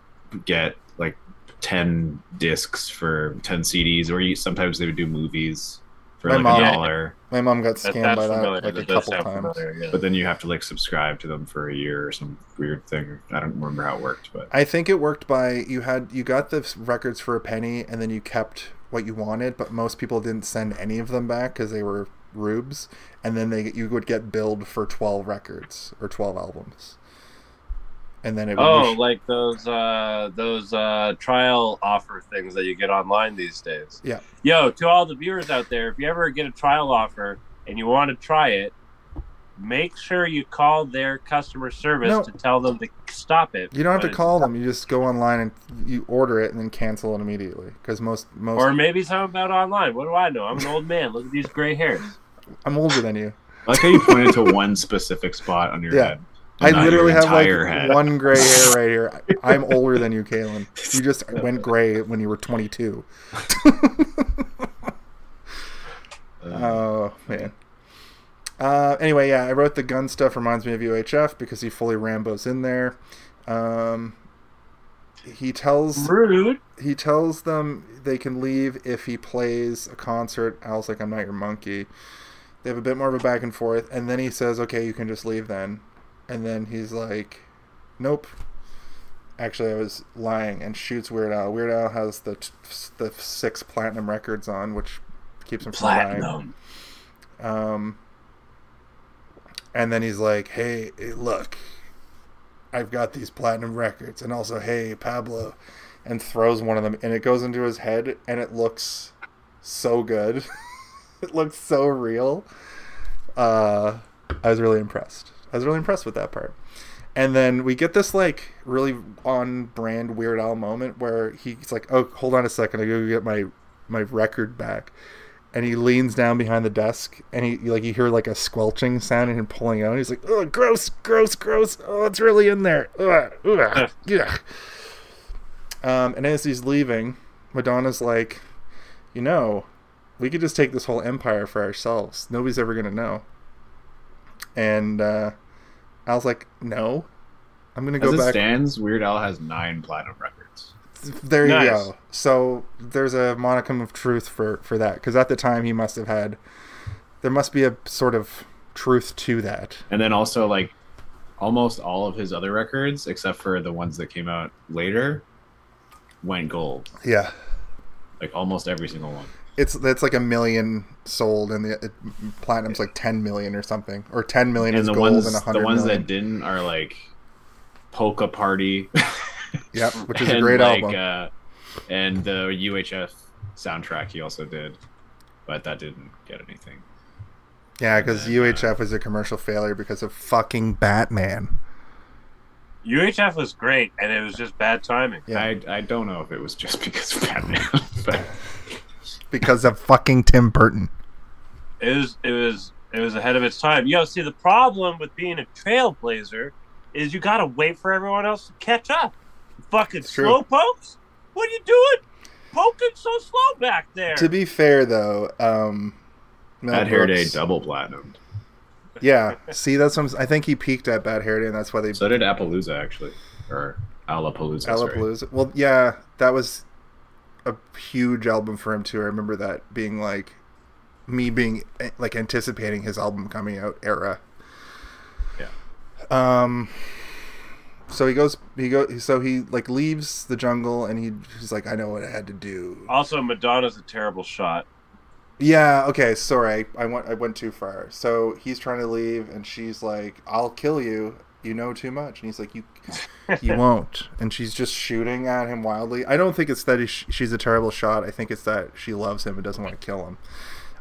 get like ten discs for ten CDs, or you, sometimes they would do movies for
My
like
mom-
a dollar.
my mom got scammed
that's
by
familiar.
that like a
That does
couple times.
familiar, yeah.
But then you have to like subscribe to them for a year or some weird thing. I don't remember how it worked, but
I think it worked by you had you got the records for a penny, and then you kept what you wanted, but most people didn't send any of them back because they were rubes, and then they you would get billed for twelve records or twelve albums, and then it would
Oh,
be sh-
like those uh those uh trial offer things that you get online these days.
Yeah.
Yo, to all the viewers out there, if you ever get a trial offer and you want to try it, make sure you call their customer service
No.
to tell them to stop it.
you don't have to call them. You just go online and you order it and then cancel it immediately because most most
Or maybe something about online. What do I know? I'm an old man. Look at these gray hairs.
I'm older than you.
I like how you pointed to one specific spot on your
Yeah.
head.
I literally have like
head.
one gray hair right here. I- I'm older than you, Kaylin. You just went gray when you were 22. Oh man. Uh, anyway, yeah, I wrote the gun stuff reminds me of UHF because he fully Rambo's in there. Um, he tells
Rude.
he tells them they can leave if he plays a concert. Al's like, I'm not your monkey. They have a bit more of a back and forth, and then he says, Okay, you can just leave then. And then he's like, Nope. Actually, I was lying, and shoots Weird Al. Weird Al has the t- the six platinum records on, which keeps him from dying.
Platinum.
Um, and then he's like, "Hey, look, I've got these platinum records, and also, hey, Pablo," and throws one of them, and it goes into his head, and it looks so good. it looks so real. Uh, I was really impressed. I was really impressed with that part. And then we get this like really on brand Weird Al moment where he's like, "Oh, hold on a second, I go get my my record back." And he leans down behind the desk, and he like you hear like a squelching sound and him pulling out. He's like, "Oh, gross, gross, gross! Oh, it's really in there. Ugh, ugh, yeah." Um, and as he's leaving, Madonna's like, "You know, we could just take this whole empire for ourselves. Nobody's ever gonna know." And uh, I was like, "No, I'm gonna
As
go
it
back."
stands, Weird Al has nine platinum records.
There you go. So there's a modicum of truth for for that because at the time he must have had. There must be a sort of truth to that.
And then also like almost all of his other records, except for the ones that came out later, went gold.
Yeah,
Like almost every single one.
It's it's like a million sold, and the it, platinum's like ten million or something, or ten million
And
is
the
gold
ones
and a
the
hundred
ones
million.
that didn't are like Polka Party.
Yep, which is a great
like,
album.
Uh, and the UHF soundtrack he also did, but that didn't get anything.
yeah, because
and then, uh,
UHF was a commercial failure because of fucking Batman.
UHF was great, and it was just bad timing.
Yeah.
I I don't know if it was just because of Batman, but
Because of fucking Tim Burton.
It was it was it was ahead of its time. Yo, see the problem with being a trailblazer is you gotta wait for everyone else to catch up. Fucking
It's
slow pokes? What are you doing? Poking so slow back there.
To be fair, though, um, Mel
Bad Hair Day double platinum.
Yeah, see, that's what I'm, I think he peaked at Bad Hair Day, and that's why they
So did Appaloosa actually, or Alapalooza. sorry.
Alapalooza. Well, yeah, that was a huge album for him too. I remember that being like me being eh, like anticipating his album coming out era.
Yeah.
Um. So he goes. He go. So he like leaves the jungle, and he, he's like, "I know what I had to do."
also, Madonna's a terrible shot.
Yeah. Okay. Sorry, I went. I went too far. So he's trying to leave, and she's like, "I'll kill you. You know too much." And he's like, "You, you won't." And she's just shooting at him wildly. I don't think it's that he, she's a terrible shot. I think it's that she loves him and doesn't want to kill him.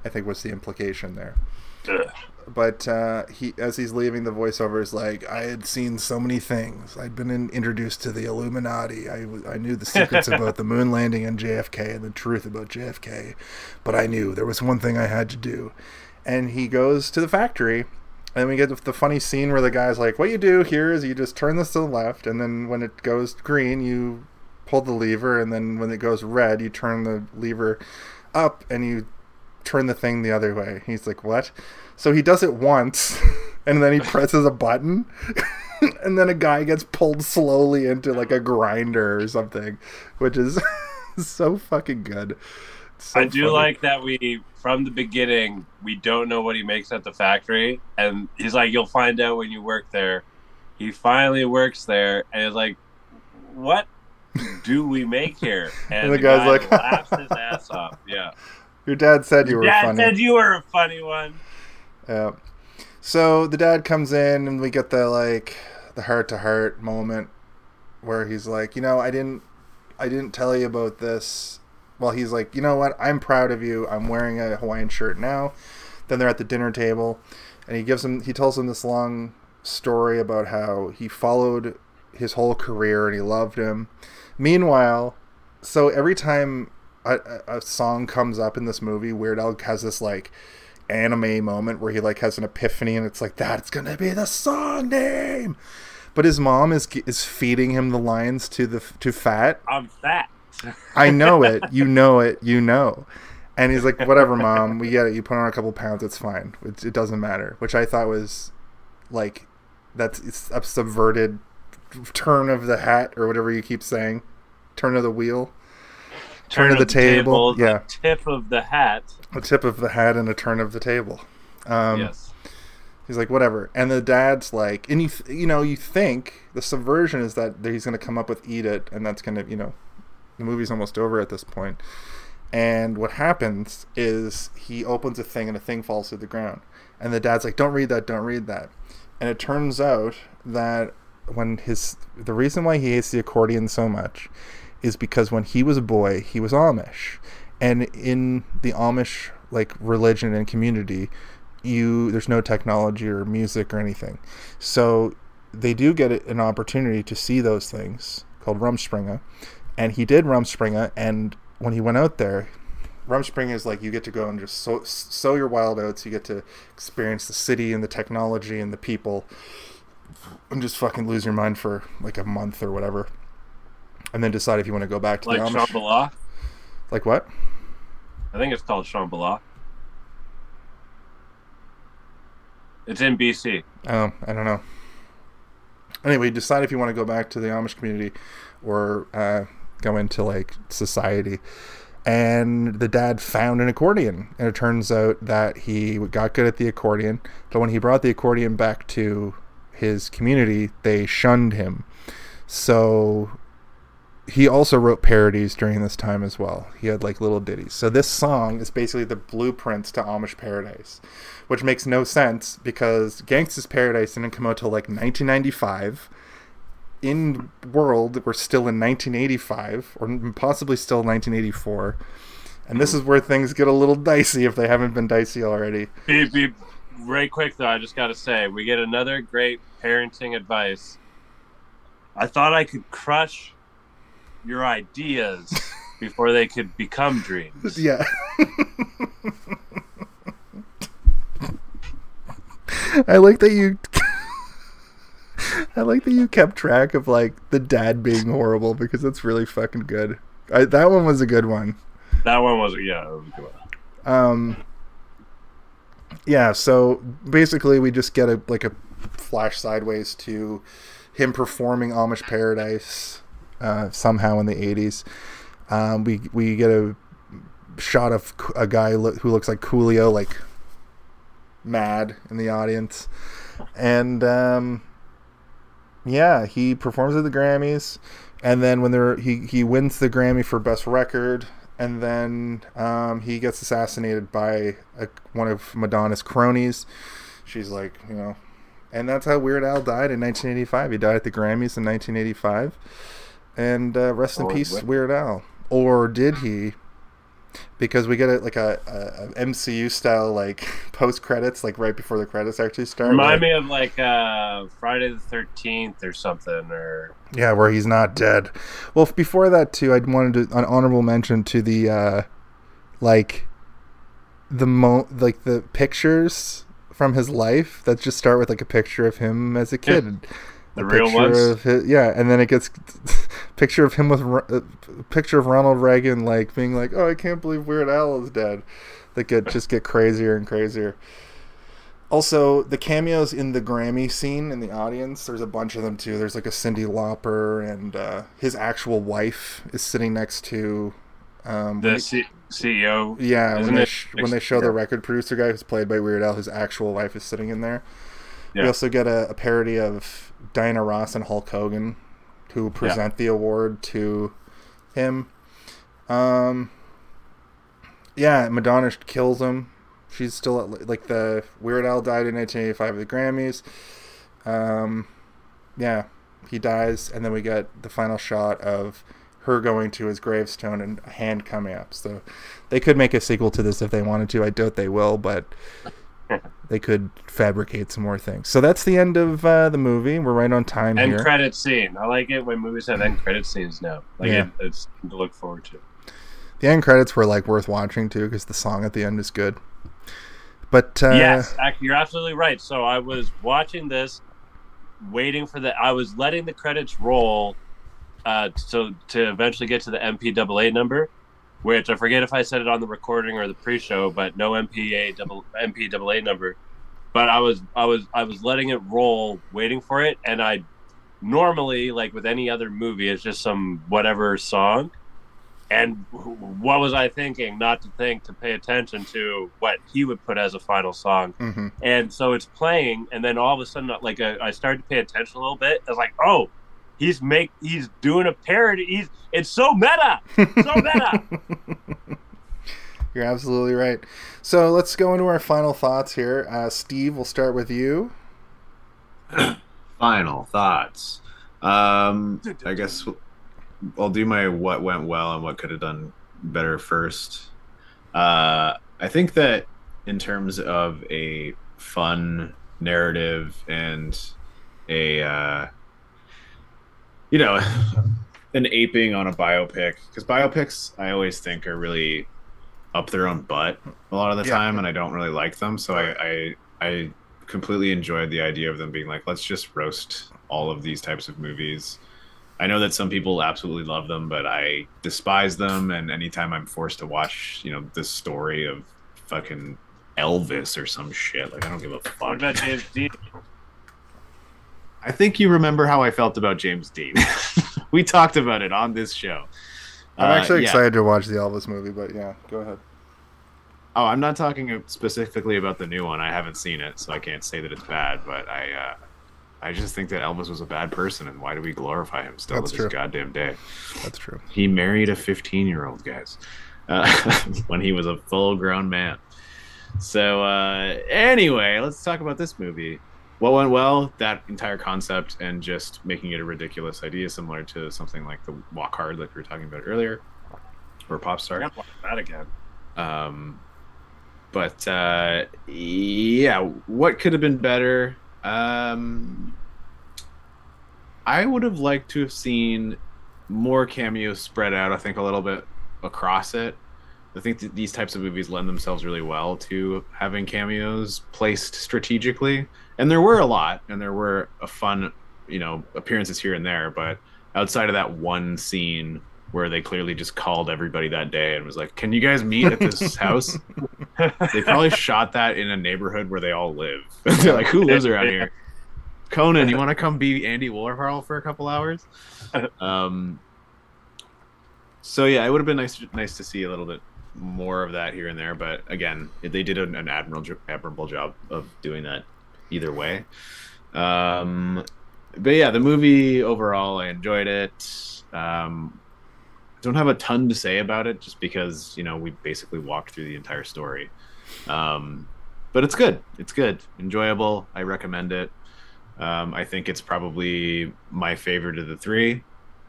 I think was the implication there.
Ugh.
But uh, he, as he's leaving, the voiceover is like, "I had seen so many things. I'd been in, introduced to the Illuminati. I, w- I knew the secrets about the moon landing and JFK and the truth about JFK, but I knew there was one thing I had to do." And he goes to the factory, and we get the funny scene where the guy's like, "What you do here is you just turn this to the left, and then when it goes green, you pull the lever, and then when it goes red, you turn the lever up, and you turn the thing the other way." He's like, "What?" So he does it once, and then he presses a button, and then a guy gets pulled slowly into like a grinder or something, which is so fucking good. So
I do
funny.
like that we from the beginning we don't know what he makes at the factory, and he's like, "You'll find out when you work there." He finally works there, and he's like, "What do we make here?" And,
And the
the,
guy's
guy
like-
laughs his ass off. Yeah,
your dad said you were
Dad
funny.
said you were a funny one.
Yeah. So the dad comes in and we get the like the heart to heart moment where he's like, you know, I didn't I didn't tell you about this. Well, he's like, you know what? I'm proud of you. I'm wearing a Hawaiian shirt now. Then they're at the dinner table and he gives him he tells him this long story about how he followed his whole career and he loved him. Meanwhile, so every time a, a a song comes up in this movie, Weird Al has this like anime moment where he like has an epiphany and it's like that's gonna be the song name. But his mom is is feeding him the lines to the to fat.
I'm fat.
I know it. You know it. You know. And he's like, whatever, mom. We get it. You put on a couple pounds. It's fine. It, it doesn't matter. Which I thought was like that's it's a subverted turn of the hat or whatever you keep saying. Turn of the wheel. Turn of the table,
the
yeah.
tip of the hat.
A tip of the hat and a turn of the table. Um,
yes.
He's like, whatever. And the dad's like, and you, th- you know, you think the subversion is that he's going to come up with eat it, and that's going to, you know, the movie's almost over at this point. And what happens is he opens a thing and a thing falls to the ground. And the dad's like, don't read that, don't read that. And it turns out that when his, the reason why he hates the accordion so much is because when he was a boy, he was Amish. And in the Amish, like, religion and community, you there's no technology or music or anything so they do get an opportunity to see those things called rumspringa and he did rumspringa and when he went out there Rumspringa is like you get to go and just sow, sow your wild oats. You get to experience the city and the technology and the people, and just fucking lose your mind for like a month or whatever, and then decide if you want to go back to
Like
the Amish.
Shambhala.
Like what?
I think it's called Shambhala. It's in BC.
Oh, I don't know. Anyway, decide if you want to go back to the Amish community or uh, go into like society. And the dad found an accordion, and it turns out that he got good at the accordion. But when he brought the accordion back to his community, they shunned him. So he also wrote parodies during this time as well. He had like little ditties. So this song is basically the blueprints to Amish Paradise, which makes no sense because Gangsta's Paradise didn't come out till like 1995. In world, we're still in 1985 or possibly still 1984. And this is where things get a little dicey if they haven't been dicey already.
Be, be, right quick though, I just got to say, we get another great parenting advice. I thought I could crush your ideas before they could become dreams.
Yeah. I like that you. I like that you kept track of like the dad being horrible because that's really fucking good. I, that one was a good one.
That one was yeah, was good one.
Um. Yeah. So basically, we just get a like a flash sideways to him performing Amish Paradise uh, somehow in the '80s. Um, we we get a shot of a guy lo- who looks like Coolio, like mad in the audience, and um, yeah, he performs at the Grammys, and then when they're he he wins the Grammy for best record, and then um, he gets assassinated by a, one of Madonna's cronies. She's like, you know, and that's how Weird Al died in 1985. He died at the Grammys in 1985, and uh, rest in
Or
peace,
what?
Weird Al. Or did he? Because we get a, like a, a, MCU style like post credits, like right before the credits actually start.
Remind
where-
me of like uh, Friday the Thirteenth or something, or
Yeah, where he's not dead. Well, before that too, I wanted to an honorable mention to the uh like the mo like the pictures from his life that just start with like a picture of him as a kid.
The real
picture
ones.
Of his, yeah, and then it gets picture of him with uh, picture of Ronald Reagan like being like, "Oh, I can't believe Weird Al is dead." That get just get crazier and crazier. Also, the cameos in the Grammy scene in the audience, there's a bunch of them too. There's like a Cyndi Lauper, and uh, his actual wife is sitting next to. Um, when
the
he-
C- CEO.
yeah, when
Isn't
they,
it
sh- when they show the record producer guy who's played by Weird Al, his actual wife is sitting in there. We also get a, a parody of Diana Ross and Hulk Hogan, who present the award to him. Um, yeah, Madonna kills him. She's still at, like the Weird Al died in 1985 at the Grammys. Um, yeah, he dies, and then we get the final shot of her going to his gravestone and a hand coming up. So they could make a sequel to this if they wanted to. I doubt they will, but they could fabricate some more things. So that's the end of uh, the movie. We're right on time
End
here.
credit scene. I like it when movies have end credit scenes now. Like
Yeah.
it, it's to look forward to.
the end credits were like worth watching too because the song at the end is good. But uh,
yes, you're absolutely right. So I was watching this, waiting for the. I was letting the credits roll, uh, so to eventually get to the MPAA number, which I forget if I said it on the recording or the pre-show, but no MPA double MPAA number. But I was I was I was letting it roll, waiting for it, and I normally like with any other movie, it's just some whatever song. And what was I thinking? Not to think, to pay attention to what he would put as a final song.
mhm.
And so it's playing, and then all of a sudden, like uh, I started to pay attention a little bit. I was like, "Oh, he's make he's doing a parody. He's it's so meta, so meta."
You're absolutely right. So let's go into our final thoughts here. Uh, Steve, we'll start with you.
Final thoughts. Um, I guess I'll do my what went well and what could have done better first. Uh, I think that in terms of a fun narrative and a uh, you know an aping on a biopic because biopics I always think are really up their own butt a lot of the
Yeah.
time, and I don't really like them. So I, I I completely enjoyed the idea of them being like, let's just roast all of these types of movies. I know that some people absolutely love them, but I despise them. And anytime I'm forced to watch, you know, this story of fucking Elvis or some shit, like I don't give a
What
fuck.
about James Dean?
I think you remember how I felt about James Dean. we talked about it on this show.
I'm
Uh,
actually
yeah.
excited to watch the Elvis movie, but yeah, go ahead.
Oh, I'm not talking specifically about the new one. I haven't seen it, so I can't say that it's bad. But I, uh, I just think that Elvis was a bad person, and why do we glorify him still
That's
to
true.
this goddamn day?
That's true.
He married a 15 year old, guys, uh, when he was a full grown man. So, uh, anyway, let's talk about this movie. What went well? That entire concept and just making it a ridiculous idea, similar to something like the Walk Hard, like we were talking about earlier, or Pop Star.
I gotta watch that again.
Um, but uh, yeah, what could have been better? Um, I would have liked to have seen more cameos spread out. I think a little bit across it. I think these types of movies lend themselves really well to having cameos placed strategically, and there were a lot, and there were a fun, you know, appearances here and there. But outside of that one scene where they clearly just called everybody that day and was like, "Can you guys meet at this house?" they probably shot that in a neighborhood where they all live. They're like, "Who lives around here?" Conan, you want to come be Andy Warhol for a couple hours? Um, so yeah, it would have been nice nice to see a little bit more of that here and there. But again, they did an, admirable admirable job of doing that either way. Um, but yeah, the movie overall, I enjoyed it. Um, don't have a ton to say about it just because you know we basically walked through the entire story. Um, but it's good. It's good. Enjoyable. I recommend it. Um, I think it's probably my favorite of the three.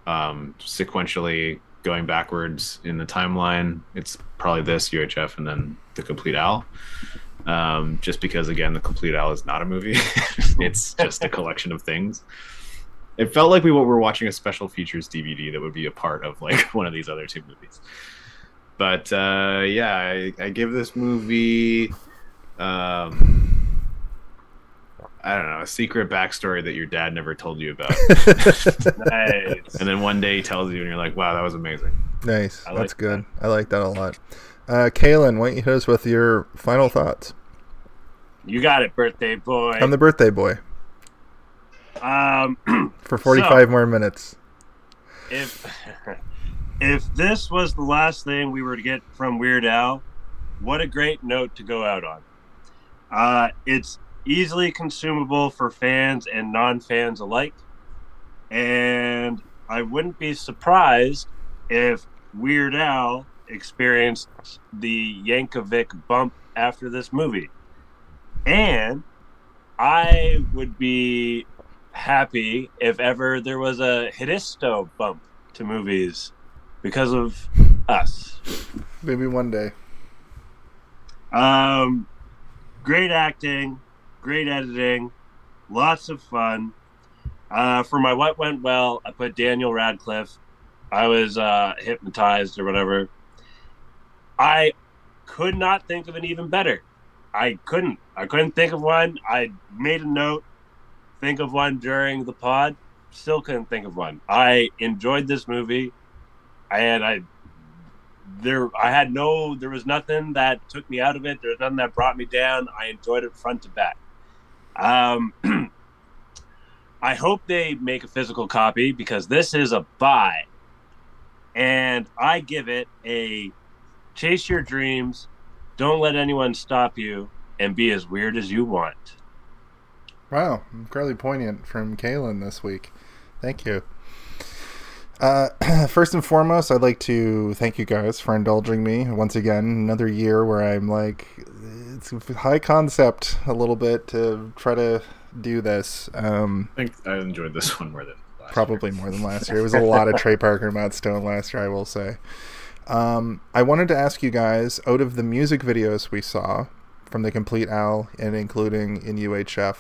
Um, sequentially going backwards in the timeline, it's probably this UHF and then the Compleat Al. Um, just because again, the Compleat Al is not a movie; it's just a collection of things. It felt like we were watching a special features DVD that would be a part of like one of these other two movies. But uh, yeah, I, I give this movie. Um, I don't know, a secret backstory that your dad never told you about.
Nice.
and then one day he tells you, and you're like, wow, that was amazing.
Nice.
I like
That's good. I like that a lot. Uh, Kaylin, why don't you hit us with your final thoughts?
you got it, birthday boy.
I'm the birthday boy
um,
for 45 more minutes.
if if this was the last thing we were to get from Weird Al, what a great note to go out on. Uh, it's easily consumable for fans and non-fans alike, and I wouldn't be surprised if Weird Al experienced the Yankovic bump after this movie, and I would be happy if ever there was a Hidisto bump to movies because of us.
Maybe one day.
Um, great acting, great editing, lots of fun. Uh, for my what went well, I put Daniel Radcliffe. I was uh, hypnotized or whatever. I could not think of an even better. I couldn't. I couldn't think of one. I made a note. Think of one during the pod. Still couldn't think of one. I enjoyed this movie, and I there I had no there was nothing that took me out of it. There was nothing that brought me down. I enjoyed it front to back. Um I hope they make a physical copy because this is a buy. And I give it a chase your dreams, don't let anyone stop you, and be as weird as you want.
Wow, incredibly poignant from Kaylin this week. Thank you. Uh, first and foremost, I'd like to thank you guys for indulging me once again. Another year where I'm like, it's high concept a little bit to try to do this. Um,
I think I enjoyed this one more than last
probably more than last year. It was a lot of Trey Parker and Matt Stone last year, I will say. Um, I wanted to ask you guys out of the music videos we saw from the Compleat Al and including in UHF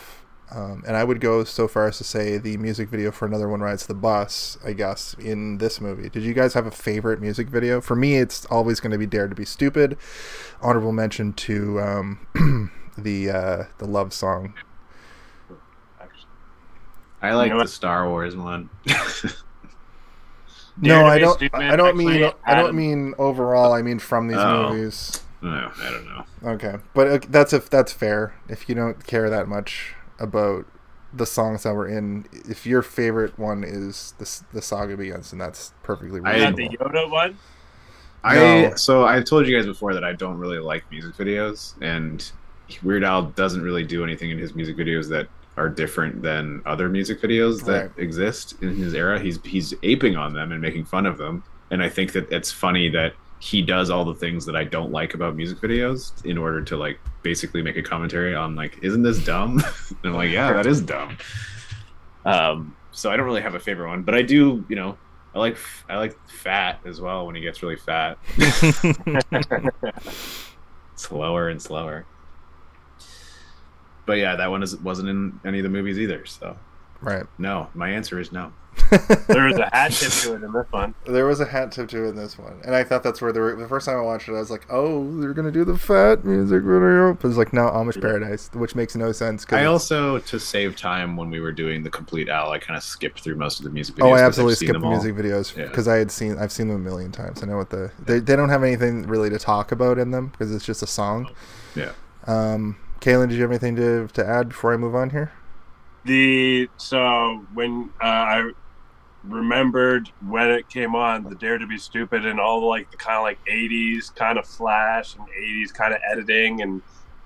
Um, and I would go so far as to say the music video for Another One Rides the Bus, I guess, in this movie. Did you guys have a favorite music video? For me, it's always going to be Dare to Be Stupid. Honorable mention to um, the uh, the love song.
I like
You know
the? Star Wars one.
Dare
no, I don't.
Stupid
I don't mean.
actually
I don't mean overall. I mean from these
Oh.
movies.
no, I don't know.
Okay, but uh, that's if that's fair. If you don't care that much about the songs that were in, if your favorite one is the s- the saga begins, and that's perfectly right.
I-
Is the Yoda one?
I
No.
so I've told you guys before that I don't really like music videos, and Weird Al doesn't really do anything in his music videos that are different than other music videos that
Right.
exist in his era. He's he's aping on them and making fun of them, and I think that it's funny that he does all the things that I don't like about music videos in order to like basically make a commentary on like, isn't this dumb? and I'm like, yeah, that is dumb. Um, so I don't really have a favorite one, but I do, you know, I like I like fat as well when he gets really fat. slower and slower. But yeah, that one is, wasn't in any of the movies either. So
right.
no, my answer is no.
There was a hat tip to it in this one.
There was a hat tip to it in this one, and I thought that's where they were. The first time I watched it, I was like, "Oh, they're gonna do the fat music video." But it's like, no, Amish Paradise, which makes no sense. 'cause
I also, to save time when we were doing the Compleat Al, I kind of skipped through most of the music videos.
Oh,
'cause
I absolutely skipped the
all.
music videos
Yeah.
because I had seen I've seen them a million times. I know what the they, they don't have anything really to talk about in them because it's just a song.
Yeah.
Um, Kaylin, did you have anything to to add before I move on here?
The so when uh, I remembered when it came on, the Dare to Be Stupid and all the like the kind of like '80s kind of flash and '80s kind of editing and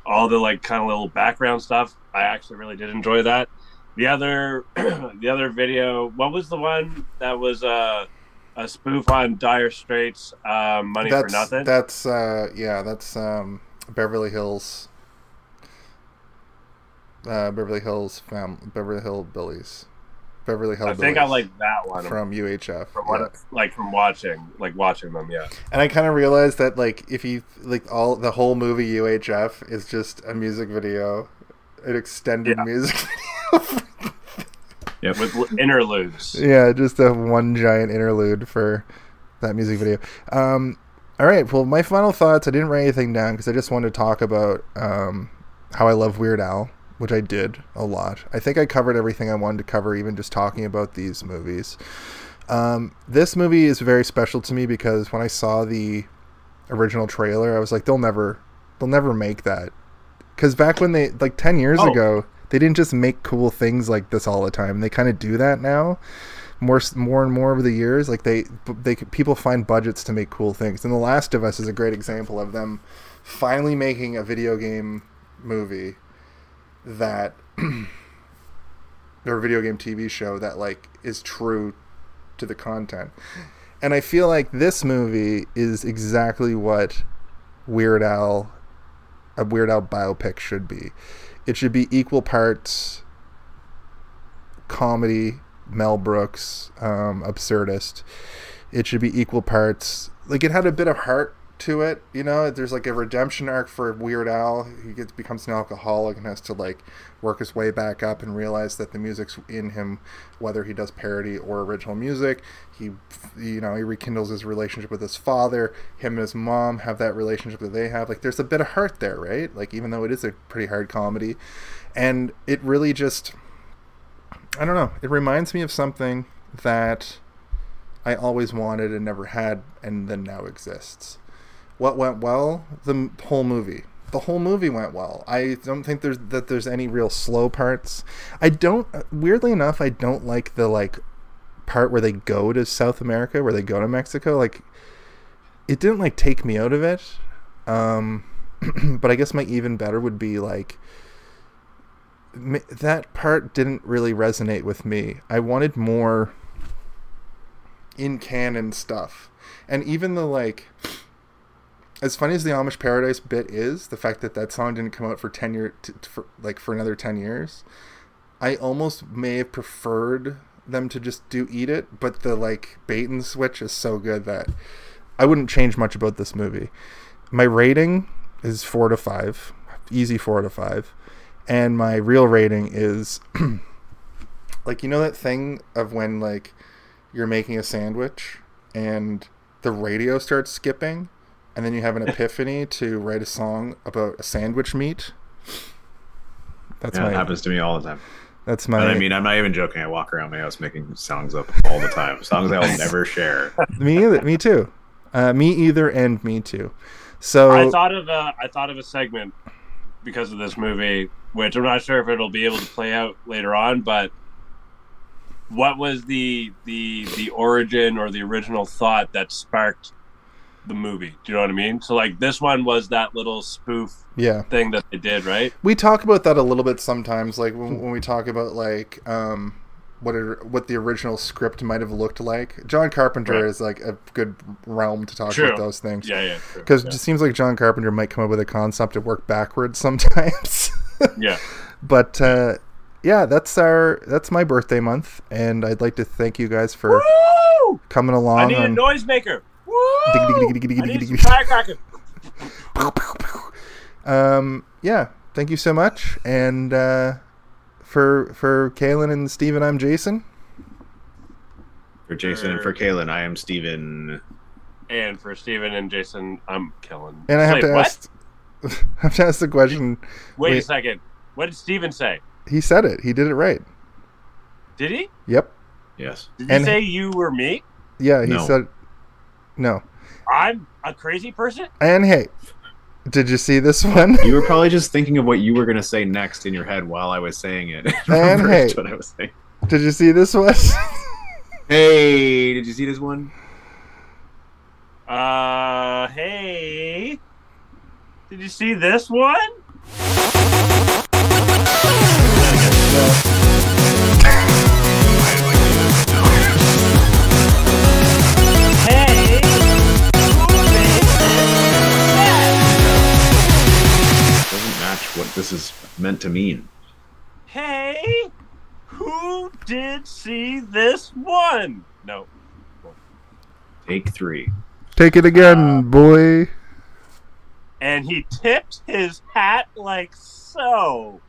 all the like kind of little background stuff. I actually really did enjoy that. The other the other video, what was the one that was uh, a spoof on Dire Straits, um, Money
that's
for Nothing?
that's uh yeah that's um Beverly Hills. Uh, Beverly Hills fam Beverly Hill Billies, Beverly Hill.
I think I like that one
from UHF.
from what
yeah.
like from watching like watching them. Yeah.
And I kind of realized that like if you like all the whole movie UHF is just a music video, an extended
Yeah.
music video.
Yep.
with interludes.
yeah, just a one giant interlude for that music video. Um, all right, well, my final thoughts. I didn't write anything down because I just wanted to talk about um, how I love Weird Al, which I did a lot. I think I covered everything I wanted to cover, even just talking about these movies. Um, this movie is very special to me because when I saw the original trailer, I was like, they'll never, they'll never make that. Because back when they, like ten years
Oh.
ago, they didn't just make cool things like this all the time. They kind of do that now, more, more and more over the years. Like they, they, people find budgets to make cool things. And The Last of Us is a great example of them finally making a video game movie that or video game TV show that like is true to the content. And I feel like this movie is exactly what Weird Al a Weird Al biopic should be. It should be equal parts comedy, Mel Brooks, um, absurdist. It should be equal parts. Like it had a bit of heart to it, you know. There's like a redemption arc for Weird Al. He gets becomes an alcoholic and has to like work his way back up and realize that the music's in him, whether he does parody or original music. He, you know, he rekindles his relationship with his father. Him and his mom have that relationship that they have. Like there's a bit of heart there, right? Like even though it is a pretty hard comedy, and it really just, I don't know. It reminds me of something that I always wanted and never had, and then now exists. What went well? The whole movie. The whole movie went well. I don't think there's that there's any real slow parts. I don't. Weirdly enough, I don't like the like part where they go to South America, where they go to Mexico. Like, it didn't like take me out of it. Um, but I guess my even better would be like that part didn't really resonate with me. I wanted more in canon stuff. And even the like as funny as the Amish Paradise bit is, the fact that that song didn't come out for 10 year t- for like for another 10 years, I almost may have preferred them to just do eat it, but the like bait and switch is so good that I wouldn't change much about this movie. My rating is 4 to 5, easy 4 to 5. and my real rating is like you know that thing of when like you're making a sandwich and the radio starts skipping and then you have an epiphany to write a song about a sandwich meat. That's
Yeah,
my
it happens to me all the time.
that's my
And I mean, I'm not even joking. I walk around my house making songs up all the time. Songs I'll never share.
me either, me too. Uh, me either and me too. So
I thought of a I thought of a segment because of this movie, which I'm not sure if it'll be able to play out later on, but what was the the the origin or the original thought that sparked the movie? Do you know what I mean? So like this one was that little spoof
yeah.
thing that they did, right?
we talk about that a little bit sometimes like when, when we talk about like um what it, what the original script might have looked like john carpenter
Right.
is like a good realm to talk
True.
about those things
Yeah, yeah.
because
yeah.
it just seems like john carpenter might come up with a concept and work backwards sometimes
yeah.
but uh yeah that's our that's my birthday month and i'd like to thank you guys for
Woo!
coming
I
along
a noisemaker. I need
dig,
some
dig.
Firecracker.
um yeah thank you so much and uh for for Kaylin and Steven, I'm Jason.
For Jason and for Kaylin, I am Steven.
And for Steven and Jason, I'm Kaylin.
And I have
Wait,
to
what?
ask I have to ask the question.
Wait,
wait.
a second. What did Steven say?
He said it. He did it right.
Did he?
Yep.
Yes.
Did he
And-
say you were me?
Yeah, he
No.
said no.
I'm a crazy person?
And hey, did you see this one?
You were probably just thinking of what you were going to say next in your head while I was saying it.
And hey.
what I was saying.
Did you see this one?
Hey, did you see this one?
Uh, hey. Did you see this one?
This is meant to mean.
Hey, who did see this one? No.
Take three.
Take it again,
Uh,
boy.
And he tipped his hat like so.